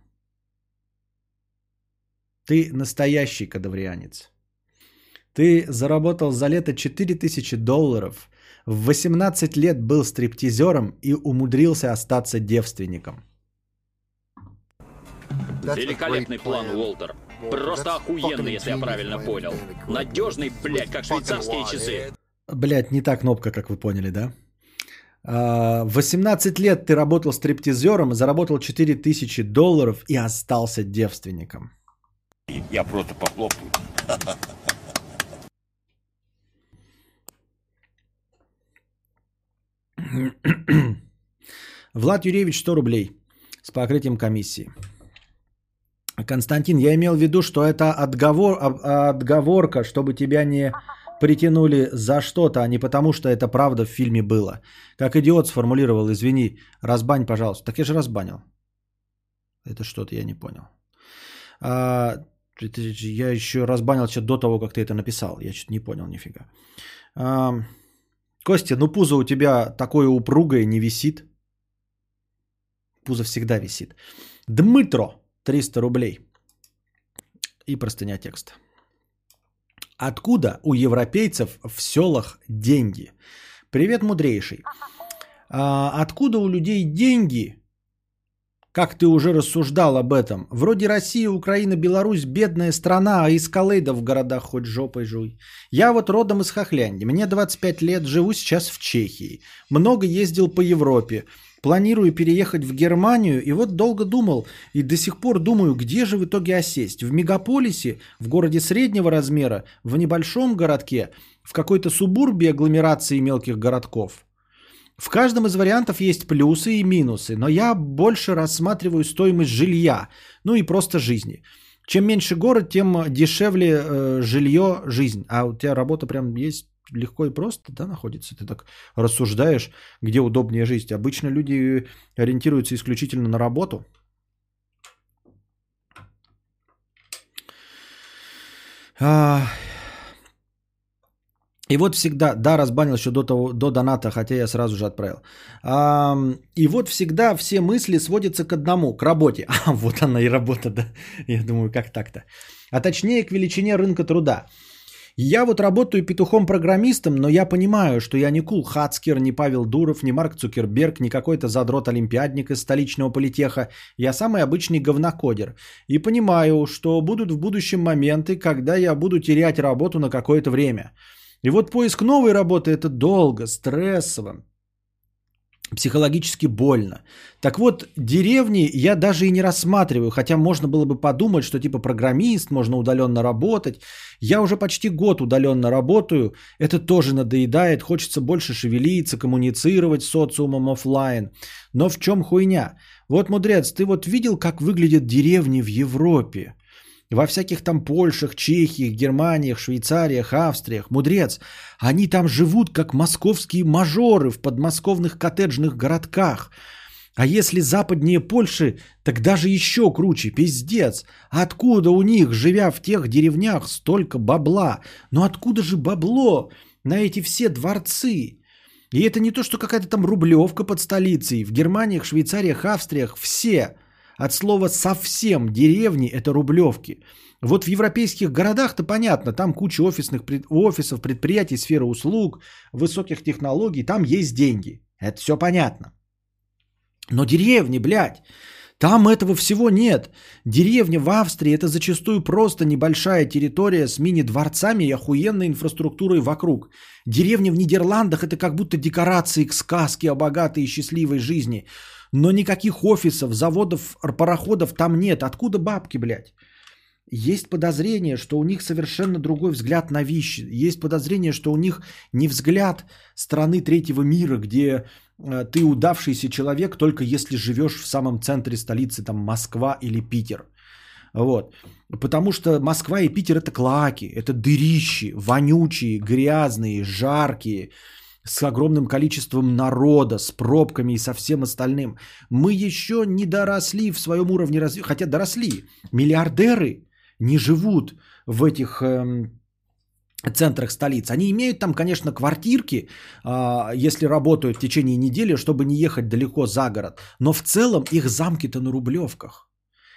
Ты настоящий кадаврианец. Ты заработал за лето 4000 долларов, в 18 лет был стриптизером и умудрился остаться девственником. Великолепный план, Уолтер. Просто охуенный, если я правильно понял. Надежный, блядь, как швейцарские часы. Блять, не та кнопка, как вы поняли, да? А, В 18 лет ты работал стриптизером, заработал 4000 долларов и остался девственником. Я просто похлопаю. Влад Юрьевич 100 рублей с покрытием комиссии. Константин, я имел в виду, что это отговор, а- отговорка, чтобы тебя не притянули за что-то, а не потому, что это правда в фильме было. Как идиот сформулировал, извини, разбань, пожалуйста. Так я же разбанил. Это что-то я не понял. А, я еще разбанил что до того, как ты это написал. Я что-то не понял нифига. А, Костя, ну пузо у тебя такое упругое, не висит. Пузо всегда висит. Дмитро, 300 рублей. И простыня текста. Откуда у европейцев в селах деньги? Привет, мудрейший. А, откуда у людей деньги? Как ты уже рассуждал об этом? Вроде Россия, Украина, Беларусь бедная страна, а из Калейда в городах хоть жопой жуй. Я вот родом из Хохлянди. Мне 25 лет, живу сейчас в Чехии. Много ездил по Европе. Планирую переехать в Германию и вот долго думал и до сих пор думаю, где же в итоге осесть. В мегаполисе, в городе среднего размера, в небольшом городке, в какой-то субурбе агломерации мелких городков. В каждом из вариантов есть плюсы и минусы, но я больше рассматриваю стоимость жилья, ну и просто жизни. Чем меньше город, тем дешевле э, жилье, жизнь. А у тебя работа прям есть легко и просто, да, находится. Ты так рассуждаешь, где удобнее жить. Обычно люди ориентируются исключительно на работу. А, И вот всегда, да, разбанил еще до, того, до доната, хотя я сразу же отправил. А, и вот всегда все мысли сводятся к одному, к работе. А, вот она и работа, да. Я думаю, как так-то? А точнее, к величине рынка труда. Я вот работаю петухом-программистом, но я понимаю, что я не Кул Хацкер, не Павел Дуров, не Марк Цукерберг, не какой-то задрот-олимпиадник из столичного политеха. Я самый обычный говнокодер. И понимаю, что будут в будущем моменты, когда я буду терять работу на какое-то время. И вот поиск новой работы это долго, стрессово, психологически больно. Так вот, деревни я даже и не рассматриваю, хотя можно было бы подумать, что типа программист, можно удаленно работать. Я уже почти год удаленно работаю, это тоже надоедает, хочется больше шевелиться, коммуницировать с социумом офлайн. Но в чем хуйня? Вот, мудрец, ты вот видел, как выглядят деревни в Европе? Во всяких там Польшах, Чехиях, Германиях, Швейцариях, Австриях, мудрец, они там живут как московские мажоры в подмосковных коттеджных городках. А если западнее Польши, так даже еще круче, пиздец. Откуда у них, живя в тех деревнях, столько бабла? Но откуда же бабло на эти все дворцы? И это не то, что какая-то там рублевка под столицей. В Германиях, Швейцариях, Австриях все – от слова совсем деревни это рублевки. Вот в европейских городах-то понятно, там куча офисных офисов, предприятий, сфера услуг, высоких технологий, там есть деньги. Это все понятно. Но деревни, блядь, там этого всего нет. Деревня в Австрии это зачастую просто небольшая территория с мини-дворцами и охуенной инфраструктурой вокруг. Деревня в Нидерландах это как будто декорации к сказке о богатой и счастливой жизни. Но никаких офисов, заводов, пароходов там нет. Откуда бабки, блядь? Есть подозрение, что у них совершенно другой взгляд на вещи. Есть подозрение, что у них не взгляд страны третьего мира, где э, ты удавшийся человек, только если живешь в самом центре столицы, там Москва или Питер. Вот. Потому что Москва и Питер это клаки, это дырищи, вонючие, грязные, жаркие, с огромным количеством народа, с пробками и со всем остальным. Мы еще не доросли в своем уровне развития, хотя доросли. Миллиардеры не живут в этих эм, центрах столиц. Они имеют там, конечно, квартирки, э, если работают в течение недели, чтобы не ехать далеко за город. Но в целом их замки-то на Рублевках.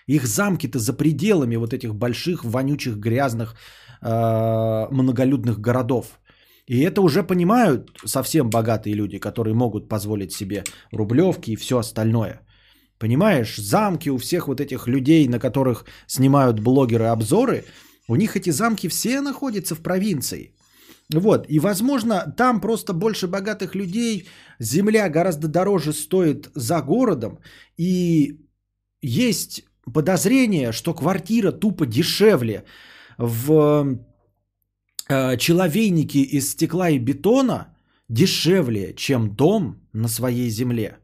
Их замки-то за пределами вот этих больших, вонючих, грязных, э, многолюдных городов. И это уже понимают совсем богатые люди, которые могут позволить себе рублевки и все остальное. Понимаешь, замки у всех вот этих людей, на которых снимают блогеры обзоры, у них эти замки все находятся в провинции. Вот, и возможно, там просто больше богатых людей, земля гораздо дороже стоит за городом, и есть подозрение, что квартира тупо дешевле в человейники из стекла и бетона дешевле, чем дом на своей земле.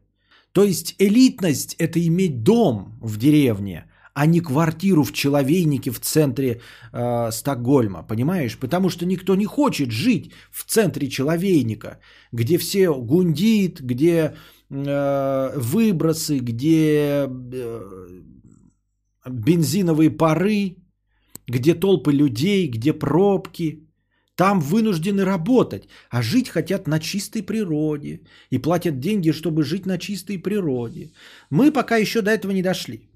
То есть элитность это иметь дом в деревне, а не квартиру в человейнике в центре э, Стокгольма, понимаешь? Потому что никто не хочет жить в центре человейника, где все гундит, где э, выбросы, где э, бензиновые пары, где толпы людей, где пробки. Там вынуждены работать, а жить хотят на чистой природе. И платят деньги, чтобы жить на чистой природе. Мы пока еще до этого не дошли.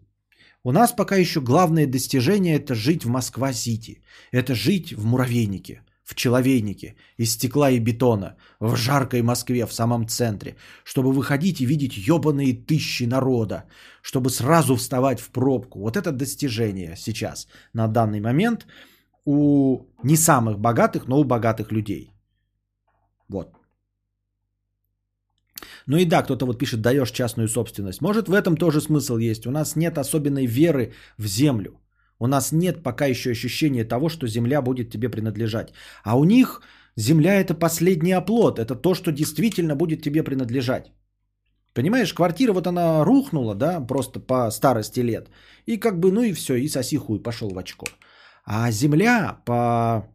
У нас пока еще главное достижение это жить в Москва-Сити. Это жить в муравейнике, в человейнике, из стекла и бетона, в жаркой Москве, в самом центре. Чтобы выходить и видеть ебаные тысячи народа. Чтобы сразу вставать в пробку. Вот это достижение сейчас, на данный момент – у не самых богатых, но у богатых людей. Вот. Ну и да, кто-то вот пишет, даешь частную собственность. Может в этом тоже смысл есть. У нас нет особенной веры в землю. У нас нет пока еще ощущения того, что земля будет тебе принадлежать. А у них земля это последний оплот. Это то, что действительно будет тебе принадлежать. Понимаешь, квартира вот она рухнула, да, просто по старости лет. И как бы, ну и все, и соси хуй, пошел в очко. А земля, по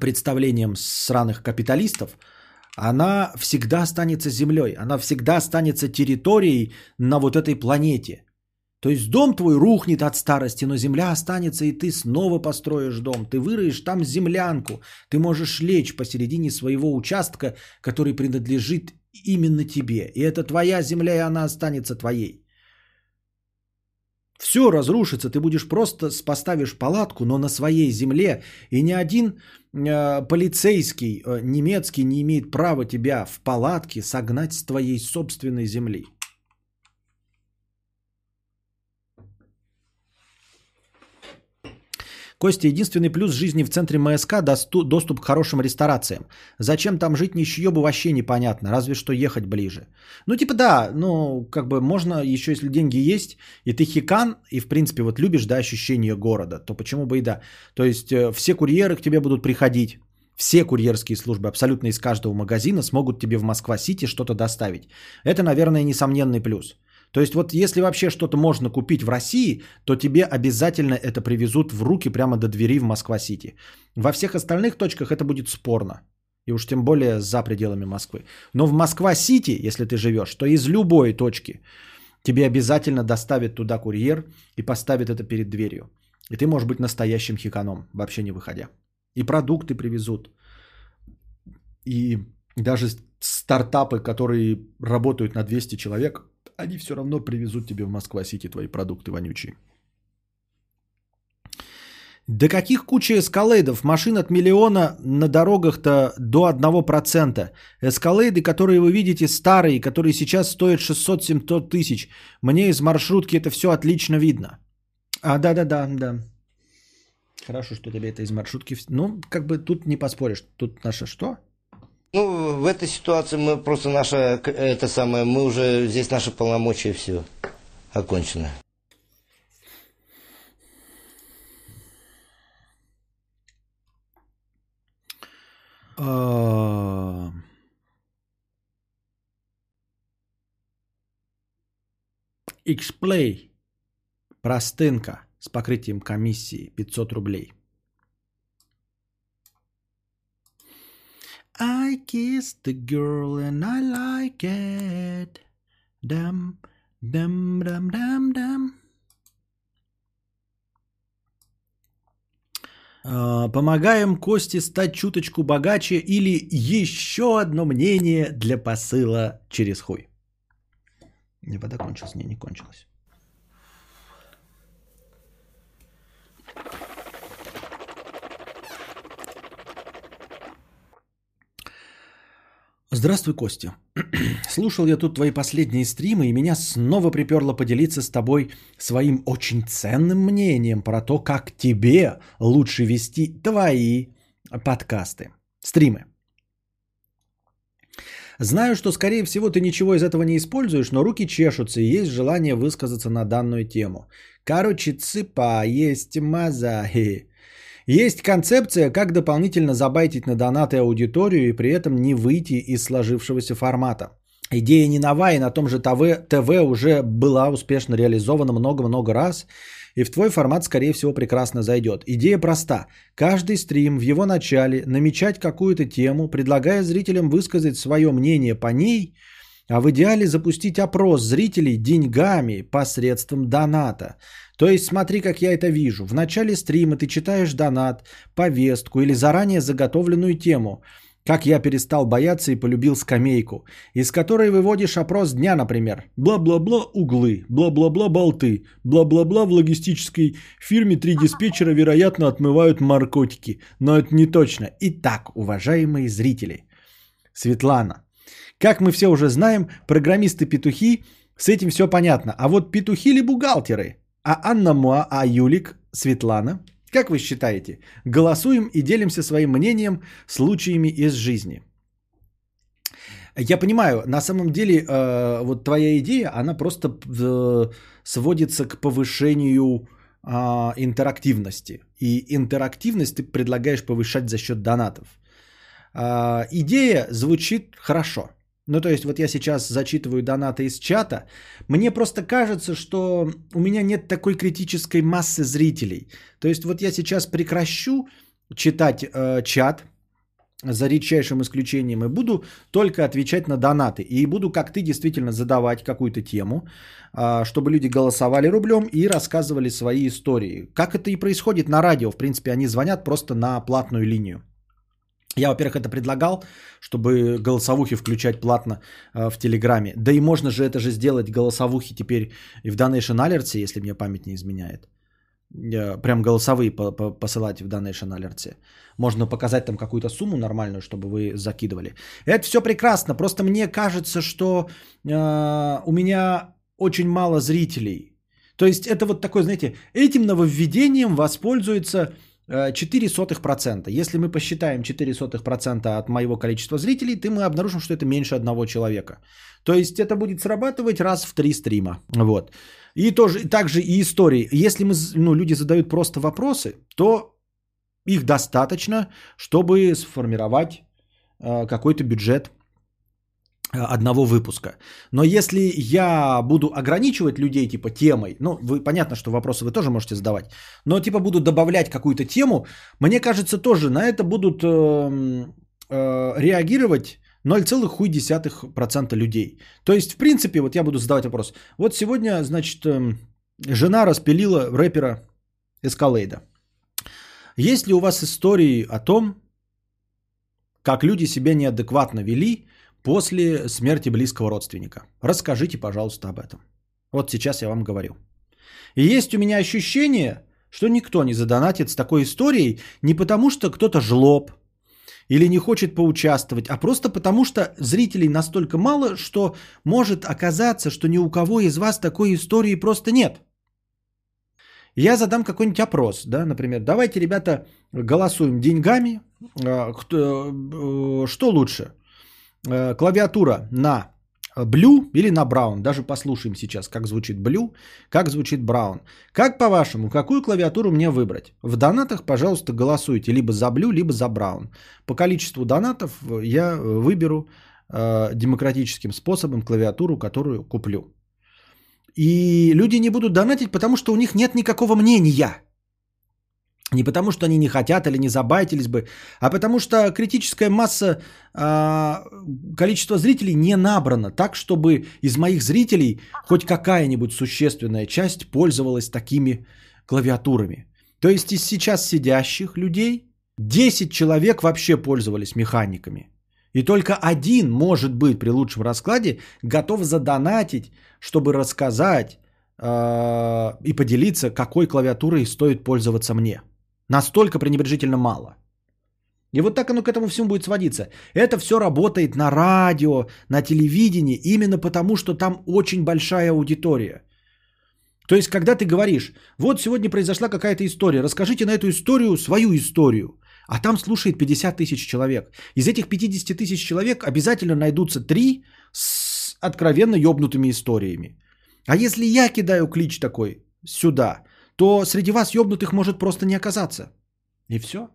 представлениям сраных капиталистов, она всегда останется землей, она всегда останется территорией на вот этой планете. То есть дом твой рухнет от старости, но земля останется, и ты снова построишь дом. Ты выроешь там землянку. Ты можешь лечь посередине своего участка, который принадлежит именно тебе. И это твоя земля, и она останется твоей. Все разрушится, ты будешь просто поставишь палатку, но на своей земле, и ни один э, полицейский э, немецкий не имеет права тебя в палатке согнать с твоей собственной земли. Костя, единственный плюс жизни в центре МСК – доступ к хорошим ресторациям. Зачем там жить, ничего бы вообще непонятно, разве что ехать ближе. Ну, типа да, ну, как бы можно, еще если деньги есть, и ты хикан, и в принципе вот любишь, да, ощущение города, то почему бы и да. То есть э, все курьеры к тебе будут приходить, все курьерские службы абсолютно из каждого магазина смогут тебе в Москва-Сити что-то доставить. Это, наверное, несомненный плюс. То есть вот если вообще что-то можно купить в России, то тебе обязательно это привезут в руки прямо до двери в Москва-Сити. Во всех остальных точках это будет спорно. И уж тем более за пределами Москвы. Но в Москва-Сити, если ты живешь, то из любой точки тебе обязательно доставят туда курьер и поставят это перед дверью. И ты можешь быть настоящим хиканом, вообще не выходя. И продукты привезут. И даже стартапы, которые работают на 200 человек, они все равно привезут тебе в Москва-Сити твои продукты вонючие. Да каких куча эскалейдов? Машин от миллиона на дорогах-то до 1%. Эскалейды, которые вы видите, старые, которые сейчас стоят 600-700 тысяч. Мне из маршрутки это все отлично видно. А, да-да-да, да. Хорошо, что тебе это из маршрутки... Ну, как бы тут не поспоришь. Тут наше что? Ну, в этой ситуации мы просто наше, это самое, мы уже, здесь наши полномочия все окончено. Xplay. Простынка с покрытием комиссии 500 рублей. I kissed the girl and I like it. Dum, dum, dum, dum, dum. Помогаем Косте стать чуточку богаче или еще одно мнение для посыла через хуй. Не вода кончилась, не, не кончилась. Здравствуй, Костя. Слушал я тут твои последние стримы, и меня снова приперло поделиться с тобой своим очень ценным мнением про то, как тебе лучше вести твои подкасты, стримы. Знаю, что, скорее всего, ты ничего из этого не используешь, но руки чешутся и есть желание высказаться на данную тему. Короче, цыпа, есть мазахи. Есть концепция, как дополнительно забайтить на донаты аудиторию и при этом не выйти из сложившегося формата. Идея не нова и на том же ТВ, ТВ уже была успешно реализована много-много раз, и в твой формат, скорее всего, прекрасно зайдет. Идея проста. Каждый стрим в его начале намечать какую-то тему, предлагая зрителям высказать свое мнение по ней, а в идеале запустить опрос зрителей деньгами посредством доната. То есть смотри, как я это вижу. В начале стрима ты читаешь донат, повестку или заранее заготовленную тему, как я перестал бояться и полюбил скамейку, из которой выводишь опрос дня, например. Бла-бла-бла углы, бла-бла-бла болты, бла-бла-бла в логистической фирме три диспетчера, вероятно, отмывают наркотики. Но это не точно. Итак, уважаемые зрители. Светлана. Как мы все уже знаем, программисты-петухи, с этим все понятно. А вот петухи или бухгалтеры? А Анна Муа, а Юлик, Светлана, как вы считаете, голосуем и делимся своим мнением случаями из жизни? Я понимаю, на самом деле, э, вот твоя идея, она просто э, сводится к повышению э, интерактивности. И интерактивность ты предлагаешь повышать за счет донатов. Э, идея звучит хорошо. Ну, то есть, вот я сейчас зачитываю донаты из чата. Мне просто кажется, что у меня нет такой критической массы зрителей. То есть, вот я сейчас прекращу читать э, чат, за редчайшим исключением, и буду только отвечать на донаты. И буду, как ты, действительно задавать какую-то тему, а, чтобы люди голосовали рублем и рассказывали свои истории. Как это и происходит на радио. В принципе, они звонят просто на платную линию. Я, во-первых, это предлагал, чтобы голосовухи включать платно э, в Телеграме. Да и можно же это же сделать голосовухи теперь и в Donation Alerts, если мне память не изменяет. Э, прям голосовые по -по посылать в Donation Alerts. Можно показать там какую-то сумму нормальную, чтобы вы закидывали. Это все прекрасно. Просто мне кажется, что э, у меня очень мало зрителей. То есть это вот такое, знаете, этим нововведением воспользуется 0,04%. Э, Если мы посчитаем 0,04% от моего количества зрителей, то мы обнаружим, что это меньше одного человека. То есть это будет срабатывать раз в три стрима. Вот. И тоже, также и истории. Если мы, ну, люди задают просто вопросы, то их достаточно, чтобы сформировать э, какой-то бюджет одного выпуска. Но если я буду ограничивать людей типа темой, ну, вы понятно, что вопросы вы тоже можете задавать, но типа буду добавлять какую-то тему, мне кажется, тоже на это будут э, э, реагировать 0,1% людей. То есть, в принципе, вот я буду задавать вопрос. Вот сегодня, значит, э, жена распилила рэпера Эскалейда. Есть ли у вас истории о том, как люди себя неадекватно вели, после смерти близкого родственника. Расскажите, пожалуйста, об этом. Вот сейчас я вам говорю. И есть у меня ощущение, что никто не задонатит с такой историей не потому, что кто-то жлоб или не хочет поучаствовать, а просто потому, что зрителей настолько мало, что может оказаться, что ни у кого из вас такой истории просто нет. Я задам какой-нибудь опрос, да, например, давайте, ребята, голосуем деньгами, а, э, что лучше – Э, клавиатура на Blue или на Brown. Даже послушаем сейчас, как звучит Blue, как звучит Brown. Как по-вашему, какую клавиатуру мне выбрать? В донатах, пожалуйста, голосуйте либо за Blue, либо за Brown. По количеству донатов я выберу э, демократическим способом клавиатуру, которую куплю. И люди не будут донатить, потому что у них нет никакого мнения. Не потому, что они не хотят или не забайтились бы, а потому что критическая масса, э, количество зрителей не набрано так, чтобы из моих зрителей хоть какая-нибудь существенная часть пользовалась такими клавиатурами. То есть из сейчас сидящих людей 10 человек вообще пользовались механиками. И только один, может быть, при лучшем раскладе, готов задонатить, чтобы рассказать э, и поделиться, какой клавиатурой стоит пользоваться мне. Настолько пренебрежительно мало. И вот так оно к этому всему будет сводиться. Это все работает на радио, на телевидении, именно потому, что там очень большая аудитория. То есть, когда ты говоришь, вот сегодня произошла какая-то история, расскажите на эту историю свою историю, а там слушает 50 тысяч человек. Из этих 50 тысяч человек обязательно найдутся три с откровенно ёбнутыми историями. А если я кидаю клич такой сюда – то среди вас ёбнутых может просто не оказаться. И все.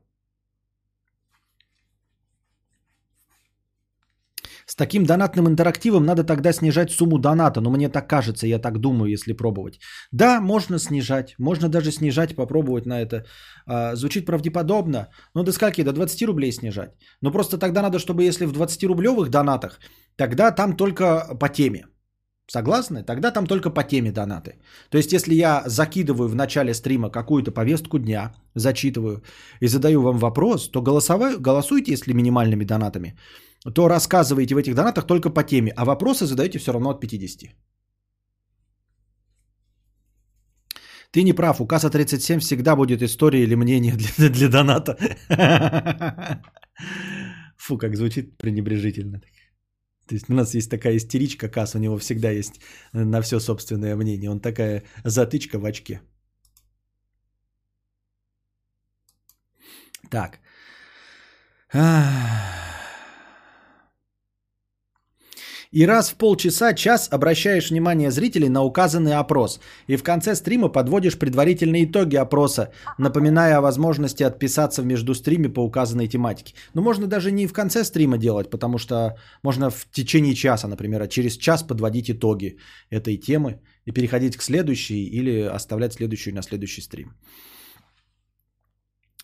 С таким донатным интерактивом надо тогда снижать сумму доната, но мне так кажется, я так думаю, если пробовать. Да, можно снижать, можно даже снижать, попробовать на это. А, звучит правдеподобно, но до скольки? До 20 рублей снижать. Но просто тогда надо, чтобы если в 20-рублевых донатах, тогда там только по теме. Согласны? Тогда там только по теме донаты. То есть, если я закидываю в начале стрима какую-то повестку дня, зачитываю и задаю вам вопрос, то голосовай, голосуйте, если минимальными донатами, то рассказывайте в этих донатах только по теме, а вопросы задаете все равно от 50. Ты не прав, указ 37 всегда будет история или мнение для, для доната. Фу, как звучит пренебрежительно. То есть у нас есть такая истеричка, Касс, у него всегда есть э, на все собственное мнение. Он такая затычка в очке. Так. И раз в полчаса, час обращаешь внимание зрителей на указанный опрос. И в конце стрима подводишь предварительные итоги опроса, напоминая о возможности отписаться в между стриме по указанной тематике. Но можно даже не в конце стрима делать, потому что можно в течение часа, например, а через час подводить итоги этой темы и переходить к следующей или оставлять следующую на следующий стрим.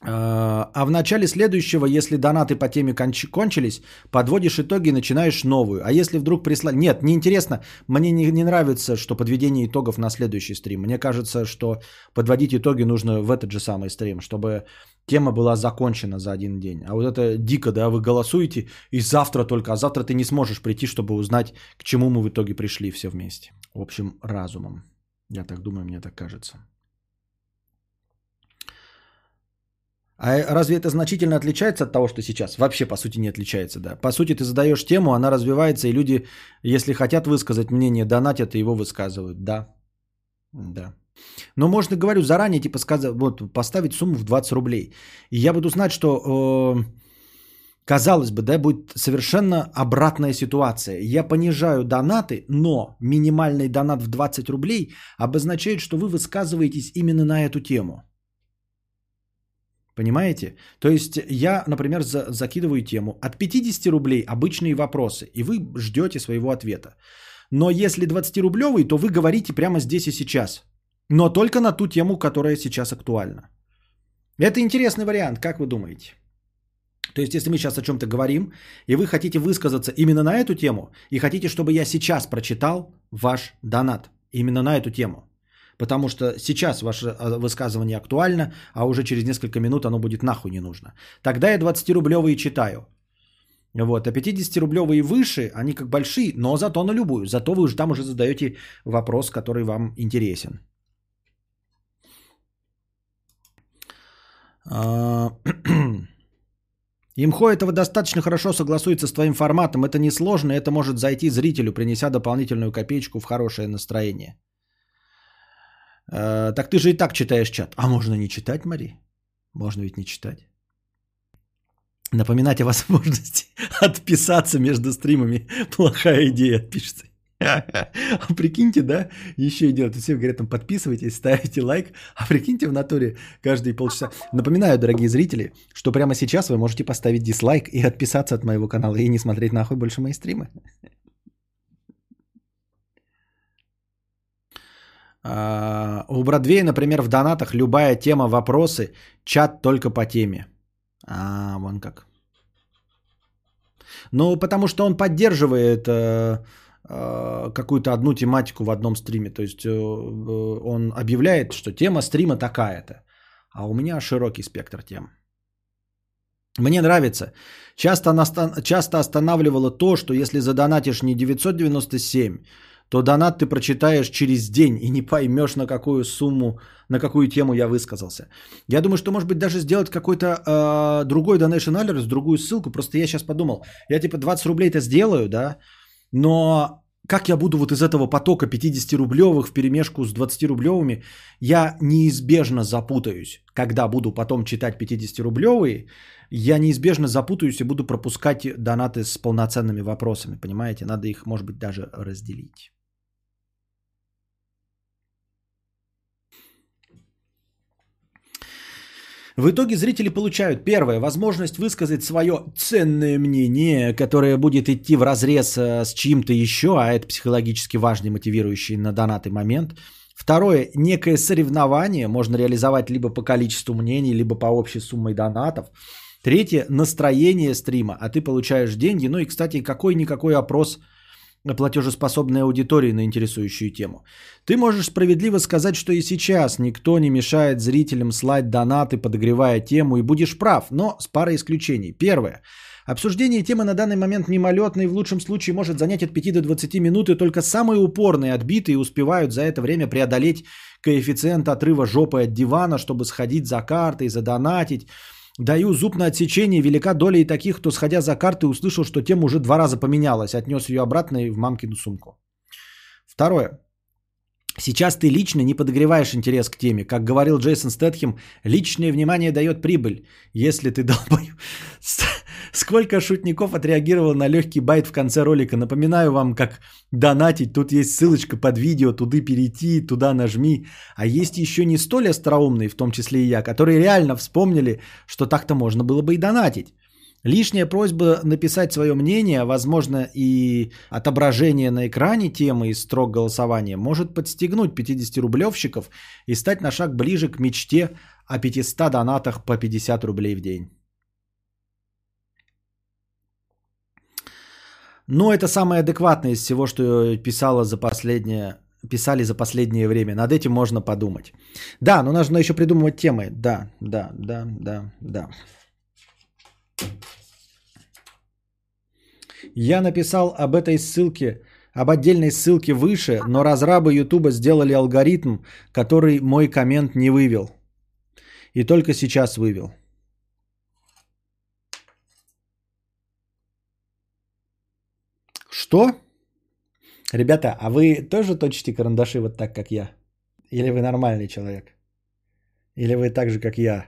А, А в начале следующего, если донаты по теме конч- кончились, подводишь итоги и начинаешь новую. А если вдруг прислали... Нет, неинтересно. Мне не, не нравится, что подведение итогов на следующий стрим. Мне кажется, что подводить итоги нужно в этот же самый стрим, чтобы тема была закончена за один день. А вот это дико, да, вы голосуете и завтра только, а завтра ты не сможешь прийти, чтобы узнать, к чему мы в итоге пришли все вместе. Общим разумом. Я так думаю, мне так кажется. А разве это значительно отличается от того, что сейчас? Вообще, по сути, не отличается, да. По сути, ты задаешь тему, она развивается, и люди, если хотят высказать мнение, донатят и его высказывают. Да. Да. Но можно, говорю, заранее, типа, сказать, вот, поставить сумму в 20 рублей. И я буду знать, что, э, казалось бы, да, будет совершенно обратная ситуация. Я понижаю донаты, но минимальный донат в 20 рублей обозначает, что вы высказываетесь именно на эту тему. Понимаете? То есть я, например, за, закидываю тему от 50 рублей обычные вопросы, и вы ждете своего ответа. Но если 20-рублевый, то вы говорите прямо здесь и сейчас. Но только на ту тему, которая сейчас актуальна. Это интересный вариант, как вы думаете? То есть, если мы сейчас о чем-то говорим, и вы хотите высказаться именно на эту тему, и хотите, чтобы я сейчас прочитал ваш донат именно на эту тему, потому что сейчас ваше а, высказывание актуально, а уже через несколько минут оно будет нахуй не нужно. Тогда я 20-рублевые читаю. Вот, а 50-рублевые выше, они как большие, но зато на любую. Зато вы уже там уже задаете вопрос, который вам интересен. А, Имхо этого достаточно хорошо согласуется с твоим форматом. Это несложно, это может зайти зрителю, принеся дополнительную копеечку в хорошее настроение. Э, так ты же и так читаешь чат. А можно не читать, Мари? Можно ведь не читать. Напоминать о возможности отписаться между стримами. Плохая идея, отпишется. А прикиньте, да, еще идет. Все говорят, там подписывайтесь, ставите лайк. А прикиньте в натуре каждые полчаса. Напоминаю, дорогие зрители, что прямо сейчас вы можете поставить дизлайк и отписаться от моего канала и не смотреть нахуй больше мои стримы. У Бродвея, например, в донатах любая тема, вопросы, чат только по теме. А, вон как. Ну, потому что он поддерживает э, э, какую-то одну тематику в одном стриме. То есть э, э он объявляет, что тема стрима такая-то. А у меня широкий спектр тем. Мне нравится. Часто, часто останавливало то, что если задонатишь не 997, то донат ты прочитаешь через день и не поймешь, на какую сумму, на какую тему я высказался. Я думаю, что может быть даже сделать какой-то э, другой donation alerts, другую ссылку. Просто я сейчас подумал, я типа 20 рублей-то сделаю, да, но как я буду вот из этого потока 50-рублевых в перемешку с 20-рублевыми, я неизбежно запутаюсь. Когда буду потом читать 50-рублевые, я неизбежно запутаюсь и буду пропускать донаты с полноценными вопросами, понимаете? Надо их, может быть, даже разделить. В итоге зрители получают первое, возможность высказать свое ценное мнение, которое будет идти в разрез э, с чьим-то еще, а это психологически важный, мотивирующий на донаты момент. Второе, некое соревнование можно реализовать либо по количеству мнений, либо по общей суммой донатов. Третье, настроение стрима, а ты получаешь деньги. Ну и, кстати, какой-никакой опрос – платежеспособной аудитории на интересующую тему. Ты можешь справедливо сказать, что и сейчас никто не мешает зрителям слать донаты, подогревая тему, и будешь прав, но с парой исключений. Первое. Обсуждение темы на данный момент мимолетное и в лучшем случае может занять от 5 до 20 минут, и только самые упорные отбитые успевают за это время преодолеть коэффициент отрыва жопы от дивана, чтобы сходить за картой, задонатить, Даю зуб на отсечение, велика доля и таких, кто, сходя за карты, услышал, что тема уже два раза поменялась, отнес ее обратно и в мамкину сумку. Второе. Сейчас ты лично не подогреваешь интерес к теме. Как говорил Джейсон Стэтхем, личное внимание дает прибыль, если ты долбой. Сколько шутников отреагировало на легкий байт в конце ролика. Напоминаю вам, как донатить. Тут есть ссылочка под видео, туда перейти, туда нажми. А есть еще не столь остроумные, в том числе и я, которые реально вспомнили, что так-то можно было бы и донатить. Лишняя просьба написать свое мнение, возможно, и отображение на экране темы из строк голосования может подстегнуть 50-рублевщиков и стать на шаг ближе к мечте о 500 донатах по 50 рублей в день. Но это самое адекватное из всего, что писала за последнее, писали за последнее время. Над этим можно подумать. Да, но нужно еще придумывать темы. Да, да, да, да, да. Я написал об этой ссылке, об отдельной ссылке выше, но разрабы Ютуба сделали алгоритм, который мой коммент не вывел. И только сейчас вывел. Что? Ребята, а вы тоже точите карандаши вот так, как я? Или вы нормальный человек? Или вы так же, как я?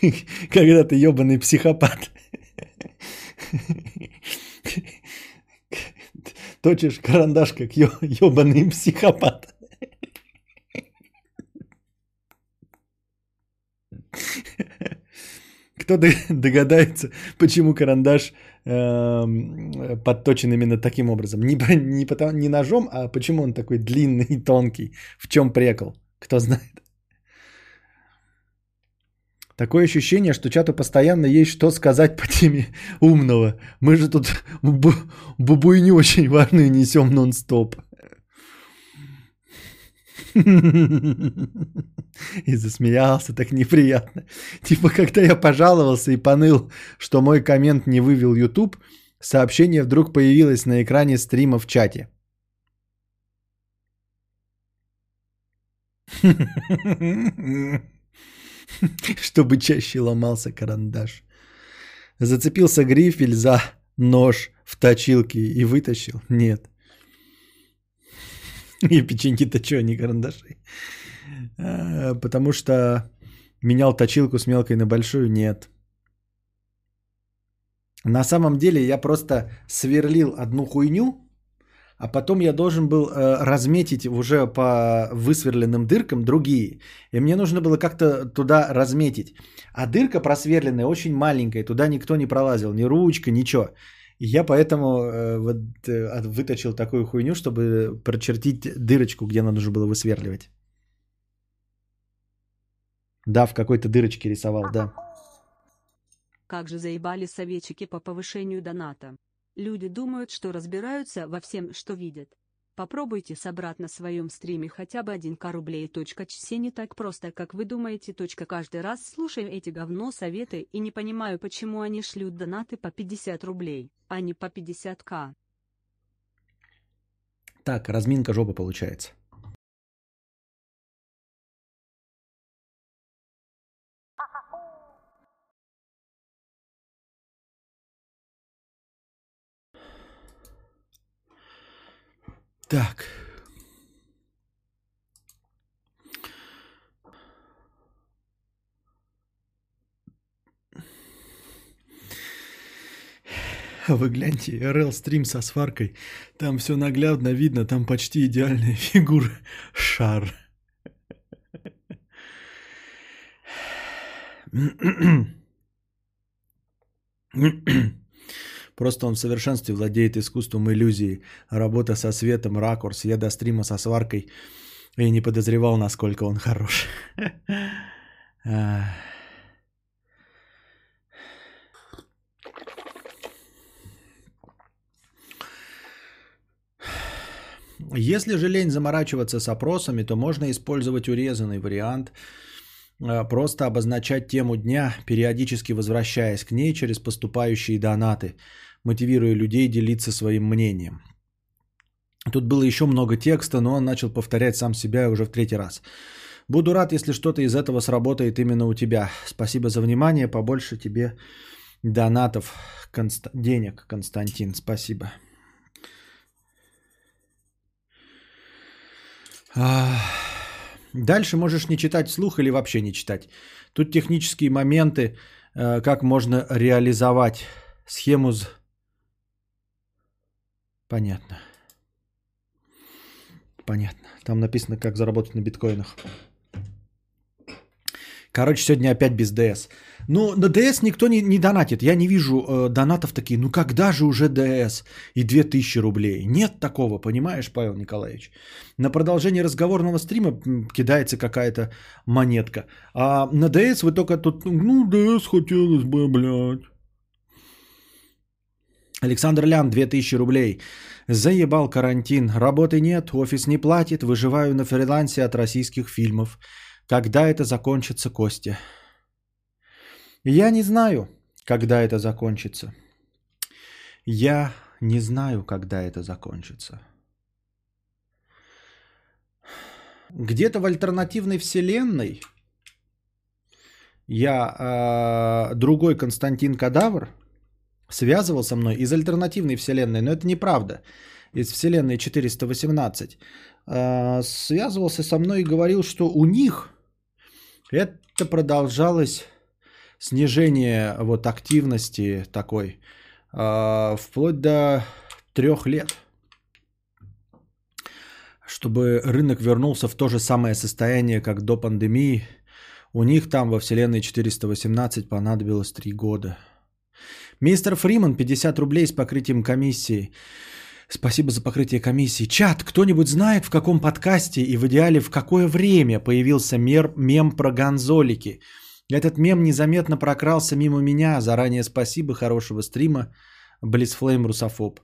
Когда ты ебаный психопат. Точишь карандаш, как ебаный психопат. Кто догадается, почему карандаш э, подточен именно таким образом? Не, не, потому, не ножом, а почему он такой длинный и тонкий? В чем прекол? Кто знает? Такое ощущение, что чату постоянно есть что сказать по теме умного. Мы же тут бубуйню очень важную несем нон-стоп. И засмеялся так неприятно. Типа, когда я пожаловался и поныл, что мой коммент не вывел YouTube, сообщение вдруг появилось на экране стрима в чате. Чтобы чаще ломался карандаш. Зацепился грифель за нож в точилке и вытащил? Нет. И печеньки-то что, не карандаши? А, потому что менял точилку с мелкой на большую? Нет. На самом деле я просто сверлил одну хуйню, а потом я должен был э, разметить уже по высверленным дыркам другие. И мне нужно было как-то туда разметить. А дырка просверленная очень маленькая, туда никто не пролазил, ни ручка, ничего. И я поэтому э, вот, э, выточил такую хуйню, чтобы прочертить дырочку, где нам нужно было высверливать. Да, в какой-то дырочке рисовал, да. Как же заебали советчики по повышению доната. Люди думают, что разбираются во всем, что видят. Попробуйте собрать на своем стриме хотя бы один рублей. Все не так просто, как вы думаете. Каждый раз слушаю эти говно советы и не понимаю, почему они шлют донаты по 50 рублей, а не по 50к. Так, разминка жопы получается. Так. Вы гляньте, РЛ стрим со сваркой. Там все наглядно видно, там почти идеальная фигура. Шар. Просто он в совершенстве владеет искусством иллюзии. Работа со светом, ракурс. Я до стрима со сваркой и не подозревал, насколько он хорош. Если же лень заморачиваться с опросами, то можно использовать урезанный вариант – Э, просто обозначать тему дня, периодически возвращаясь к ней через поступающие донаты, мотивируя людей делиться своим мнением. Тут было еще много текста, но он начал повторять сам себя уже в третий раз. Буду рад, если что-то из этого сработает именно у тебя. Спасибо за внимание, побольше тебе донатов, конст... денег, Константин, спасибо. Ах. Дальше можешь не читать вслух или вообще не читать. Тут технические моменты, э, как можно реализовать схему. Понятно. Понятно. Там написано, как заработать на биткоинах. Короче, сегодня опять без ДС. Ну, на ДС никто не, не донатит. Я не вижу э, донатов такие. Ну, когда же уже ДС и 2000 рублей? Нет такого, понимаешь, Павел Николаевич? На продолжение разговорного стрима кидается какая-то монетка. А на ДС вы только тут, ну, ДС хотелось бы, блядь. Александр Лян, 2000 рублей. Заебал карантин. Работы нет, офис не платит, выживаю на фрилансе от российских фильмов. Когда это закончится, Костя? Я не знаю, когда это закончится. Я не знаю, когда это закончится. Где-то в альтернативной вселенной я э, другой Константин Кадавр связывал со мной из альтернативной вселенной, но это неправда. Из вселенной 418 э, связывался со мной и говорил, что у них это продолжалось снижение вот активности такой э, вплоть до трех лет, чтобы рынок вернулся в то же самое состояние, как до пандемии. У них там во вселенной 418 понадобилось три года. Мистер Фриман, 50 рублей с покрытием комиссии. Спасибо за покрытие комиссии. Чат, кто-нибудь знает, в каком подкасте и в идеале в какое время появился мер, мем про гонзолики? Этот мем незаметно прокрался мимо меня. Заранее спасибо, хорошего стрима. Близфлейм Русофоб.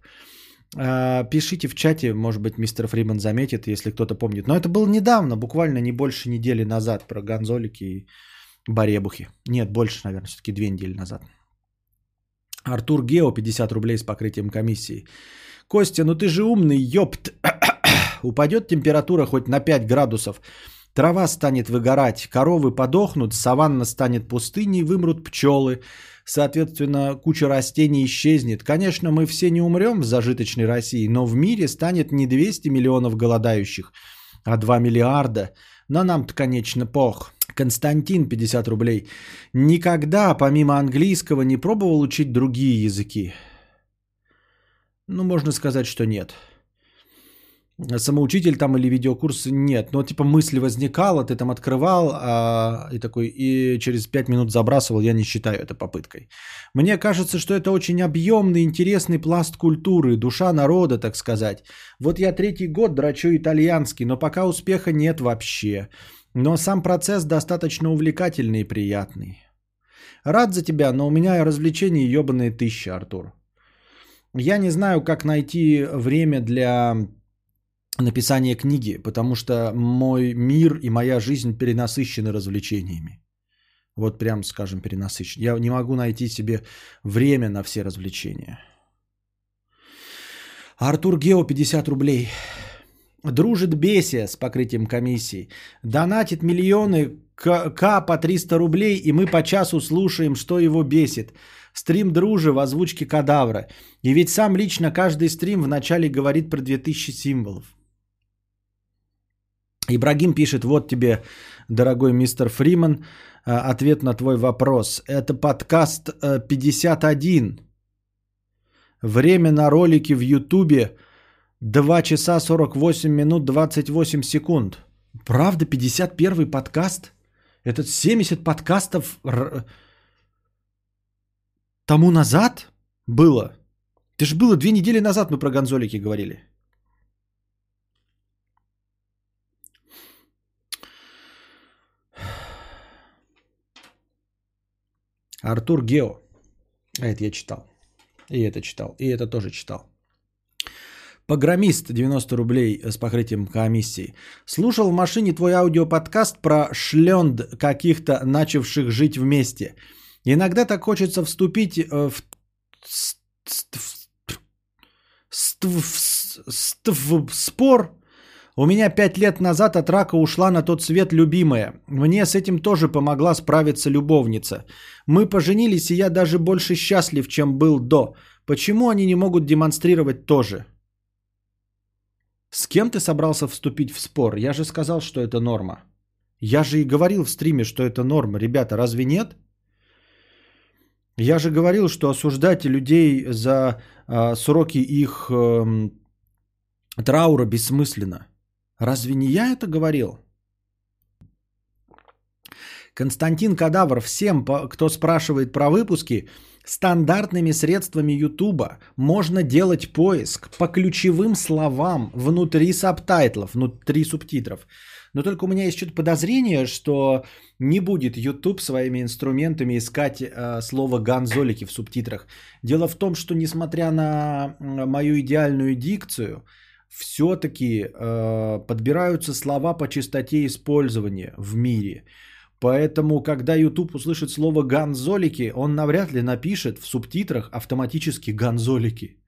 А, Пишите в чате, может быть, мистер Фриман заметит, если кто-то помнит. Но это было недавно, буквально не больше недели назад, про гонзолики и баребухи. Нет, больше, наверное, все-таки две недели назад. Артур Гео, 50 рублей с покрытием комиссии. Костя, ну ты же умный, ёпт. Упадет температура хоть на 5 градусов. Трава станет выгорать, коровы подохнут, саванна станет пустыней, вымрут пчелы. Соответственно, куча растений исчезнет. Конечно, мы все не умрем в зажиточной России, но в мире станет не 200 миллионов голодающих, а 2 миллиарда. Но нам-то, конечно, пох. Константин, 50 рублей. Никогда, помимо английского, не пробовал учить другие языки? Ну, можно сказать, что нет. Самоучитель там или видеокурс нет. Но типа мысли возникала, ты там открывал а, и такой, и через 5 минут забрасывал, я не считаю это попыткой. Мне кажется, что это очень объемный, интересный пласт культуры, душа народа, так сказать. Вот я третий год драчу итальянский, но пока успеха нет вообще. Но сам процесс достаточно увлекательный и приятный. Рад за тебя, но у меня развлечений ебаные тысячи, Артур. Я не знаю, как найти время для написания книги, потому что мой мир и моя жизнь перенасыщены развлечениями. Вот прям, скажем, перенасыщен. Я не могу найти себе время на все развлечения. Артур Гео 50 рублей. Дружит Бесия с покрытием комиссии. Донатит миллионы к, к по 300 рублей, и мы по часу слушаем, что его бесит. Стрим дружи в озвучке кадавра. И ведь сам лично каждый стрим вначале говорит про 2000 символов. Ибрагим пишет, вот тебе, дорогой мистер Фриман, ответ на твой вопрос. Это подкаст 51. Время на ролике в Ютубе 2 часа 48 минут 28 секунд. Правда, 51 подкаст? Это 70 подкастов тому назад было? Это же было две недели назад мы про гонзолики говорили. Артур Гео. А это я читал. И это читал. И это тоже читал. Погромист 90 рублей с покрытием комиссии. Слушал в машине твой аудиоподкаст про шленд каких-то начавших жить вместе. Иногда так хочется вступить в, в спор. У меня пять лет назад от рака ушла на тот свет любимая. Мне с этим тоже помогла справиться любовница. Мы поженились, и я даже больше счастлив, чем был до. Почему они не могут демонстрировать тоже? С кем ты собрался вступить в спор? Я же сказал, что это норма. Я же и говорил в стриме, что это норма. Ребята, разве нет? Я же говорил, что осуждать людей за э, сроки их э, траура бессмысленно. Разве не я это говорил? Константин Кадавр, всем, кто спрашивает про выпуски, стандартными средствами YouTube'а можно делать поиск по ключевым словам внутри сабтайтлов, внутри субтитров. Но только у меня есть что-то подозрение, что не будет YouTube своими инструментами искать э, слово «ганзолики» в субтитрах. Дело в том, что несмотря на мою идеальную дикцию, все-таки э, подбираются слова по частоте использования в мире. Поэтому, когда YouTube услышит слово «ганзолики», он навряд ли напишет в субтитрах автоматически «ганзолики».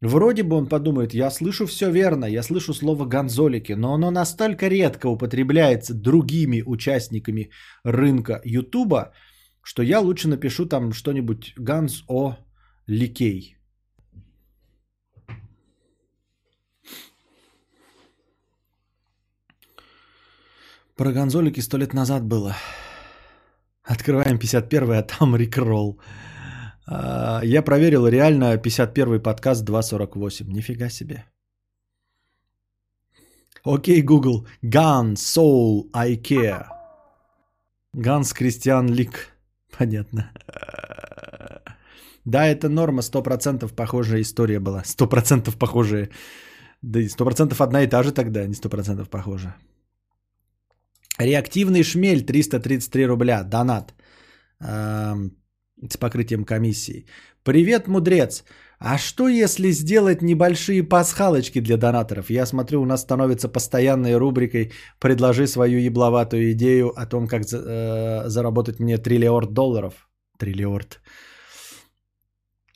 Вроде бы он подумает, я слышу все верно, я слышу слово «ганзолики», но оно настолько редко употребляется другими участниками рынка Ютуба, что я лучше напишу там что-нибудь «ганз Про гонзолики сто лет назад было. Открываем 51 а там рекролл. А, Я проверил, реально 51 подкаст 2.48. Нифига себе. Окей, Google. Gun, Soul, IKEA. Ганс Кристиан Лик. Понятно. Да, это норма, 100% похожая история была. 100% похожая. Да и 100% одна и та же тогда, не 100% похожа. Реактивный шмель 333 рубля. Донат. Эм, с покрытием комиссии. Привет, мудрец. А что если сделать небольшие пасхалочки для донаторов? Я смотрю, у нас становится постоянной рубрикой «Предложи свою ебловатую идею о том, как э, заработать мне триллиорд долларов». Триллиорд.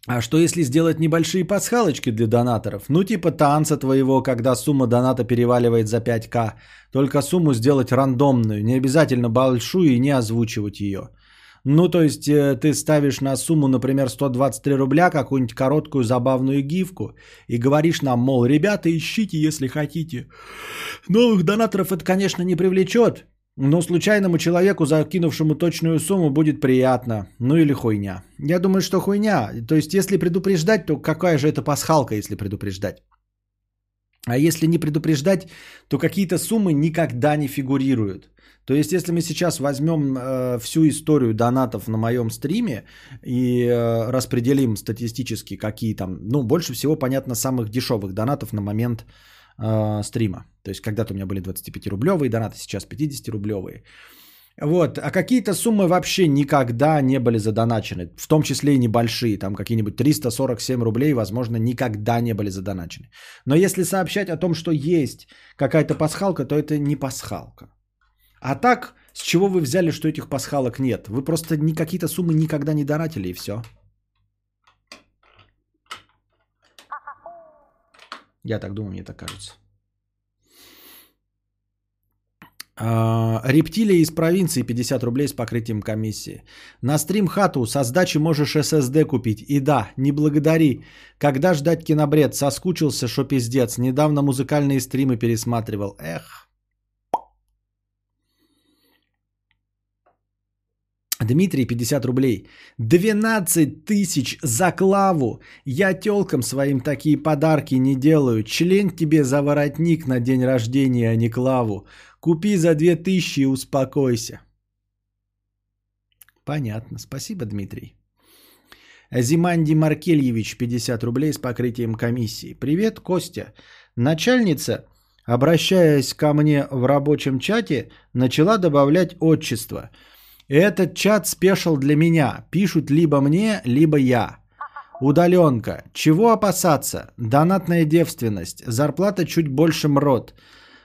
А что если сделать небольшие пасхалочки для донаторов? Ну типа танца твоего, когда сумма доната переваливает за 5к. Только сумму сделать рандомную, не обязательно большую и не озвучивать ее. Ну то есть э, ты ставишь на сумму, например, 123 рубля какую-нибудь короткую забавную гифку и говоришь нам, мол, ребята, ищите, если хотите. Новых донаторов это, конечно, не привлечет, но случайному человеку, закинувшему точную сумму, будет приятно. Ну или хуйня. Я думаю, что хуйня. То есть, если предупреждать, то какая же это пасхалка, если предупреждать? А если не предупреждать, то какие-то суммы никогда не фигурируют. То есть, если мы сейчас возьмем э, всю историю донатов на моем стриме и э, распределим статистически, какие там, ну, больше всего, понятно, самых дешевых донатов на момент э, стрима. То есть, когда-то у меня были 25-рублевые донаты, сейчас 50-рублевые. Вот, а какие-то суммы вообще никогда не были задоначены, в том числе и небольшие, там какие-нибудь 347 рублей, возможно, никогда не были задоначены. Но если сообщать о том, что есть какая-то пасхалка, то это не пасхалка. А так, с чего вы взяли, что этих пасхалок нет? Вы просто ни какие-то суммы никогда не донатили и все. Я так думаю, мне так кажется. А, Рептилия из провинции 50 рублей с покрытием комиссии. На стрим хату со сдачи можешь SSD купить. И да, не благодари. Когда ждать кинобред? Соскучился, шо пиздец. Недавно музыкальные стримы пересматривал. Эх. Дмитрий, 50 рублей. 12 тысяч за клаву. Я телкам своим такие подарки не делаю. Член тебе за воротник на день рождения, а не клаву. Купи за 2000 и успокойся. Понятно. Спасибо, Дмитрий. Зиманди Маркельевич, 50 рублей с покрытием комиссии. Привет, Костя. Начальница, обращаясь ко мне в рабочем чате, начала добавлять отчество. Этот чат спешил для меня. Пишут либо мне, либо я. Удаленка. Чего опасаться? Донатная девственность. Зарплата чуть больше мрот.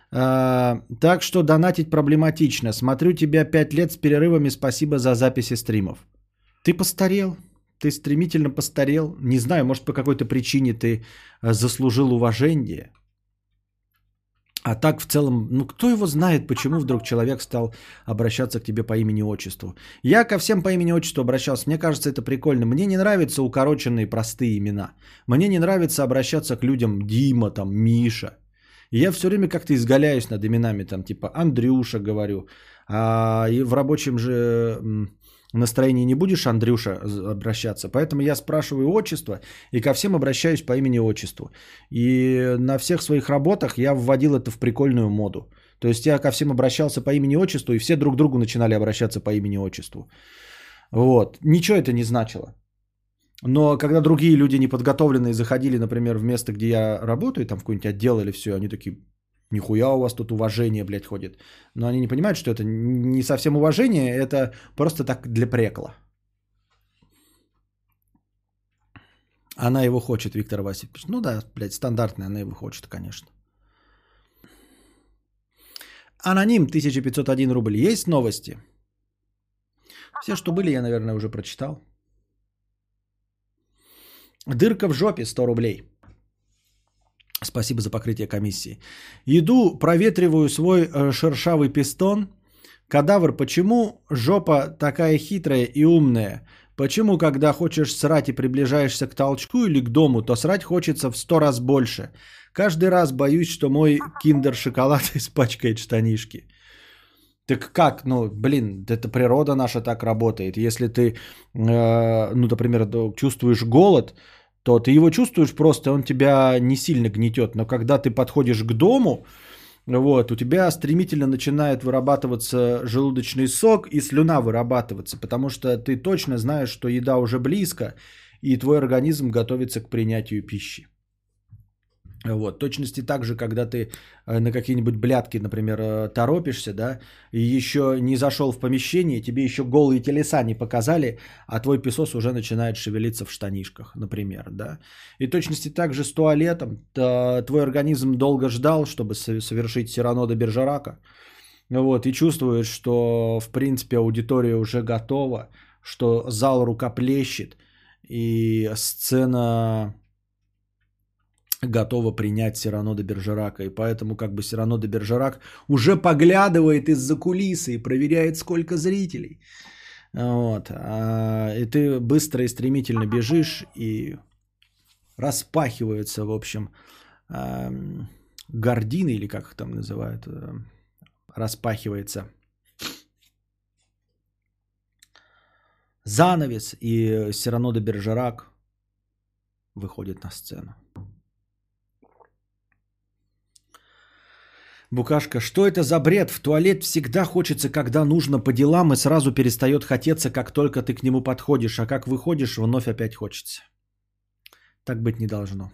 А, так что донатить проблематично. Смотрю тебя 5 лет с перерывами. Спасибо за записи стримов. Ты постарел. Ты стремительно постарел. Не знаю, может по какой-то причине ты а, заслужил уважение. А так в целом, ну кто его знает, почему вдруг человек стал обращаться к тебе по имени-отчеству. Я ко всем по имени-отчеству обращался, мне кажется это прикольно. Мне не нравятся укороченные простые имена. Мне не нравится обращаться к людям Дима, там, Миша. И я все время как-то изгаляюсь над именами, там, типа Андрюша говорю. А и в рабочем же настроении не будешь Андрюша обращаться. Поэтому я спрашиваю отчество и ко всем обращаюсь по имени-отчеству. И на всех своих работах я вводил это в прикольную моду. То есть я ко всем обращался по имени-отчеству, и все друг к другу начинали обращаться по имени-отчеству. Вот. Ничего это не значило. Но когда другие люди неподготовленные заходили, например, в место, где я работаю, там в какой-нибудь отдел или все, они такие, нихуя у вас тут уважение, блядь, ходит. Но они не понимают, что это не совсем уважение, это просто так для прекла. Она его хочет, Виктор Васильевич. Ну да, блядь, стандартная, она его хочет, конечно. Аноним 1501 рубль. Есть новости? Все, что были, я, наверное, уже прочитал. Дырка в жопе 100 рублей. Спасибо за покрытие комиссии. Иду, проветриваю свой э, шершавый пистон. Кадавр, почему жопа такая хитрая и умная? Почему, когда хочешь срать и приближаешься к толчку или к дому, то срать хочется в сто раз больше? Каждый раз боюсь, что мой киндер-шоколад испачкает штанишки. Так как, ну, блин, это природа наша так работает. Если ты, э, ну, например, чувствуешь голод, то ты его чувствуешь просто, он тебя не сильно гнетет. Но когда ты подходишь к дому, вот, у тебя стремительно начинает вырабатываться желудочный сок и слюна вырабатываться, потому что ты точно знаешь, что еда уже близко, и твой организм готовится к принятию пищи. Вот, точности так же, когда ты э, на какие-нибудь блядки, например, э, торопишься, да, и еще не зашел в помещение, тебе еще голые телеса не показали, а твой песос уже начинает шевелиться в штанишках, например, да. И точности так же с туалетом, твой организм долго ждал, чтобы совершить Сирано де Бержерака, вот, и чувствуешь, что, в принципе, аудитория уже готова, что зал рукоплещет, и сцена готова принять Сирано де Бержерака. И поэтому как бы Сирано де Бержерак уже поглядывает из-за кулисы и проверяет, сколько зрителей. Вот. А, и ты быстро и стремительно бежишь, и распахиваются, в общем, гордины, или как их там называют, э, распахивается занавес, и Сирано де Бержерак выходит на сцену. Букашка, что это за бред? В туалет всегда хочется, когда нужно по делам, и сразу перестает хотеться, как только ты к нему подходишь, а как выходишь, вновь опять хочется. Так быть не должно.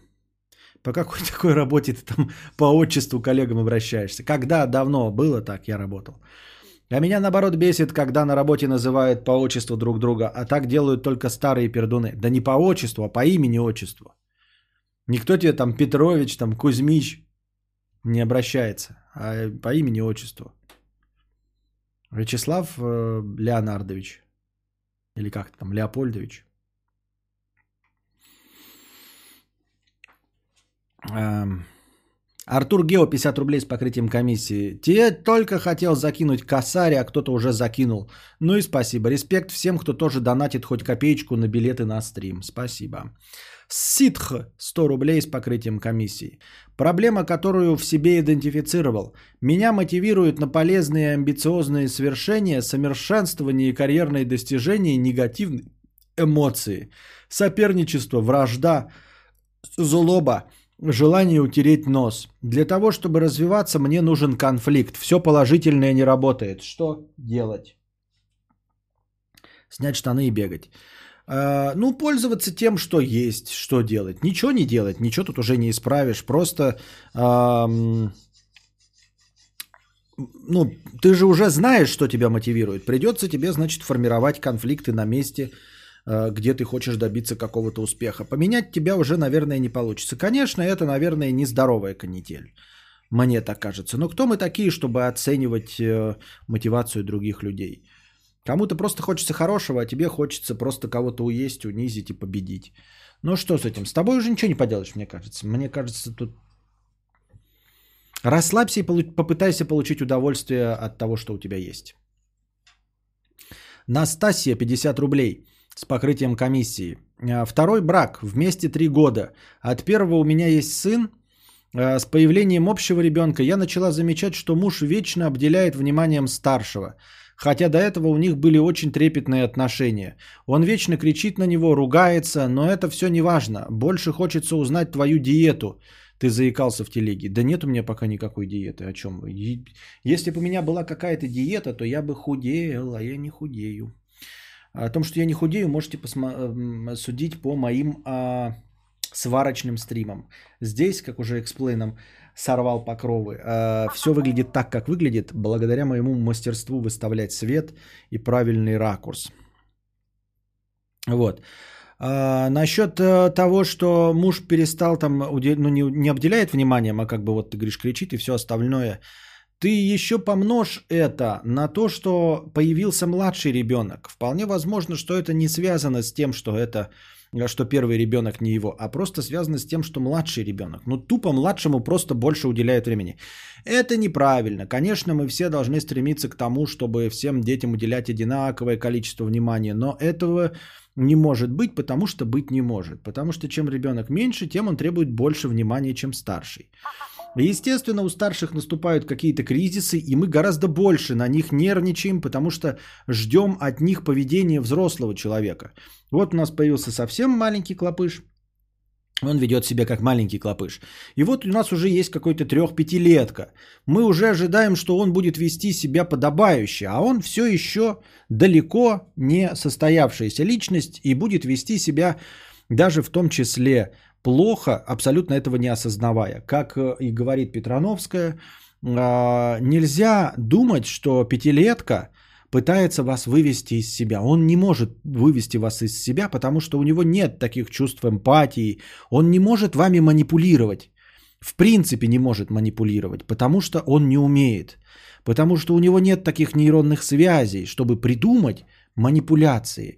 По какой такой работе ты там по отчеству коллегам обращаешься? Когда давно было так, я работал. А меня наоборот бесит, когда на работе называют по отчеству друг друга, а так делают только старые пердуны. Да не по отчеству, а по имени-отчеству. Никто тебе там Петрович, там Кузьмич не обращается а по имени отчеству. Вячеслав э, Леонардович. Или как там, Леопольдович. Эм, Артур Гео, 50 рублей с покрытием комиссии. Те только хотел закинуть косарь, а кто-то уже закинул. Ну и спасибо. Респект всем, кто тоже донатит хоть копеечку на билеты на стрим. Спасибо. Ситх 100 рублей с покрытием комиссии. Проблема, которую в себе идентифицировал. Меня мотивирует на полезные амбициозные свершения, совершенствование и карьерные достижения негативные эмоции. Соперничество, вражда, злоба, желание утереть нос. Для того, чтобы развиваться, мне нужен конфликт. Все положительное не работает. Что делать? Снять штаны и бегать. А, ну, пользоваться тем, что есть, что делать. Ничего не делать, ничего тут уже не исправишь. Просто, эм, ну, ты же уже знаешь, что тебя мотивирует. Придется тебе, значит, формировать конфликты на месте, э, где ты хочешь добиться какого-то успеха. Поменять тебя уже, наверное, не получится. Конечно, это, наверное, нездоровая канитель. Мне так кажется. Но кто мы такие, чтобы оценивать э, мотивацию других людей? Кому-то просто хочется хорошего, а тебе хочется просто кого-то уесть, унизить и победить. Ну что с этим? С тобой уже ничего не поделаешь, мне кажется. Мне кажется, тут... Расслабься и попытайся получить удовольствие от того, что у тебя есть. Настасья, 50 рублей с покрытием комиссии. А, второй брак, вместе три года. От первого у меня есть сын. А, с появлением общего ребенка я начала замечать, что муж вечно обделяет вниманием старшего – Хотя до этого у них были очень трепетные отношения. Он вечно кричит на него, ругается, но это все не важно. Больше хочется узнать твою диету. Ты заикался в телеге. Да нет у меня пока никакой диеты. О чем Если бы у меня была какая-то диета, то я бы худел, а я не худею. О том, что я не худею, можете посма- судить по моим а, сварочным стримам. Здесь, как уже эксплейном, сорвал покровы. все выглядит так, как выглядит, благодаря моему мастерству выставлять свет и правильный ракурс. Вот. А, насчет э, того, что муж перестал там, ну, не, не обделяет вниманием, а как бы вот ты говоришь, кричит и все остальное. Ты еще помножь это на то, что появился младший ребенок. Вполне возможно, что это не связано с тем, что это что первый ребенок не его, а просто связано с тем, что младший ребенок. Ну, тупо младшему просто больше уделяют времени. Это неправильно. Конечно, мы все должны стремиться к тому, чтобы всем детям уделять одинаковое количество внимания, но этого не может быть, потому что быть не может. Потому что чем ребенок меньше, тем он требует больше внимания, чем старший. Естественно, у старших наступают какие-то кризисы, и мы гораздо больше на них нервничаем, потому что ждем от них поведения взрослого человека. Вот у нас появился совсем маленький клопыш, он ведет себя как маленький клопыш. И вот у нас уже есть какой-то трех-пятилетка. Мы уже ожидаем, что он будет вести себя подобающе, а он все еще далеко не состоявшаяся личность и будет вести себя даже в том числе плохо, абсолютно этого не осознавая. Как э, и говорит Петрановская, а, нельзя думать, что пятилетка пытается вас вывести из себя. Он не может вывести вас из себя, потому что у него нет таких чувств эмпатии. Он не может вами манипулировать. В принципе не может манипулировать, потому что он не умеет. Потому что у него нет таких нейронных связей, чтобы придумать манипуляции.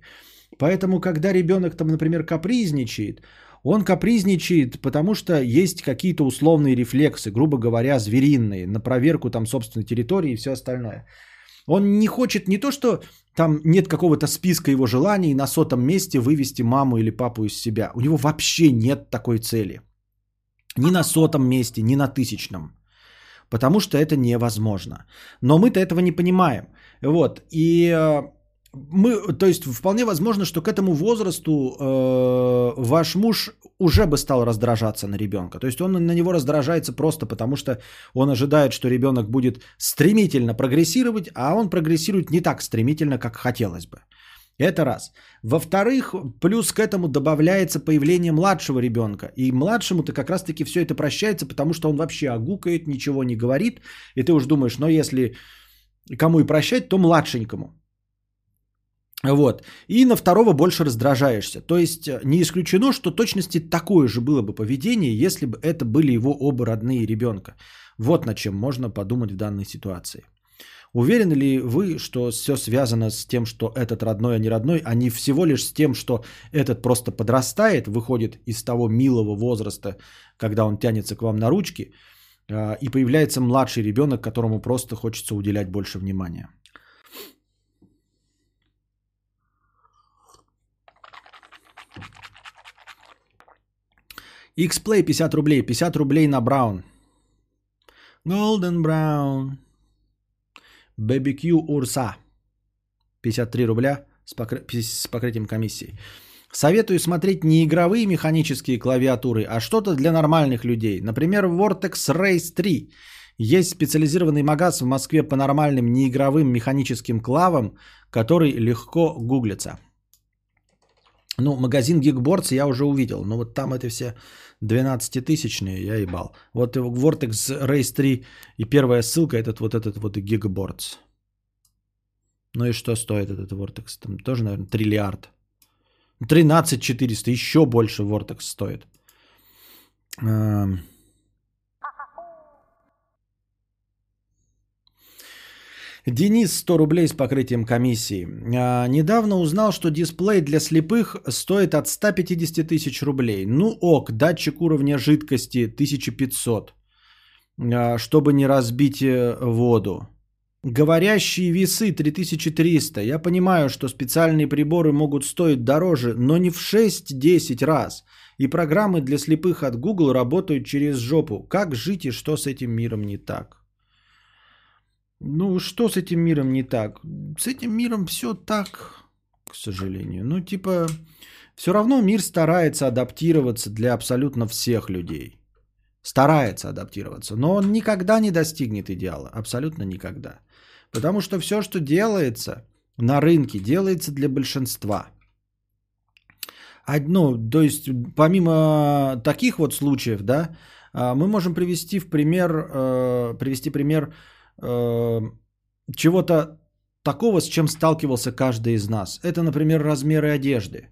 Поэтому, когда ребенок там, например, капризничает, он капризничает, потому что есть какие-то условные рефлексы, грубо говоря, звериные, на проверку там собственной территории и все остальное. Он не хочет не то, что там нет какого-то списка его желаний на сотом месте вывести маму или папу из себя. У него вообще нет такой цели. Ни на сотом месте, ни на тысячном. Потому что это невозможно. Но мы-то этого не понимаем. Вот. И э, мы, то есть вполне возможно, что к этому возрасту э, ваш муж уже бы стал раздражаться на ребенка. То есть он на него раздражается просто потому, что он ожидает, что ребенок будет стремительно прогрессировать, а он прогрессирует не так стремительно, как хотелось бы. Это раз. Во-вторых, плюс к этому добавляется появление младшего ребенка. И младшему-то как раз-таки все это прощается, потому что он вообще огукает, ничего не говорит. И ты уж думаешь, но если кому и прощать, то младшенькому. Вот. И на второго больше раздражаешься. То есть э, не исключено, что точности такое же было бы поведение, если бы это были его оба родные ребенка. Вот над чем можно подумать в данной ситуации. Уверены ли вы, что все связано с тем, что этот родной, а не родной, а не всего лишь с тем, что этот просто подрастает, выходит из того милого возраста, когда он тянется к вам на ручки, а, и появляется младший ребенок, которому просто хочется уделять больше внимания? Xplay 50 рублей. 50 рублей на Браун. Golden Brown. BBQ Урса. 53 рубля с, покры... с покрытием комиссии. Советую смотреть не игровые механические клавиатуры, а что-то для нормальных людей. Например, Vortex Race 3. Есть специализированный магаз в Москве по нормальным неигровым механическим клавам, который легко гуглится. Ну, магазин Geekboards я уже увидел, но вот там это все 12-тысячные, я ебал. Вот Vortex Race 3 и первая ссылка, этот вот этот вот Geekboards. Ну и что стоит этот Vortex? Там тоже, наверное, триллиард. 13 400, еще больше Vortex стоит. Денис 100 рублей с покрытием комиссии. А, недавно узнал, что дисплей для слепых стоит от 150 тысяч рублей. Ну ок, датчик уровня жидкости 1500, а, чтобы не разбить э, воду. Говорящие весы 3300. Я понимаю, что специальные приборы могут стоить дороже, но не в 6-10 раз. И программы для слепых от Google работают через жопу. Как жить и что с этим миром не так? Ну, что с этим миром не так? С этим миром все так, к сожалению. Ну, типа, все равно мир старается адаптироваться для абсолютно всех людей. старается адаптироваться, но он никогда не достигнет идеала, абсолютно никогда. Потому что все, что делается на рынке, делается для большинства. Одно, то есть помимо таких вот случаев, да, а, мы можем привести в пример, э, привести пример э, чего-то такого, с чем сталкивался каждый из нас. Это, например, размеры одежды.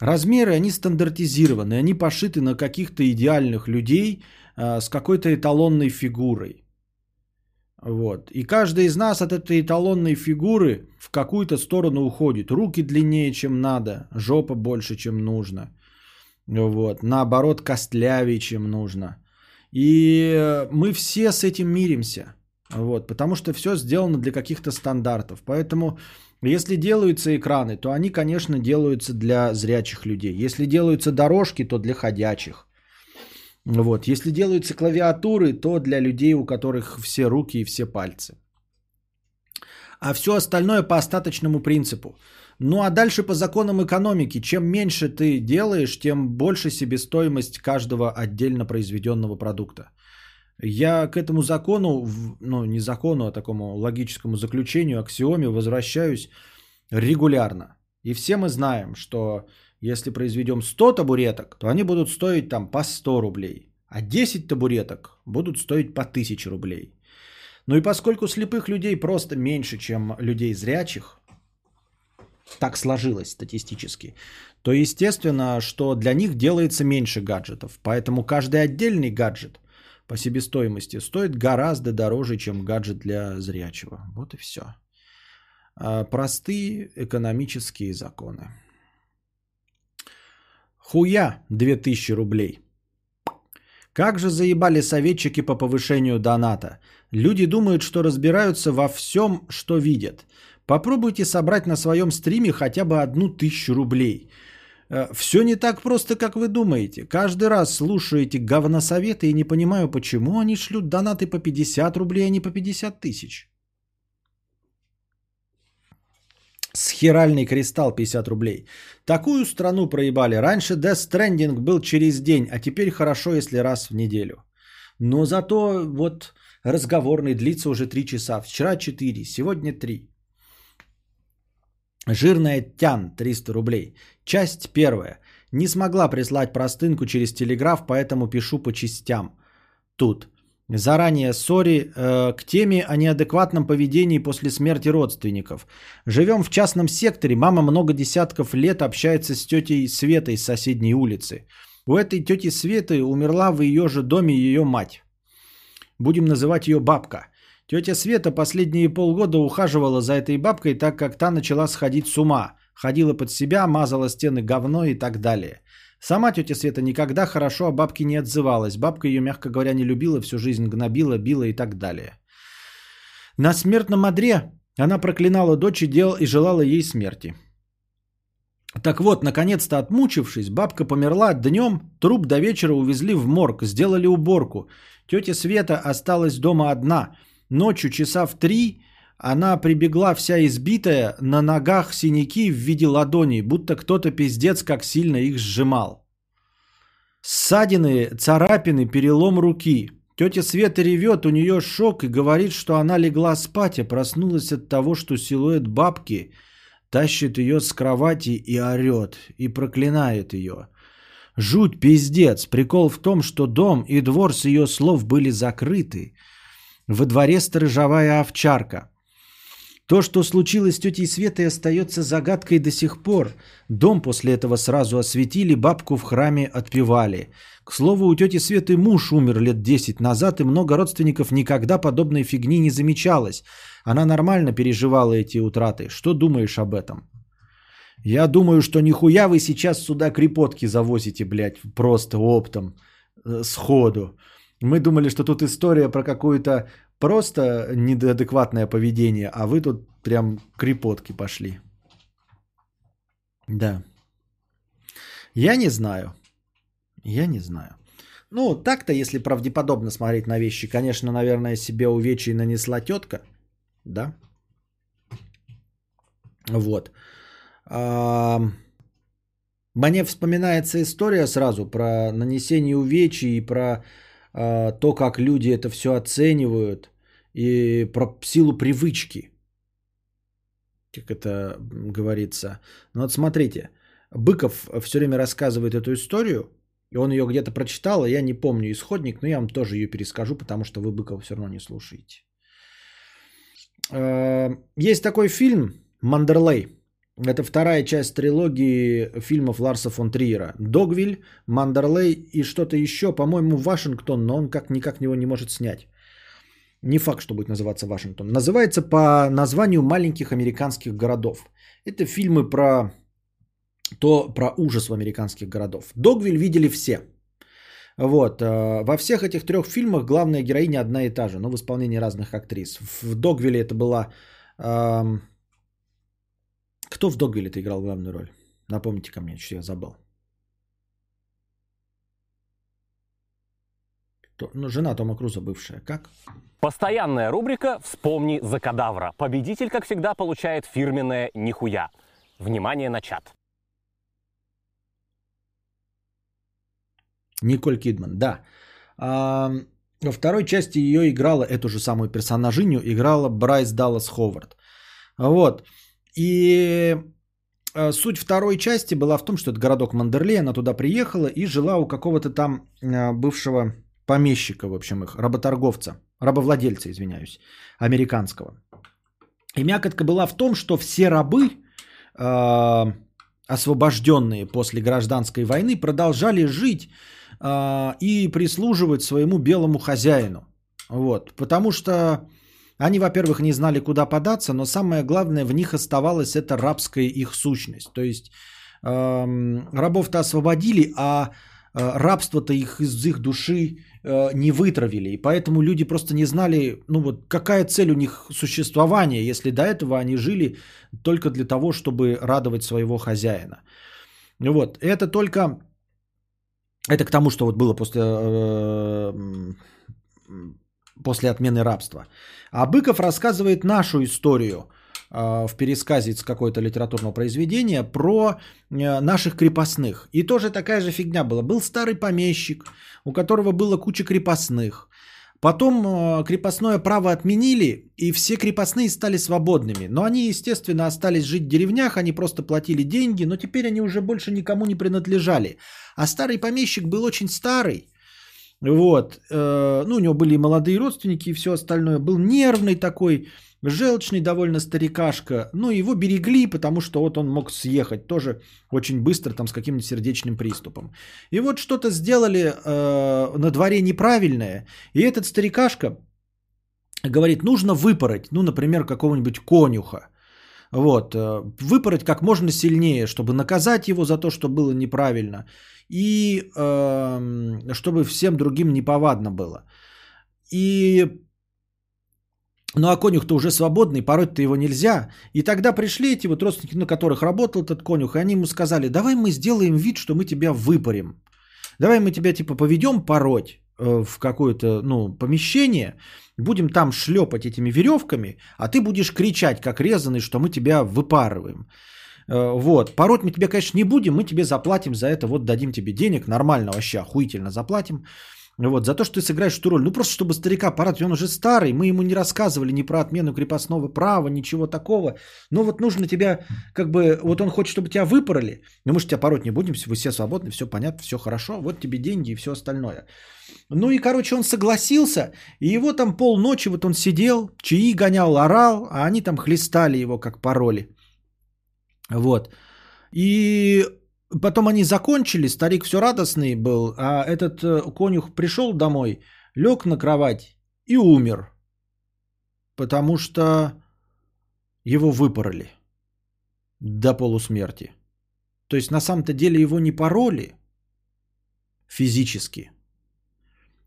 Размеры, они стандартизированы, они пошиты на каких-то идеальных людей э, с какой-то эталонной фигурой. Вот. И каждый из нас от этой эталонной фигуры в какую-то сторону уходит. Руки длиннее, чем надо, жопа больше, чем нужно. Вот. Наоборот, костлявее, чем нужно. И мы все с этим миримся. Вот. Потому что все сделано для каких-то стандартов. Поэтому, если делаются экраны, то они, конечно, делаются для зрячих людей. Если делаются дорожки, то для ходячих. Вот. Если делаются клавиатуры, то для людей, у которых все руки и все пальцы. А все остальное по остаточному принципу. Ну а дальше по законам экономики. Чем меньше ты делаешь, тем больше себестоимость каждого отдельно произведенного продукта. Я к этому закону, ну не закону, а такому логическому заключению, аксиоме возвращаюсь регулярно. И все мы знаем, что если произведем 100 табуреток, то они будут стоить там по 100 рублей. А 10 табуреток будут стоить по 1000 рублей. Ну и поскольку слепых людей просто меньше, чем людей зрячих, так сложилось статистически, то естественно, что для них делается меньше гаджетов. Поэтому каждый отдельный гаджет по себестоимости стоит гораздо дороже, чем гаджет для зрячего. Вот и все. А, простые экономические законы. Хуя 2000 рублей. Как же заебали советчики по повышению доната. Люди думают, что разбираются во всем, что видят. Попробуйте собрать на своем стриме хотя бы одну тысячу рублей. Э, Все не так просто, как вы думаете. Каждый раз слушаете говносоветы и не понимаю, почему они шлют донаты по 50 рублей, а не по 50 тысяч. Схеральный кристалл 50 рублей. Такую страну проебали. Раньше Death Stranding был через день, а теперь хорошо, если раз в неделю. Но зато вот разговорный длится уже 3 часа. Вчера 4, сегодня 3. Жирная тян 300 рублей. Часть первая. Не смогла прислать простынку через телеграф, поэтому пишу по частям. Тут. Заранее сори э, к теме о неадекватном поведении после смерти родственников. Живем в частном секторе, мама много десятков лет общается с тетей Светой с соседней улицы. У этой тети Светы умерла в ее же доме ее мать. Будем называть ее бабка. Тетя Света последние полгода ухаживала за этой бабкой, так как та начала сходить с ума. Ходила под себя, мазала стены говно и так далее. Сама тетя Света никогда хорошо о бабке не отзывалась. Бабка ее, мягко говоря, не любила, всю жизнь гнобила, била и так далее. На смертном одре она проклинала дочь и, дел, и желала ей смерти. Так вот, наконец-то отмучившись, бабка померла днем, труп до вечера увезли в морг, сделали уборку. Тетя Света осталась дома одна. Ночью часа в три она прибегла вся избитая, на ногах синяки в виде ладоней, будто кто-то пиздец как сильно их сжимал. Ссадины, царапины, перелом руки. Тетя Света ревет, у нее шок и говорит, что она легла спать, а проснулась от того, что силуэт бабки тащит ее с кровати и орет, и проклинает ее. Жуть, пиздец. Прикол в том, что дом и двор с ее слов были закрыты. Во дворе сторожевая овчарка – то, что случилось с тетей Светой, остается загадкой до сих пор. Дом после этого сразу осветили, бабку в храме отпевали. К слову, у тети Светы муж умер лет 10 назад, и много родственников никогда подобной фигни не замечалось. Она нормально переживала эти утраты. Что думаешь об этом? Я думаю, что нихуя вы сейчас сюда крепотки завозите, блядь, просто оптом, э, сходу. Мы думали, что тут история про какую-то просто неадекватное поведение, а вы тут прям крепотки пошли. Да. Я не знаю. Я не знаю. Ну, так-то, если правдеподобно смотреть на вещи, конечно, наверное, себе увечий нанесла тетка, да? Вот. А, Мне вспоминается история сразу про нанесение увечий и про то, как люди это все оценивают, и про силу привычки. Как это говорится. Ну вот смотрите, Быков все время рассказывает эту историю, и он ее где-то прочитал, а я не помню исходник, но я вам тоже ее перескажу, потому что вы Быкова все равно не слушаете. Э, есть такой фильм «Мандерлей». Это вторая часть трилогии фильмов Ларса фон Триера. Догвиль, Мандерлей и что-то еще, по-моему, Вашингтон, но он как никак его не может снять. Не факт, что будет называться Вашингтон. Называется по названию маленьких американских городов. Это фильмы про то про ужас в американских городов. Догвиль видели все. Вот. Э, во всех этих трех фильмах главная героиня одна и та же, но в исполнении разных актрис. В Догвиле это была... Эм... Кто в Догвиле это играл главную роль? Напомните ко мне, что я забыл. Ну, жена Тома Круза бывшая. Как? Постоянная рубрика «Вспомни за кадавра». Победитель, как всегда, получает фирменное «Нихуя». Внимание на чат. Николь Кидман, да. А, во второй части ее играла, эту же самую персонажиню, играла Брайс Даллас Ховард. Вот. И а, суть второй части была в том, что это городок Мандерлей, она туда приехала и жила у какого-то там а, бывшего помещика, в общем, их, работорговца, рабовладельца, извиняюсь, американского. И мякотка была в том, что все рабы, э, освобожденные после гражданской войны, продолжали жить э, и прислуживать своему белому хозяину. Вот, потому что они, во-первых, не знали, куда податься, но самое главное, в них оставалась эта рабская их сущность. То есть э, рабов-то освободили, а рабство-то их из их души Э, не вытравили. И поэтому люди просто не знали, ну вот какая цель у них существования, если до этого они жили только для того, чтобы радовать своего хозяина. Вот, это только, это к тому, что вот было после, э, после отмены рабства. А Быков рассказывает нашу историю э, в пересказе с какое-то литературного произведения про наших крепостных. И тоже такая же фигня была. Был старый помещик, у которого было куча крепостных. Потом э, крепостное право отменили, и все крепостные стали свободными. Но они, естественно, остались жить в деревнях, они просто платили деньги, но теперь они уже больше никому не принадлежали. А старый помещик был очень старый. Вот. Э, ну, у него были молодые родственники и все остальное. Был нервный такой, Желчный довольно старикашка, ну его берегли, потому что вот он мог съехать тоже очень быстро там с каким-нибудь сердечным приступом. И вот что-то сделали э, на дворе неправильное, и этот старикашка говорит, нужно выпороть, ну, например, какого-нибудь конюха. Вот, э, выпороть как можно сильнее, чтобы наказать его за то, что было неправильно, и э, чтобы всем другим неповадно было. И ну а конюх-то уже свободный, пороть-то его нельзя. И тогда пришли эти вот родственники, на которых работал этот конюх, и они ему сказали, давай мы сделаем вид, что мы тебя выпарим. Давай мы тебя типа поведем пороть э, в какое-то ну, помещение, будем там шлепать этими веревками, а ты будешь кричать, как резанный, что мы тебя выпарываем. Э, вот, пороть мы тебя, конечно, не будем, мы тебе заплатим за это, вот дадим тебе денег, нормально вообще, охуительно заплатим. Вот, за то, что ты сыграешь эту роль. Ну, просто чтобы старика порадовать. Он уже старый. Мы ему не рассказывали ни про отмену крепостного права, ничего такого. Но вот нужно тебя, как бы, вот он хочет, чтобы тебя выпороли. Но мы же тебя пороть не будем, вы все свободны, все понятно, все хорошо. Вот тебе деньги и все остальное. Ну и, короче, он согласился. И его там полночи, вот он сидел, чаи гонял, орал, а они там хлестали его, как пароли. Вот. И Потом они закончили, старик все радостный был, а этот э, конюх пришел домой, лег на кровать и умер. Потому что его выпороли до полусмерти. То есть на самом-то деле его не пороли физически.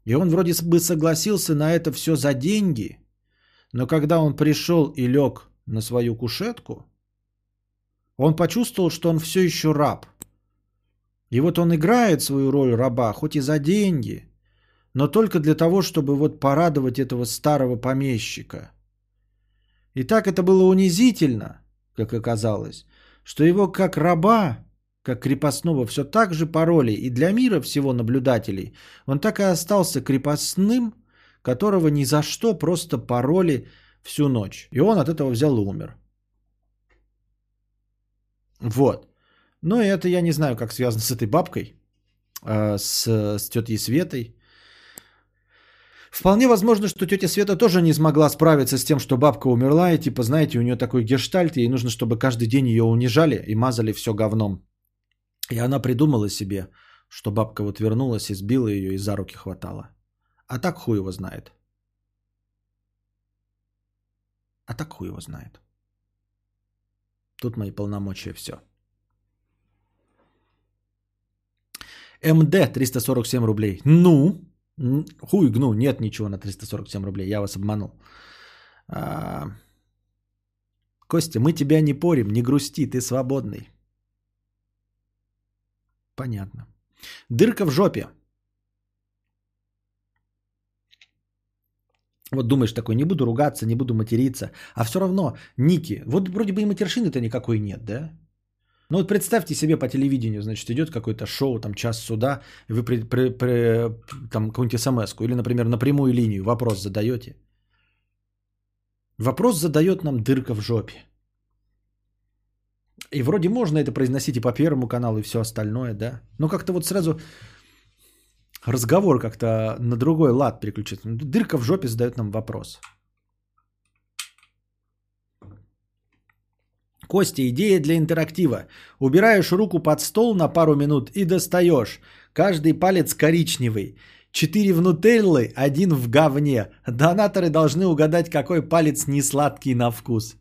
И он вроде бы согласился на это все за деньги, но когда он пришел и лег на свою кушетку, он почувствовал, что он все еще раб – и вот он играет свою роль раба, хоть и за деньги, но только для того, чтобы вот порадовать этого старого помещика. И так это было унизительно, как оказалось, что его как раба, как крепостного, все так же пароли. И для мира всего наблюдателей он так и остался крепостным, которого ни за что просто пароли всю ночь. И он от этого взял и умер. Вот. И это я не знаю, как связано с этой бабкой, э, с, с тетей Светой. Вполне возможно, что тетя Света тоже не смогла справиться с тем, что бабка умерла, и типа, знаете, у нее такой гештальт, и ей нужно, чтобы каждый день ее унижали и мазали все говном. И она придумала себе, что бабка вот вернулась, избила ее и за руки хватала. А так хуй его знает. А так хуй его знает. Тут мои полномочия все. МД 347 рублей. Ну, хуй гну, нет ничего на 347 рублей, я вас обманул. А... Костя, мы тебя не порим, не грусти, ты свободный. Понятно. Дырка в жопе. Вот думаешь такой, не буду ругаться, не буду материться. А все равно, Ники, вот вроде бы и матершины-то никакой нет, да? Ну вот представьте себе по телевидению, значит, идет какое-то шоу, там час суда, вы при, при, при, там какую-нибудь смс или, например, на прямую линию вопрос задаете. Вопрос задает нам дырка в жопе. И вроде можно это произносить и по Первому каналу, и все остальное, да. Но как-то вот сразу разговор как-то на другой лад переключится. Дырка в жопе задает нам вопрос. Костя, идея для интерактива. Убираешь руку под стол на пару минут и достаешь. Каждый палец коричневый. Четыре в нутеллы, один в говне. Донаторы должны угадать, какой палец не сладкий на вкус.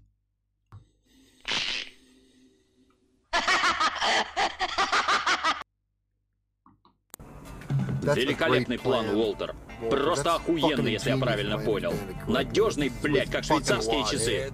Великолепный план, Уолтер. Просто охуенный, если я правильно понял. Надежный, блядь, как швейцарские часы.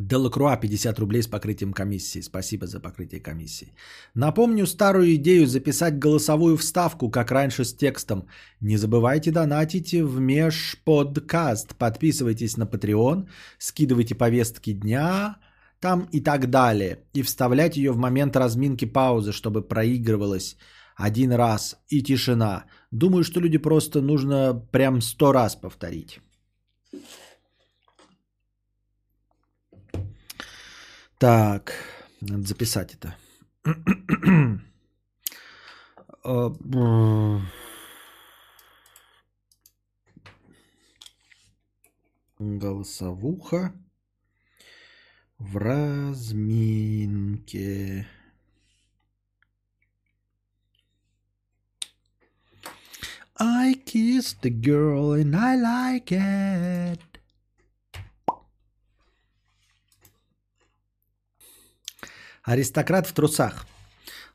Делакруа 50 рублей с покрытием комиссии. Спасибо за покрытие комиссии. Напомню старую идею записать голосовую вставку, как раньше с текстом. Не забывайте донатить в межподкаст. Подписывайтесь на Patreon, скидывайте повестки дня, там и так далее. И вставлять ее в момент разминки паузы, чтобы проигрывалось один раз и тишина. Думаю, что люди просто нужно прям сто раз повторить. Так, надо записать это. Голосовуха в разминке. I kissed the girl and I like it. Аристократ в трусах.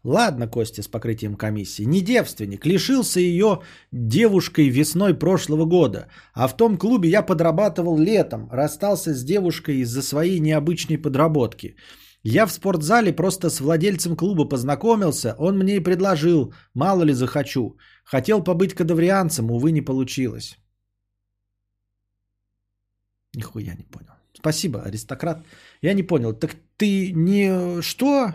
Ладно, Костя с покрытием комиссии. Не девственник. Лишился ее девушкой весной прошлого года. А в том клубе я подрабатывал летом. Расстался с девушкой из-за своей необычной подработки. Я в спортзале просто с владельцем клуба познакомился. Он мне и предложил. Мало ли захочу. Хотел побыть кадаврианцем, увы, не получилось. Нихуя не понял. Спасибо, аристократ. Я не понял. Так ты не что?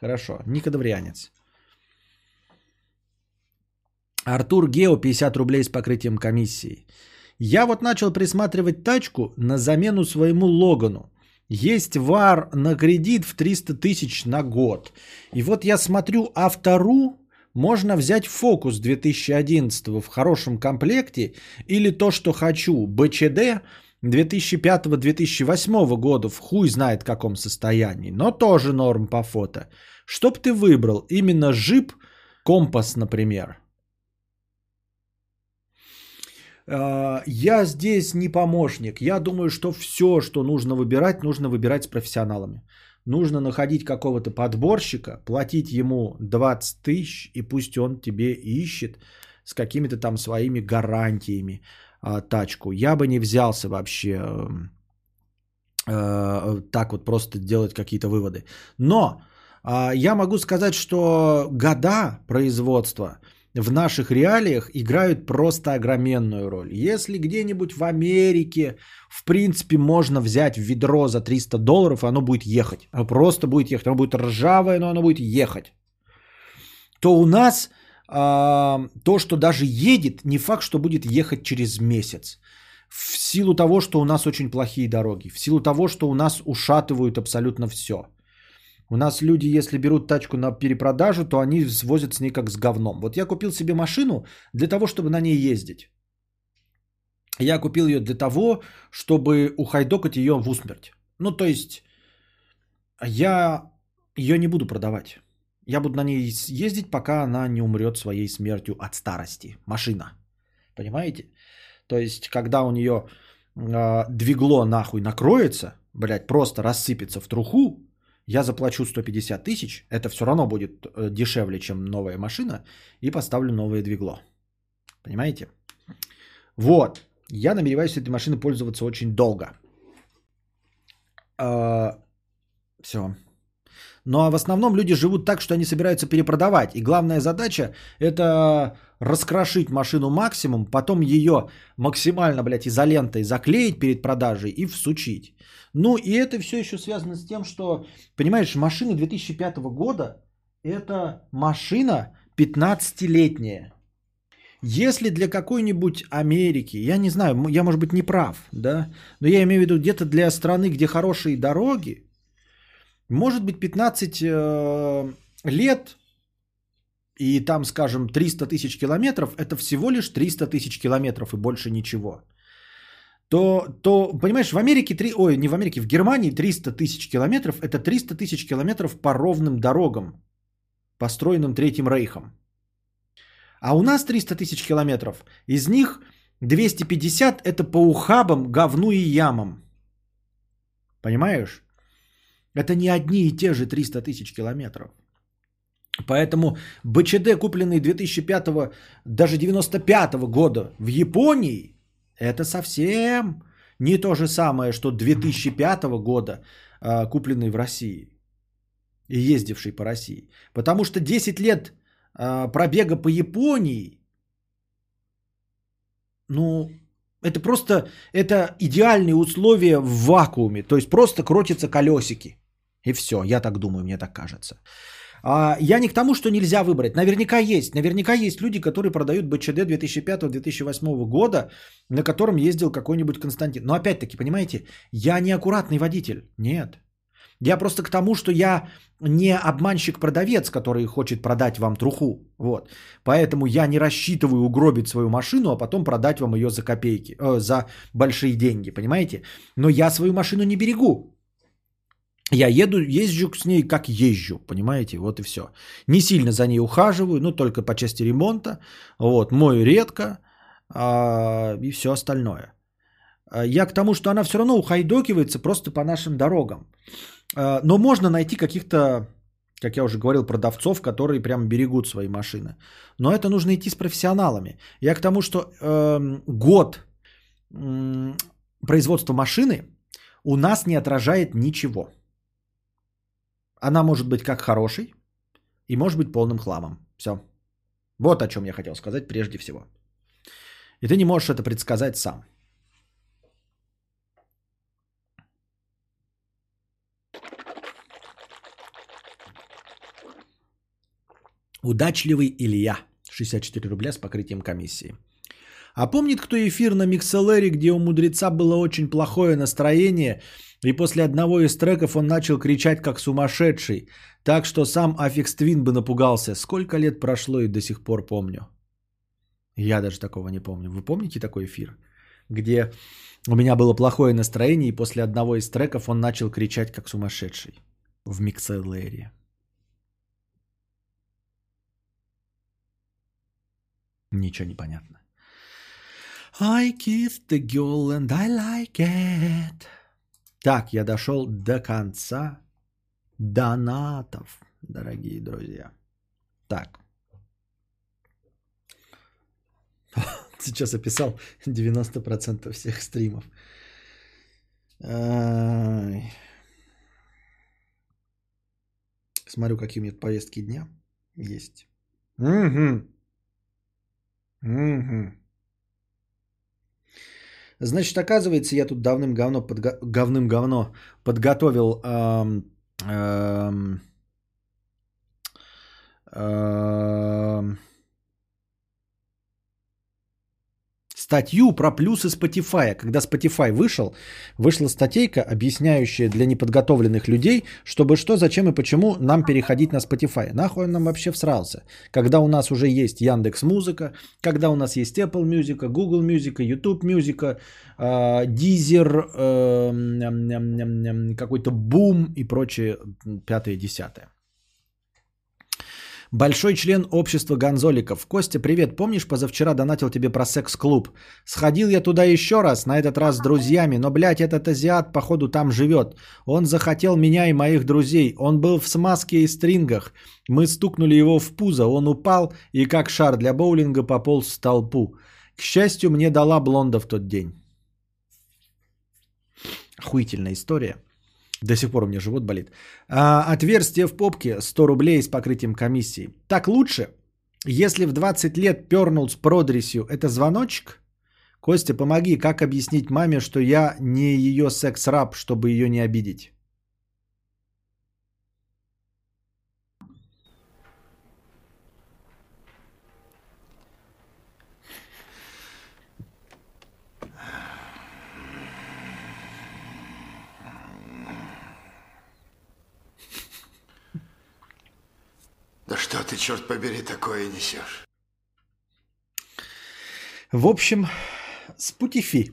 Хорошо, не кадаврианец. Артур Гео, 50 рублей с покрытием комиссии. Я вот начал присматривать тачку на замену своему Логану. Есть вар на кредит в 300 тысяч на год. И вот я смотрю автору, можно взять фокус 2011 в хорошем комплекте или то, что хочу, БЧД 2005-2008 года в хуй знает каком состоянии, но тоже норм по фото. Чтоб ты выбрал именно жип, компас, например. А, я здесь не помощник. Я думаю, что все, что нужно выбирать, нужно выбирать с профессионалами. Нужно находить какого-то подборщика, платить ему 20 тысяч, и пусть он тебе ищет с какими-то там своими гарантиями а, тачку. Я бы не взялся вообще э, так вот просто делать какие-то выводы. Но а, я могу сказать, что года производства в наших реалиях играют просто огроменную роль. Если где-нибудь в Америке, в принципе, можно взять ведро за 300 долларов, и оно будет ехать. Оно просто будет ехать. Оно будет ржавое, но оно будет ехать. То у нас а, то, что даже едет, не факт, что будет ехать через месяц. В силу того, что у нас очень плохие дороги. В силу того, что у нас ушатывают абсолютно все. У нас люди, если берут тачку на перепродажу, то они возят с ней как с говном. Вот я купил себе машину для того, чтобы на ней ездить. Я купил ее для того, чтобы ухайдокать ее в усмерть. Ну, то есть, я ее не буду продавать. Я буду на ней ездить, пока она не умрет своей смертью от старости. Машина. Понимаете? То есть, когда у нее э, двигло нахуй накроется, блядь, просто рассыпется в труху, я заплачу 150 тысяч, это все равно будет э, дешевле, чем новая машина, и поставлю новое двигло. Понимаете? Вот. Я намереваюсь этой машиной пользоваться очень долго. А, все. Ну а в основном люди живут так, что они собираются перепродавать. И главная задача это раскрошить машину максимум, потом ее максимально, блядь, изолентой заклеить перед продажей и всучить. Ну и это все еще связано с тем, что, понимаешь, машина 2005 года это машина 15-летняя. Если для какой-нибудь Америки, я не знаю, я может быть не прав, да, но я имею в виду где-то для страны, где хорошие дороги, может быть 15 э, лет и там, скажем, 300 тысяч километров, это всего лишь 300 тысяч километров и больше ничего. То, то, понимаешь, в Америке, 3, ой, не в Америке, в Германии 300 тысяч километров, это 300 тысяч километров по ровным дорогам, построенным Третьим Рейхом. А у нас 300 тысяч километров, из них 250 это по ухабам, говну и ямам. Понимаешь? Это не одни и те же 300 тысяч километров. Поэтому БЧД, купленный 2005, даже 95 года в Японии, это совсем не то же самое, что 2005 года, а, купленный в России и ездивший по России. Потому что 10 лет а, пробега по Японии, ну, это просто, это идеальные условия в вакууме. То есть просто крутятся колесики. И все, я так думаю, мне так кажется. А, я не к тому, что нельзя выбрать. Наверняка есть. Наверняка есть люди, которые продают БЧД 2005-2008 года, на котором ездил какой-нибудь Константин. Но опять-таки, понимаете, я не аккуратный водитель. Нет. Я просто к тому, что я не обманщик-продавец, который хочет продать вам труху. Вот. Поэтому я не рассчитываю угробить свою машину, а потом продать вам ее за копейки, э, за большие деньги, понимаете? Но я свою машину не берегу. Я еду, езжу с ней как езжу, понимаете, вот и все. Не сильно за ней ухаживаю, ну только по части ремонта, вот, мою редко а, и все остальное. А, я к тому, что она все равно ухайдокивается просто по нашим дорогам. А, но можно найти каких-то, как я уже говорил, продавцов, которые прям берегут свои машины. Но это нужно идти с профессионалами. Я к тому, что э, год э, производства машины у нас не отражает ничего. Она может быть как хорошей и может быть полным хламом. Все. Вот о чем я хотел сказать прежде всего. И ты не можешь это предсказать сам. Удачливый Илья. 64 рубля с покрытием комиссии. А помнит кто эфир на Mixlr'е, где у мудреца было очень плохое настроение, и после одного из треков он начал кричать как сумасшедший, так что сам Aphex Twin бы напугался. Сколько лет прошло и до сих пор помню. Я даже такого не помню. Вы помните такой эфир, где у меня было плохое настроение, и после одного из треков он начал кричать как сумасшедший в Микселере. Ничего не понятно. I kissed the girl and I like it. Так, я дошел до конца донатов, дорогие друзья. Так. Сейчас описал 90% всех стримов. Смотрю, какие у меня повестки дня есть. Угу. Мгм. Значит, оказывается, я тут давным-говно, подго- говным-говно подготовил эм, эм, эм, статью про плюсы Spotify. Когда Spotify вышел, вышла статейка, объясняющая для неподготовленных людей, чтобы что, зачем и почему нам переходить на Spotify. Нахуй он нам вообще всрался? Когда у нас уже есть Яндекс Музыка, когда у нас есть Apple Music, Google Music, YouTube Music, э, Deezer, э, какой-то бум и прочее пятое, десятое. Большой член общества гонзоликов. Костя, привет. Помнишь, позавчера донатил тебе про секс-клуб? Сходил я туда еще раз, на этот раз с друзьями, но, блядь, этот азиат, походу, там живет. Он захотел меня и моих друзей. Он был в смазке и стрингах. Мы стукнули его в пузо, он упал и как шар для боулинга пополз в толпу. К счастью, мне дала блонда в тот день. Охуительная история. До сих пор у меня живот болит. А, отверстие в попке 100 рублей с покрытием комиссии. Так лучше? Если в 20 лет пернул с продресью, это звоночек? Костя, помоги, как объяснить маме, что я не ее секс-раб, чтобы ее не обидеть? Да что ты, черт побери, такое несешь? В общем, Спутифи.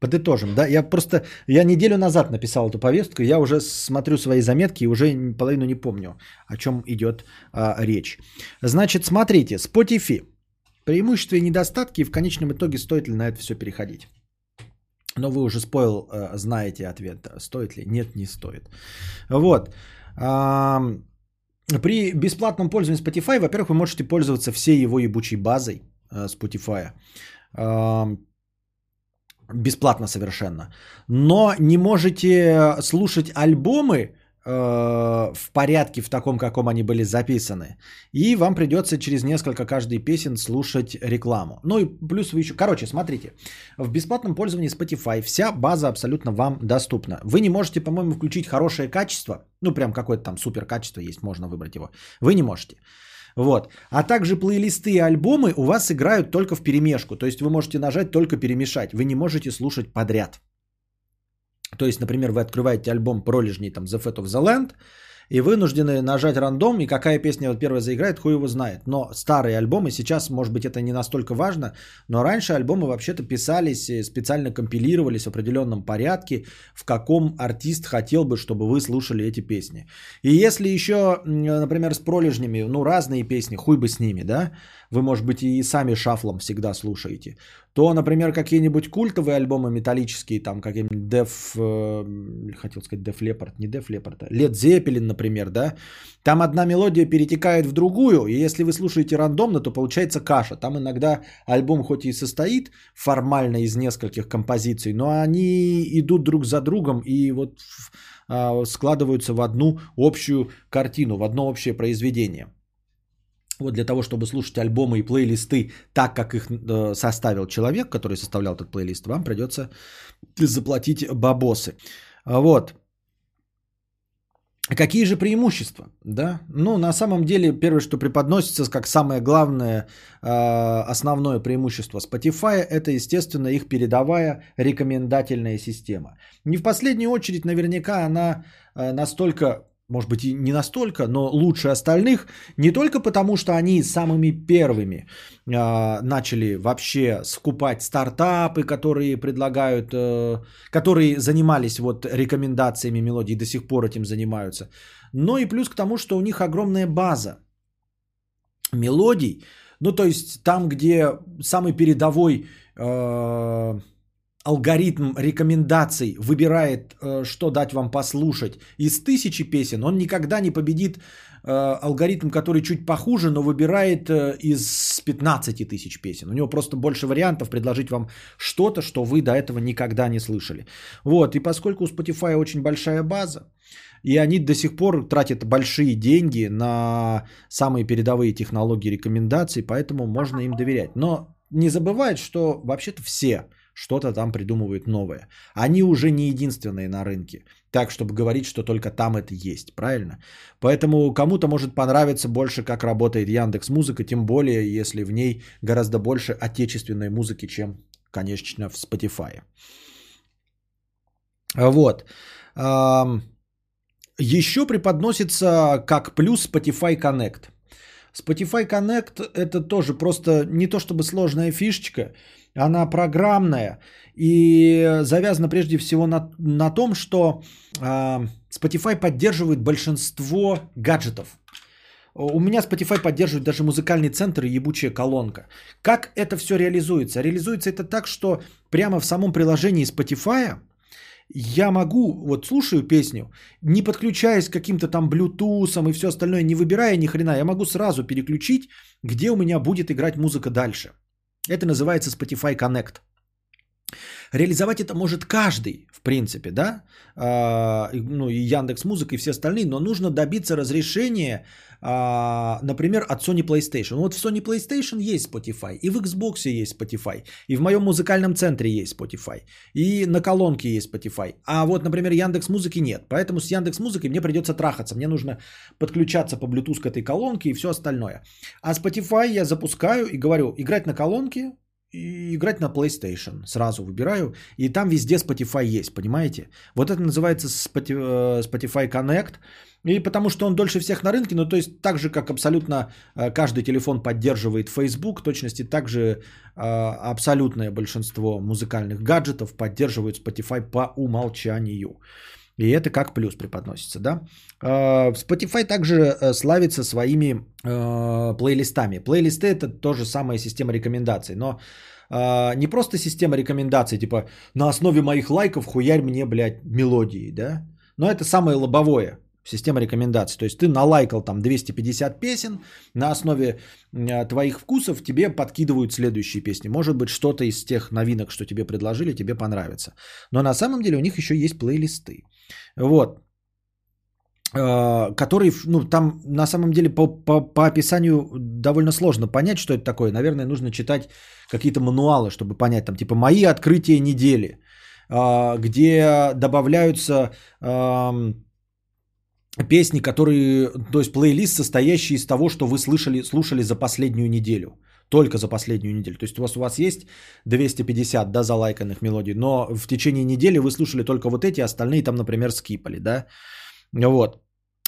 Подытожим, да? Я просто, я неделю назад написал эту повестку, я уже смотрю свои заметки и уже половину не помню, о чем идет а, речь. Значит, смотрите, Spotify. Преимущества и недостатки, и в конечном итоге стоит ли на это все переходить? Но вы уже спойл э, знаете ответ, стоит ли? Нет, не стоит. Вот. При бесплатном пользовании Spotify, во-первых, вы можете пользоваться всей его ебучей базой э, Spotify. Бесплатно совершенно. Но не можете слушать альбомы э, в порядке, в таком, каком они были записаны. И вам придется через несколько каждой песен слушать рекламу. Ну и плюс вы еще... Короче, смотрите. В бесплатном пользовании Spotify вся база абсолютно вам доступна. Вы не можете, по-моему, включить хорошее качество. Ну, прям какое-то там супер качество есть, можно выбрать его. Вы не можете. Вот. А также плейлисты и альбомы у вас играют только в перемешку. То есть вы можете нажать только перемешать. Вы не можете слушать подряд. То есть, например, вы открываете альбом пролежней там The Fat of the Land, и вынуждены нажать рандом, и какая песня вот первая заиграет, хуй его знает. Но старые альбомы, сейчас, может быть, это не настолько важно, но раньше альбомы вообще-то писались, и специально компилировались в определенном порядке, в каком артист хотел бы, чтобы вы слушали эти песни. И если еще, например, с пролежнями, ну, разные песни, хуй бы с ними, да, вы, может быть, и сами шафлом всегда слушаете, то, например, какие-нибудь культовые альбомы металлические, там, какие-нибудь Def, э, хотел сказать Def Leppard, не Def Leppard, а Led Zeppelin, например, да, там одна мелодия перетекает в другую, и если вы слушаете рандомно, то получается каша. Там иногда альбом хоть и состоит формально из нескольких композиций, но они идут друг за другом и вот а, складываются в одну общую картину, в одно общее произведение. Вот для того, чтобы слушать альбомы и плейлисты так, как их э, составил человек, который составлял этот плейлист, вам придется заплатить бабосы. Вот. Какие же преимущества? Да? Ну, на самом деле, первое, что преподносится как самое главное, э, основное преимущество Spotify, это, естественно, их передовая рекомендательная система. Не в последнюю очередь, наверняка она э, настолько может быть и не настолько, но лучше остальных, не только потому, что они самыми первыми э, начали вообще скупать стартапы, которые предлагают, э, которые занимались вот рекомендациями мелодий, до сих пор этим занимаются, но и плюс к тому, что у них огромная база мелодий, ну то есть там, где самый передовой э, алгоритм рекомендаций выбирает, э, что дать вам послушать из тысячи песен, он никогда не победит э, алгоритм, который чуть похуже, но выбирает э, из 15 тысяч песен. У него просто больше вариантов предложить вам что-то, что вы до этого никогда не слышали. Вот, и поскольку у Spotify очень большая база, И они до сих пор тратят большие деньги на самые передовые технологии рекомендаций, поэтому можно им доверять. Но не забывать, что вообще-то все что-то там придумывают новое. Они уже не единственные на рынке. Так, чтобы говорить, что только там это есть, правильно? Поэтому кому-то может понравиться больше, как работает Яндекс Музыка, тем более, если в ней гораздо больше отечественной музыки, чем, конечно, в Spotify. Вот. Еще преподносится как плюс Spotify Connect. Spotify Connect это тоже просто не то чтобы сложная фишечка, она программная и завязана прежде всего на, на том, что э, Spotify поддерживает большинство гаджетов. У меня Spotify поддерживает даже музыкальный центр и ебучая колонка. Как это все реализуется? Реализуется это так, что прямо в самом приложении Spotify я могу, вот слушаю песню, не подключаясь к каким-то там блютусам и все остальное, не выбирая ни хрена, я могу сразу переключить, где у меня будет играть музыка дальше. Это называется Spotify Connect. Реализовать это может каждый, в принципе, да, а, ну и Яндекс Музыка и все остальные, но нужно добиться разрешения, а, например, от Sony PlayStation. Вот в Sony PlayStation есть Spotify, и в Xbox есть Spotify, и в моем музыкальном центре есть Spotify, и на колонке есть Spotify. А вот, например, Яндекс Музыки нет, поэтому с Яндекс Музыкой мне придется трахаться, мне нужно подключаться по Bluetooth к этой колонке и все остальное. А Spotify я запускаю и говорю, играть на колонке, играть на PlayStation. Сразу выбираю. И там везде Spotify есть, понимаете? Вот это называется э, Spotify Connect. И потому что он дольше всех на рынке, ну то есть так же, как абсолютно э, каждый телефон поддерживает Facebook, в точности так же э, абсолютное большинство музыкальных гаджетов поддерживают Spotify по умолчанию. И это как плюс преподносится, да. Spotify также славится своими плейлистами. Плейлисты это тоже самая система рекомендаций, но не просто система рекомендаций, типа на основе моих лайков хуярь мне, блядь, мелодии, да. Но это самое лобовое, система рекомендаций. То есть ты налайкал там 250 песен, на основе твоих вкусов тебе подкидывают следующие песни. Может быть, что-то из тех новинок, что тебе предложили, тебе понравится. Но на самом деле у них еще есть плейлисты. Вот. Который, ну, там на самом деле по, по, по описанию довольно сложно понять, что это такое. Наверное, нужно читать какие-то мануалы, чтобы понять, там, типа, мои открытия недели, где добавляются песни, которые, то есть плейлист, состоящий из того, что вы слышали, слушали за последнюю неделю. Только за последнюю неделю. То есть у вас, у вас есть 250 да, залайканных мелодий, но в течение недели вы слушали только вот эти, остальные там, например, скипали. Да? Вот.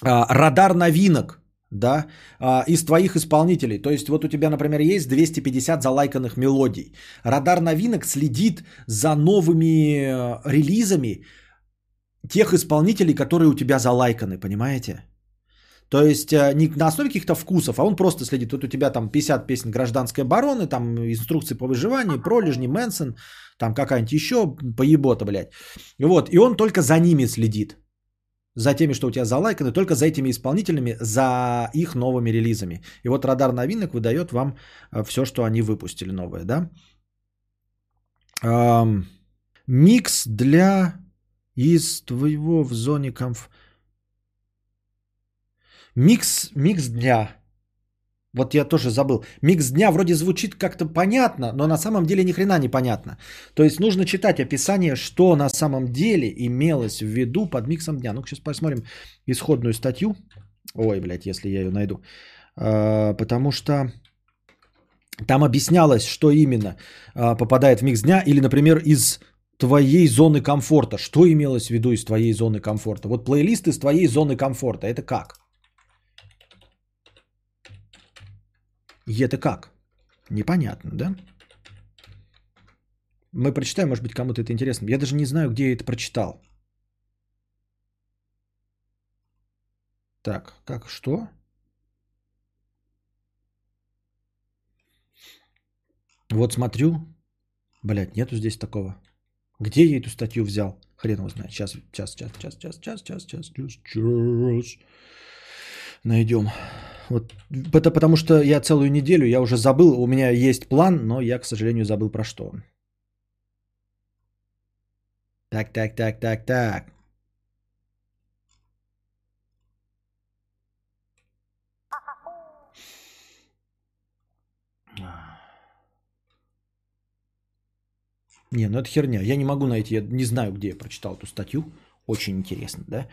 А, радар новинок да, а, из твоих исполнителей. То есть вот у тебя, например, есть 250 залайканных мелодий. Радар новинок следит за новыми э, релизами тех исполнителей, которые у тебя залайканы, понимаете? То есть э, не на основе каких-то вкусов, а он просто следит. Вот у тебя там 50 песен гражданской обороны, там инструкции по выживанию, пролежни, Мэнсон, там какая-нибудь еще поебота, блядь. Вот, и он только за ними следит. За теми, что у тебя залайканы, только за этими исполнителями, за их новыми релизами. И вот радар новинок выдает вам э, все, что они выпустили новое, да? Микс для из твоего в зоне комф... Микс, микс дня. Вот я тоже забыл. Микс дня вроде звучит как-то понятно, но на самом деле ни хрена не понятно. То есть нужно читать описание, что на самом деле имелось в виду под миксом дня. Ну, сейчас посмотрим исходную статью. Ой, блядь, если я ее найду. А, потому что там объяснялось, что именно а, попадает в микс дня. Или, например, из твоей зоны комфорта. Что имелось в виду из твоей зоны комфорта? Вот плейлист из твоей зоны комфорта. Это как? И это как? Непонятно, да? Мы прочитаем, может быть, кому-то это интересно. Я даже не знаю, где я это прочитал. Так, как, что? Вот смотрю. Блять, нету здесь такого. Где я эту статью взял? Хрен его знает. Сейчас, сейчас, сейчас, сейчас, сейчас, сейчас, сейчас, сейчас, сейчас, сейчас. Найдем. Вот, это потому что я целую неделю, я уже забыл, у меня есть план, но я, к сожалению, забыл про что. Так, так, так, так, так. Не, ну это херня. Я не могу найти, я не знаю, где я прочитал эту статью. Очень интересно, да?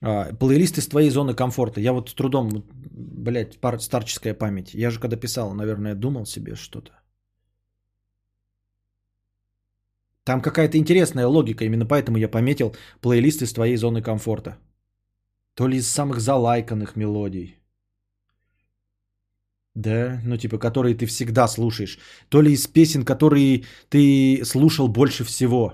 А, плейлисты с твоей зоны комфорта. Я вот с трудом, блядь, пар- старческая память. Я же когда писал, наверное, думал себе что-то. Там какая-то интересная логика, именно поэтому я пометил плейлисты с твоей зоны комфорта. То ли из самых залайканных мелодий. Да, ну типа, которые ты всегда слушаешь. То ли из песен, которые ты слушал больше всего.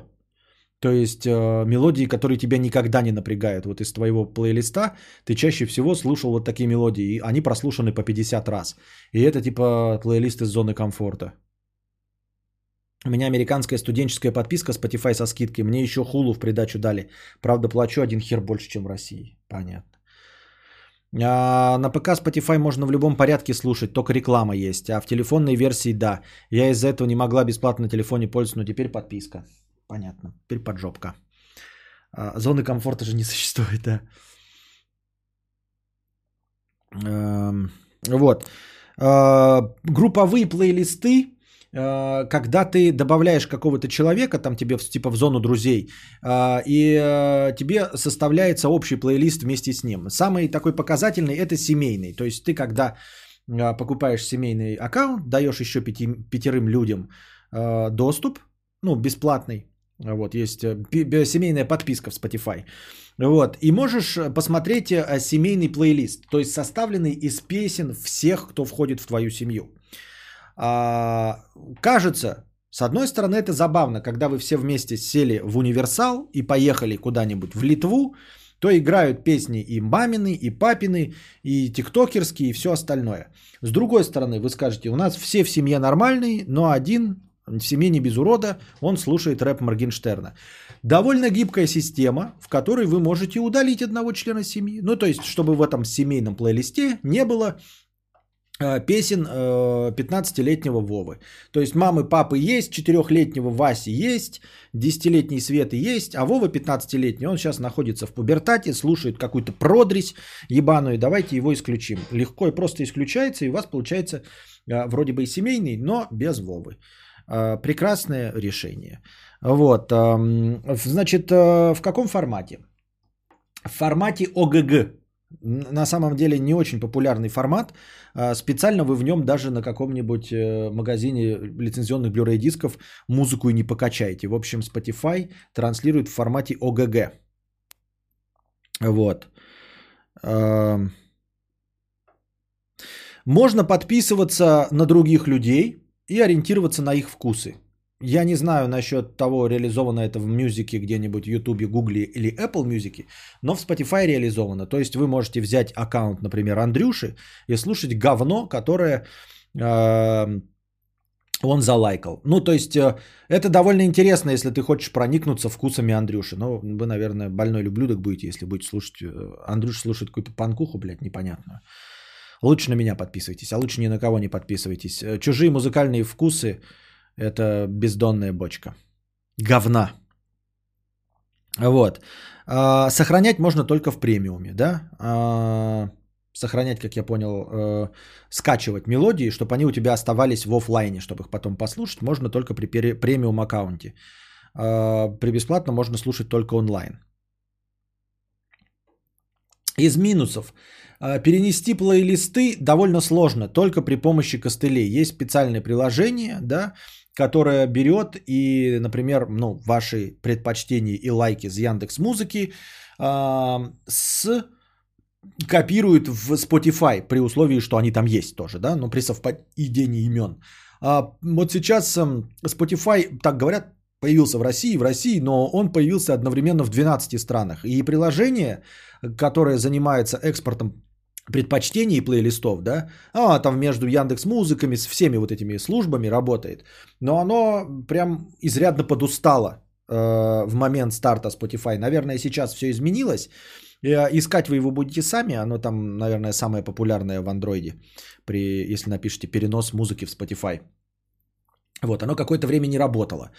То есть э, мелодии, которые тебя никогда не напрягают. Вот из твоего плейлиста ты чаще всего слушал вот такие мелодии. И они прослушаны по 50 раз. И это типа плейлист из зоны комфорта. У меня американская студенческая подписка Spotify со скидкой. Мне еще хулу в придачу дали. Правда, плачу один хер больше, чем в России. Понятно. А, на ПК Spotify можно в любом порядке слушать, только реклама есть. А в телефонной версии да. Я из-за этого не могла бесплатно на телефоне пользоваться, но теперь подписка. Понятно. Теперь поджопка. А, зоны комфорта же не существует, да. Эм, Вот. А, Групповые плейлисты, а, когда ты добавляешь какого-то человека, там тебе типа в зону друзей, и а, тебе составляется общий плейлист вместе с ним. Самый такой показательный это семейный. То есть ты когда покупаешь семейный аккаунт, даешь еще пяти, пятерым людям доступ, ну, бесплатный. Вот, есть э, семейная подписка в Spotify. Вот, и можешь э, посмотреть э, семейный плейлист, то есть составленный из песен всех, кто входит в твою семью. А, кажется, с одной стороны, это забавно, когда вы все вместе сели в универсал и поехали куда-нибудь в Литву, то играют песни и мамины, и папины, и тиктокерские, и все остальное. С другой стороны, вы скажете, у нас все в семье нормальные, но один в семье не без урода, он слушает рэп Моргенштерна. Довольно гибкая система, в которой вы можете удалить одного члена семьи. Ну, то есть, чтобы в этом семейном плейлисте не было э, песен э, 15-летнего Вовы. То есть мамы, папы есть, 4-летнего Васи есть, 10-летний Светы есть, а Вова 15-летний, он сейчас находится в пубертате, слушает какую-то продресь ебаную, давайте его исключим. Легко и просто исключается, и у вас получается э, вроде бы и семейный, но без Вовы. Э, Прекрасное решение. Вот, эм, значит, э, в каком формате? В формате ОГГ. На самом деле не очень популярный формат. А, Специально вы в нем даже на каком-нибудь э, магазине лицензионных Blu-ray дисков музыку и не покачаете. В общем, Spotify транслирует в формате ОГГ. Вот. Эм. Можно подписываться на других людей и ориентироваться на их вкусы. Я не знаю насчет того, реализовано это в музыке где-нибудь, YouTube, Google или Apple Music, но в Spotify реализовано. То есть вы можете взять аккаунт, например, Андрюши и слушать говно, которое э, он залайкал. Ну, то есть э, это довольно интересно, если ты хочешь проникнуться вкусами Андрюши. Но вы, наверное, больной люблюдок будете, если будете слушать. э, Андрюша слушает какую-то панкуху, блядь, непонятную. Лучше на меня подписывайтесь, а лучше ни на кого не подписывайтесь. Э, Чужие музыкальные вкусы – это бездонная бочка. Говна. Вот. А, Сохранять можно только в премиуме, да? А, Сохранять, как я понял, э, скачивать мелодии, чтобы они у тебя оставались в офлайне, чтобы их потом послушать, можно только при премиум аккаунте. А, При бесплатно можно слушать только онлайн. Из минусов. А, Перенести плейлисты довольно сложно, только при помощи костылей. Есть специальное приложение, да, которое берет и, например, ну, ваши предпочтения и лайки из Яндекс Музыки с копирует в Spotify при условии, что они там есть тоже, да, но при совпадении имен. А вот сейчас эм, Spotify, так говорят, появился в России, в России, но он появился одновременно в 12 странах. И приложение, которое занимается экспортом предпочтений и плейлистов, да, а, там между Яндекс Музыками, с всеми вот этими службами работает, но оно прям изрядно подустало э, в момент старта Spotify. Наверное, сейчас все изменилось. Э, искать вы его будете сами, оно там, наверное, самое популярное в андроиде, при, если напишите перенос музыки в Spotify. Вот, оно какое-то время не работало.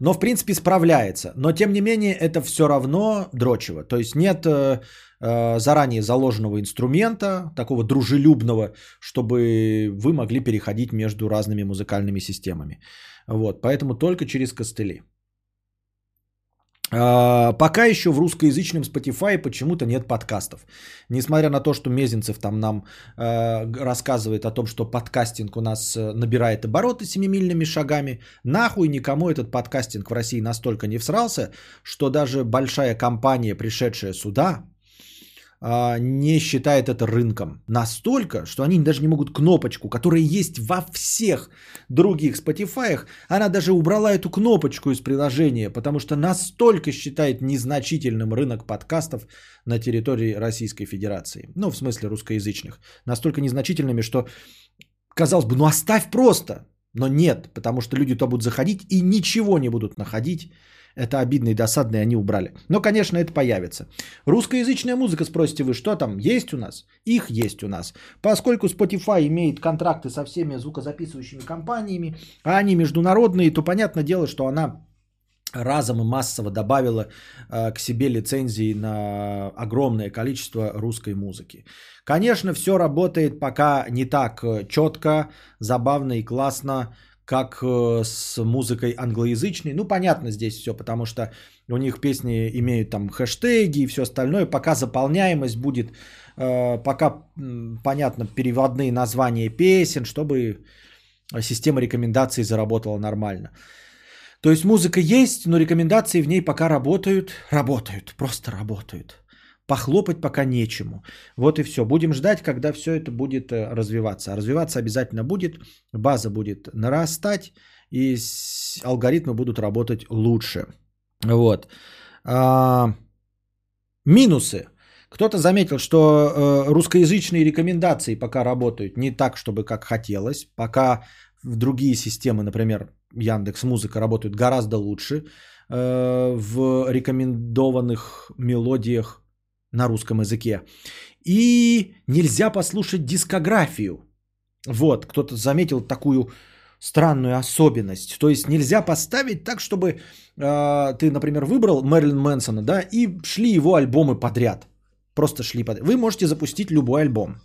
Но, в принципе, справляется. Но, тем не менее, это все равно дрочево. То есть нет э, заранее заложенного инструмента, такого дружелюбного, чтобы вы могли переходить между разными музыкальными системами. Вот, поэтому только через костыли. А, пока еще в русскоязычном Spotify почему-то нет подкастов. Несмотря на то, что Мезенцев там нам э, рассказывает о том, что подкастинг у нас э, набирает обороты семимильными шагами, нахуй никому этот подкастинг в России настолько не всрался, что даже большая компания, пришедшая сюда, не считает это рынком. Настолько, что они даже не могут кнопочку, которая есть во всех других Spotify, она даже убрала эту кнопочку из приложения, потому что настолько считает незначительным рынок подкастов на территории Российской Федерации. Ну, в смысле русскоязычных. Настолько незначительными, что казалось бы, ну оставь просто. Но нет, потому что люди то будут заходить и ничего не будут находить это обидно и досадно, и они убрали. Но, конечно, это появится. Русскоязычная музыка, спросите вы, что там? Есть у нас? Их есть у нас. Поскольку Spotify имеет контракты со всеми звукозаписывающими компаниями, а они международные, то понятное дело, что она разом и массово добавила э, к себе лицензии на огромное количество русской музыки. Конечно, все работает пока не так э, четко, забавно и классно, как э, с музыкой англоязычной. Ну, понятно здесь все, потому что у них песни имеют там хэштеги и все остальное. Пока заполняемость будет, э, пока, понятно, переводные названия песен, чтобы система рекомендаций заработала нормально. То есть музыка есть, но рекомендации в ней пока работают, работают, просто работают похлопать пока нечему. Вот и все. Будем ждать, когда все это будет э, развиваться. А развиваться обязательно будет, база будет нарастать, и алгоритмы будут работать лучше. Вот. А, минусы. Кто-то заметил, что э, русскоязычные рекомендации пока работают не так, чтобы как хотелось. Пока в другие системы, например, Яндекс Музыка работают гораздо лучше. Э, в рекомендованных мелодиях на русском языке. И нельзя послушать дискографию. Вот, кто-то заметил такую странную особенность. То есть нельзя поставить так, чтобы э, ты, например, выбрал Мэрилин Мэнсона, да, и шли его альбомы подряд. Просто шли подряд. Вы можете запустить любой альбом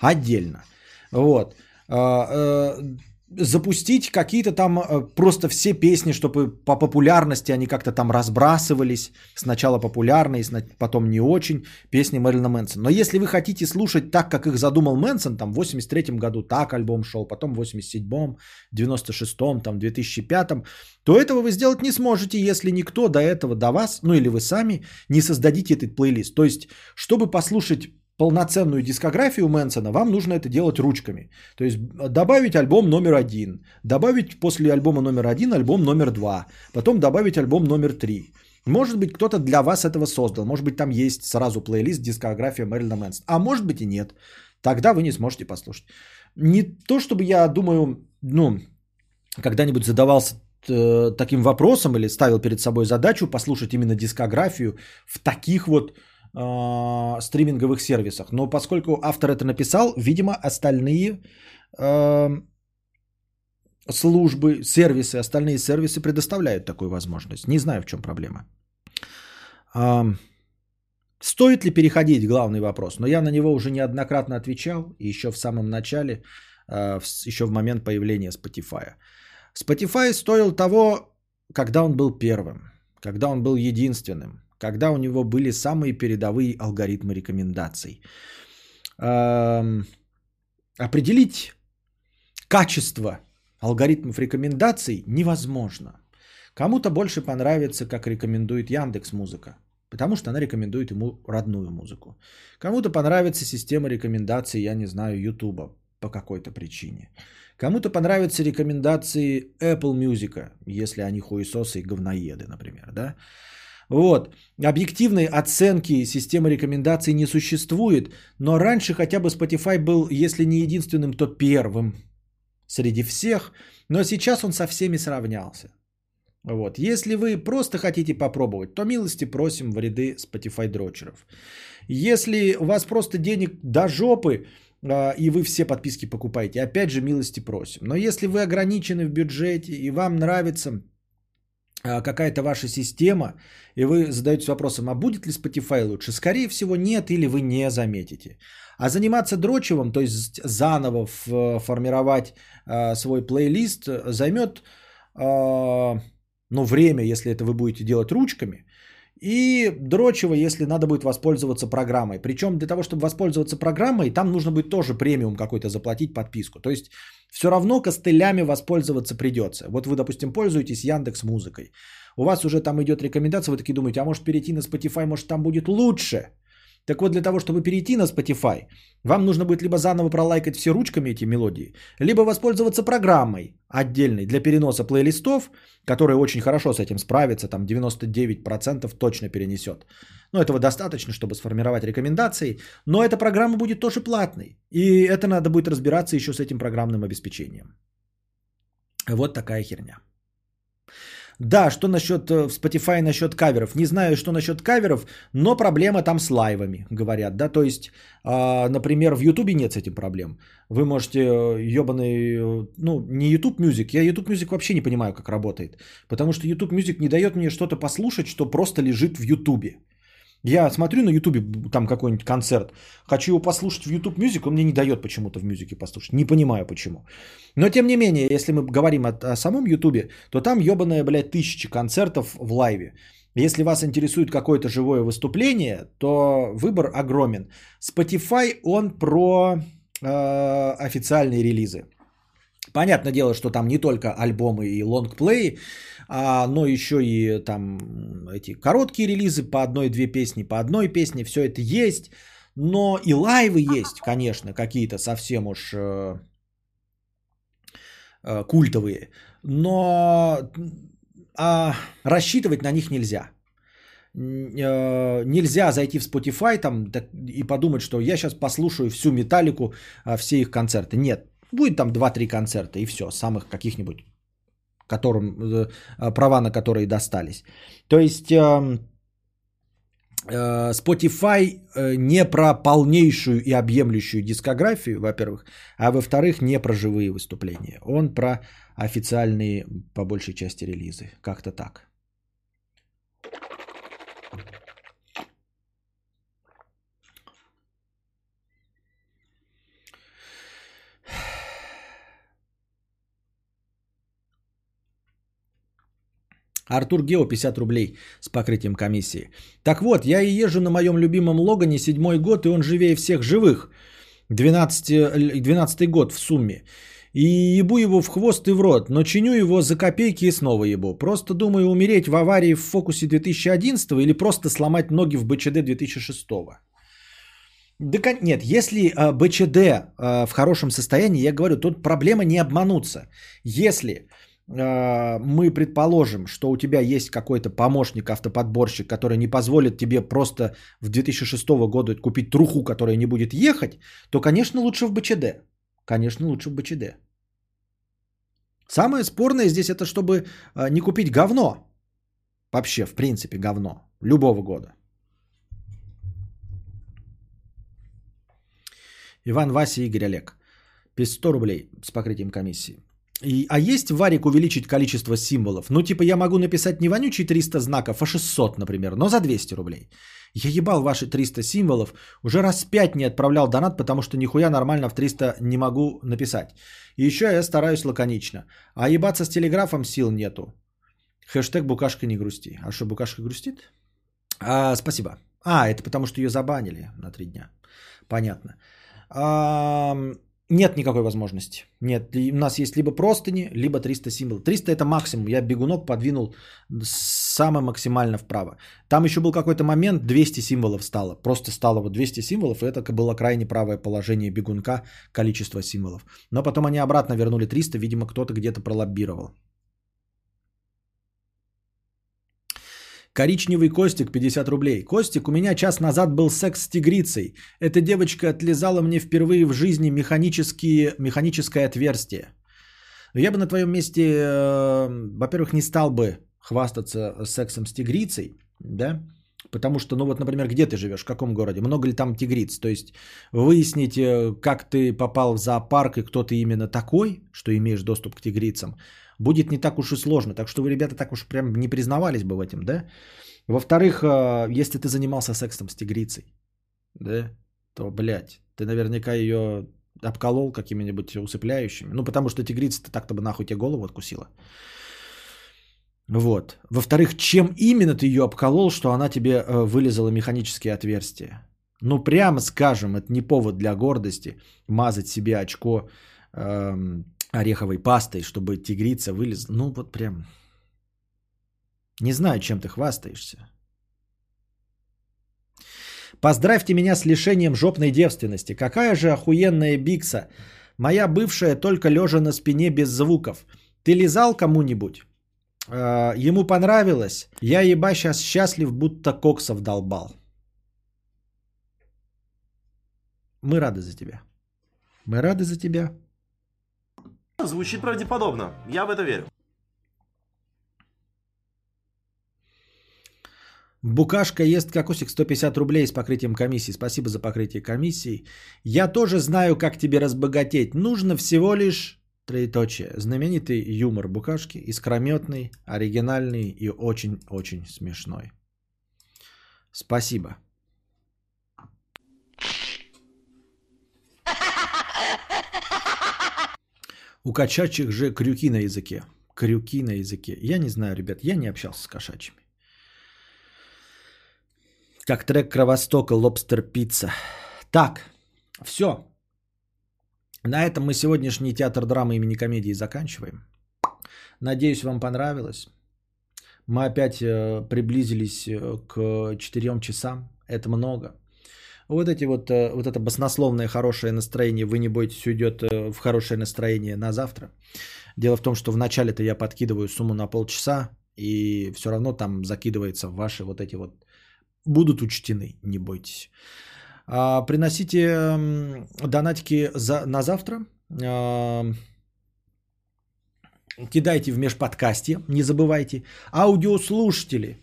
отдельно. Вот. Э, э, запустить какие-то там э, просто все песни, чтобы по популярности они как-то там разбрасывались. Сначала популярные, потом не очень. Песни Мэрилина Мэнсона. Но если вы хотите слушать так, как их задумал Мэнсон, там в 83 году так альбом шел, потом в 87-м, 96-м, там 2005-м, то этого вы сделать не сможете, если никто до этого, до вас, ну или вы сами не создадите этот плейлист. То есть, чтобы послушать полноценную дискографию Мэнсона, вам нужно это делать ручками. То есть добавить альбом номер один, добавить после альбома номер один альбом номер два, потом добавить альбом номер три. Может быть, кто-то для вас этого создал. Может быть, там есть сразу плейлист дискография Мэрилина Мэнсона. А может быть и нет. Тогда вы не сможете послушать. Не то, чтобы я думаю, ну, когда-нибудь задавался э, таким вопросом или ставил перед собой задачу послушать именно дискографию в таких вот э, стриминговых сервисах. Но поскольку автор это написал, видимо, остальные э, службы, сервисы, остальные сервисы предоставляют такую возможность. Не знаю, в чем проблема. Э, стоит ли переходить, главный вопрос. Но я на него уже неоднократно отвечал, еще в самом начале, э, еще в момент появления Spotify. Spotify стоил того, когда он был первым, когда он был единственным, когда у него были самые передовые алгоритмы рекомендаций. Определить качество алгоритмов рекомендаций невозможно. Кому-то больше понравится, как рекомендует Яндекс Музыка, потому что она рекомендует ему родную музыку. Кому-то понравится система рекомендаций, я не знаю, Ютуба по какой-то причине. Кому-то понравятся рекомендации Apple Music, если они хуесосы и говноеды, например, да. Вот. Объективной оценки системы рекомендаций не существует, но раньше хотя бы Spotify был, если не единственным, то первым среди всех, но сейчас он со всеми сравнялся. Вот. Если вы просто хотите попробовать, то милости просим в ряды Spotify дрочеров. Если у вас просто денег до жопы, а, и вы все подписки покупаете, опять же милости просим. Но если вы ограничены в бюджете и вам нравится какая-то ваша система, и вы задаетесь вопросом, а будет ли Spotify лучше? Скорее всего, нет, или вы не заметите. А заниматься дрочевым, то есть заново формировать а, свой плейлист, займет а, ну, время, если это вы будете делать ручками, и дрочево, если надо будет воспользоваться программой. Причем для того, чтобы воспользоваться программой, там нужно будет тоже премиум какой-то заплатить, подписку. То есть все равно костылями воспользоваться придется. Вот вы, допустим, пользуетесь Яндекс Музыкой. У вас уже там идет рекомендация, вы такие думаете, а может перейти на Spotify, может там будет лучше. Так вот, для того, чтобы перейти на Spotify, вам нужно будет либо заново пролайкать все ручками эти мелодии, либо воспользоваться программой отдельной для переноса плейлистов, которая очень хорошо с этим справится, там 99% точно перенесет. Но этого достаточно, чтобы сформировать рекомендации, но эта программа будет тоже платной. И это надо будет разбираться еще с этим программным обеспечением. Вот такая херня. Да, что насчет э, в Spotify насчет каверов? Не знаю, что насчет каверов, но проблема там с лайвами, говорят, да, то есть, э, например, в Ютубе нет с этим проблем. Вы можете ебаный, э, ну, не YouTube Music, я YouTube Music вообще не понимаю, как работает, потому что YouTube Music не дает мне что-то послушать, что просто лежит в Ютубе. Я смотрю на Ютубе там какой-нибудь концерт, хочу его послушать в YouTube Music, он мне не дает почему-то в мюзике послушать. Не понимаю почему. Но тем не менее, если мы говорим о, о самом Ютубе, то там ебаная, блядь, тысячи концертов в лайве. Если вас интересует какое-то живое выступление, то выбор огромен. Spotify, он про э, официальные релизы. Понятное дело, что там не только альбомы и лонгплеи, а, но еще и там эти короткие релизы по одной-две песни, по одной песне, все это есть. Но и лайвы есть, конечно, какие-то совсем уж э, э, культовые. Но а, рассчитывать на них нельзя. Э, нельзя зайти в Spotify там, и подумать, что я сейчас послушаю всю металлику, э, все их концерты. Нет, будет там 2-3 концерта и все, самых каких-нибудь которым, э, права на которые достались. То есть эм, э, Spotify э, не про полнейшую и объемлющую дискографию, во-первых, а во-вторых, не про живые выступления. Он про официальные, по большей части, релизы. Как-то так. Артур Гео 50 рублей с покрытием комиссии. Так вот, я и езжу на моем любимом Логане седьмой год, и он живее всех живых. 12, 12 год в сумме. И ебу его в хвост и в рот, но чиню его за копейки и снова ебу. Просто думаю умереть в аварии в фокусе 2011 или просто сломать ноги в БЧД 2006. Да нет, если э, БЧД э, в хорошем состоянии, я говорю, тут проблема не обмануться. Если мы предположим, что у тебя есть какой-то помощник, автоподборщик, который не позволит тебе просто в 2006 году купить труху, которая не будет ехать, то, конечно, лучше в БЧД. Конечно, лучше в БЧД. Самое спорное здесь это, чтобы а, не купить говно. Вообще, в принципе, говно. Любого года. Иван, Вася, Игорь, Олег. 100 рублей с покрытием комиссии. И, а есть варик увеличить количество символов? Ну, типа, я могу написать не вонючие 300 знаков, а 600, например, но за 200 рублей. Я ебал ваши 300 символов, уже раз 5 не отправлял донат, потому что нихуя нормально в 300 не могу написать. И еще я стараюсь лаконично. А ебаться с телеграфом сил нету. Хэштег «Букашка не грусти». А что, Букашка грустит? А, спасибо. А, это потому что ее забанили на 3 дня. Понятно. А, нет никакой возможности. Нет, у нас есть либо простыни, либо 300 символов. 300 это максимум. Я бегунок подвинул самое максимально вправо. Там еще был какой-то момент, 200 символов стало. Просто стало вот 200 символов, и это было крайне правое положение бегунка, количество символов. Но потом они обратно вернули 300, видимо, кто-то где-то пролоббировал. Коричневый Костик, 50 рублей. Костик, у меня час назад был секс с тигрицей. Эта девочка отлезала мне впервые в жизни механические, механическое отверстие. Я бы на твоем месте, э, во-первых, не стал бы хвастаться сексом с тигрицей, да, Потому что, ну вот, например, где ты живешь, в каком городе, много ли там тигриц? То есть выяснить, э, как ты попал в зоопарк и кто ты именно такой, что имеешь доступ к тигрицам, будет не так уж и сложно. Так что вы, ребята, так уж прям не признавались бы в этом, да? Во-вторых, э, если ты занимался сексом с тигрицей, да, то, блядь, ты наверняка ее обколол какими-нибудь усыпляющими. Ну, потому что тигрица-то так-то бы нахуй тебе голову откусила. Вот. Во-вторых, чем именно ты ее обколол, что она тебе э, вылезала механические отверстия? Ну, прямо скажем, это не повод для гордости мазать себе очко эм, ореховой пастой, чтобы тигрица вылезла. Ну, вот прям... Не знаю, чем ты хвастаешься. Поздравьте меня с лишением жопной девственности. Какая же охуенная бикса. Моя бывшая только лежа на спине без звуков. Ты лизал кому-нибудь? Э, ему понравилось. Я еба сейчас счастлив, будто коксов долбал. Мы рады за тебя. Мы рады за тебя. Звучит правдеподобно. Я в это верю. Букашка ест кокосик 150 рублей с покрытием комиссии. Спасибо за покрытие комиссии. Я тоже знаю, как тебе разбогатеть. Нужно всего лишь троеточие. Знаменитый юмор Букашки. Искрометный, оригинальный и очень-очень смешной. Спасибо. У кошачьих же крюки на языке. Крюки на языке. Я не знаю, ребят, я не общался с кошачьими. Как трек Кровостока «Лобстер пицца». Так, все. На этом мы сегодняшний театр драмы имени комедии заканчиваем. Надеюсь, вам понравилось. Мы опять э, приблизились э, к 4 часам. Это много. Вот эти вот, э, вот это баснословное хорошее настроение, вы не бойтесь, уйдет в хорошее настроение на завтра. Дело в том, что вначале-то я подкидываю сумму на полчаса, и все равно там закидывается в ваши вот эти вот будут учтены, не бойтесь. А, приносите донатики за, на завтра. А, кидайте в межподкасте, не забывайте. Аудиослушатели,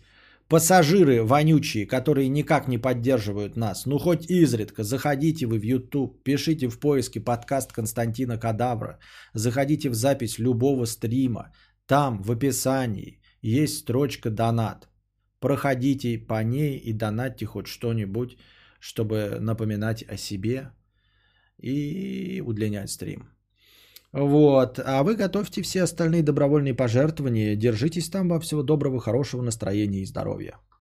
пассажиры вонючие, которые никак не поддерживают нас, ну хоть изредка, заходите вы в YouTube, пишите в поиске подкаст Константина Кадавра, заходите в запись любого стрима, там в описании есть строчка «Донат». Проходите по ней и донатьте хоть что-нибудь, чтобы напоминать о себе и удлинять стрим. Вот. А вы готовьте все остальные добровольные пожертвования. Держитесь там во всего доброго, хорошего настроения и здоровья.